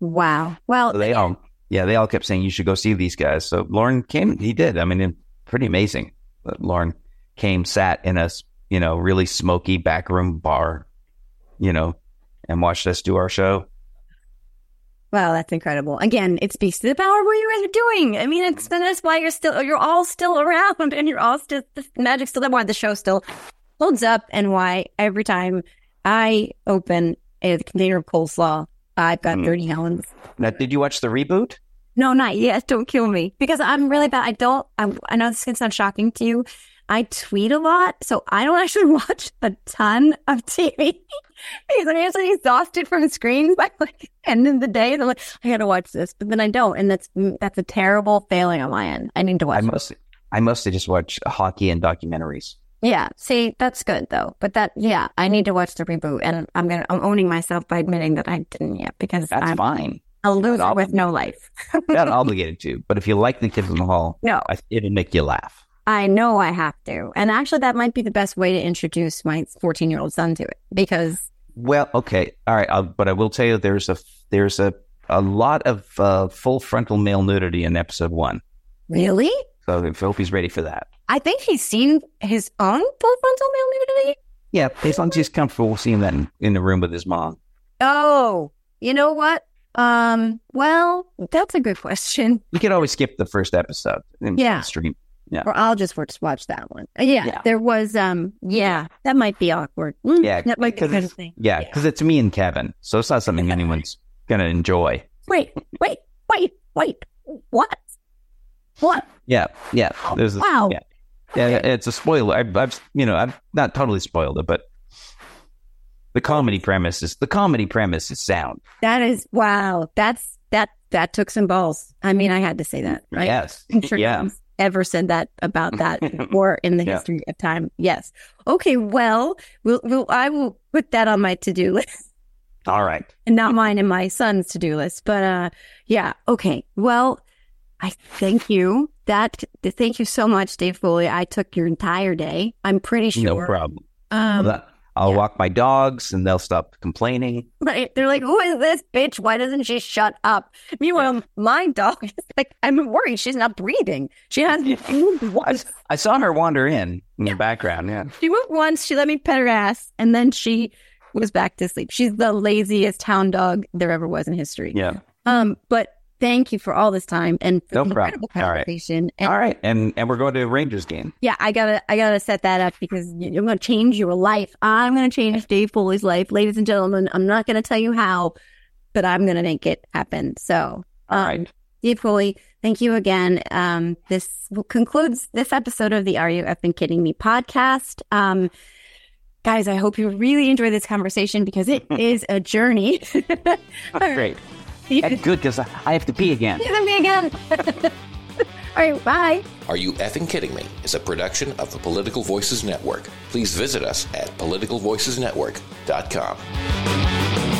Wow. Well, So they all, yeah, they all kept saying you should go see these guys. So Lorne came. He did. I mean, pretty amazing. But Lorne came, sat in a you know really smoky backroom bar, you know, and watched us do our show. Wow, that's incredible. Again, it speaks to the power of what you guys are doing. I mean, it's that's why you're still you're all still *laughs* around and you're all still the magic's still that Why the show still holds up and why every time I open a container of coleslaw, I've got Mm. gallons. Now, did you watch the reboot? No, not yet. *laughs* Don't kill me because I'm really bad. I don't. I, I know this can sound shocking to you. I tweet a lot, so I don't *laughs* actually watch a ton of TV *laughs* because I'm usually exhausted from screens by like the end of the day. And I'm like, I gotta watch this, but then I don't, and that's that's a terrible failing on my end. I need to I watch. I mostly just watch hockey and documentaries. Yeah, see, that's good though. But that, yeah, I need to watch the reboot, and I'm gonna, I'm owning myself by admitting that I didn't yet because That's I'm fine. a loser I'll- lose all with no life. Not obligated to, but if you like the kids in the hall, No. I, it'll make you laugh. I know I have to. And actually, that might be the best way to introduce my 14 year old son to it because, Well, okay, all right, I'll, but I will tell you there's a there's a a lot of uh, full frontal male nudity in episode one. really? So I hope he's ready for that. I think he's seen his own full frontal male nudity. Yeah, as long as he's comfortable seeing that in, in the room with his mom. Oh, you know what? Um, well, that's a good question. We could always skip the first episode. and Yeah. stream. Yeah, Or I'll just watch, watch that one. Uh, Yeah, Yeah. there was, um, yeah, that might be awkward. Mm, yeah, that might be kind of thing. Yeah, because it's me and Kevin, so it's not something *laughs* anyone's gonna enjoy. Wait, wait, wait, wait. What? What? Yeah, yeah. There's a, Wow. Yeah, yeah. It's a spoiler. I've, I've, you know, I've not totally spoiled it, but the comedy premise is the comedy premise is sound. That is wow. That's that that took some balls. I mean, I had to say that, right? Yes. I'm sure yeah. ever said that about that *laughs* before in the Yeah. history of time. Yes. Okay. Well, we'll, we'll I will put that on my to do list *laughs* All right. and not mine and my son's to do list. But uh, yeah. Okay. Well, I thank you. That thank you so much, Dave Foley. I took your entire day. I'm pretty sure. No problem. Um, I'll yeah. walk my dogs, and they'll stop complaining. Right. They're like, who is this bitch? Why doesn't she shut up? Meanwhile, my dog *laughs* is like, I'm worried she's not breathing. She hasn't *laughs* moved I, once. I saw her wander in in the background. Yeah. She moved once. She let me pet her ass, and then she was back to sleep. She's the laziest hound dog there ever was in history. Yeah. Um, but thank you for all this time and No the problem. incredible All right. conversation. And All right. And and we're going to a Rangers game. yeah, I gotta, I gotta set that up because y- you're gonna change your life. I'm gonna change Dave Foley's life, ladies and gentlemen. I'm not gonna tell you how, but I'm gonna make it happen. So, All um, right. Dave Foley, thank you again. Um, this concludes this episode of the Are You Effing Kidding Me podcast. Um, guys, I hope you really enjoy this conversation because it *laughs* is a journey. *laughs* Great. *laughs* You That's good because I I have to pee again. can me again. *laughs* All right, bye. Are You Effing Kidding Me? is a production of the Political Voices Network. Please visit us at politicalvoicesnetwork.com.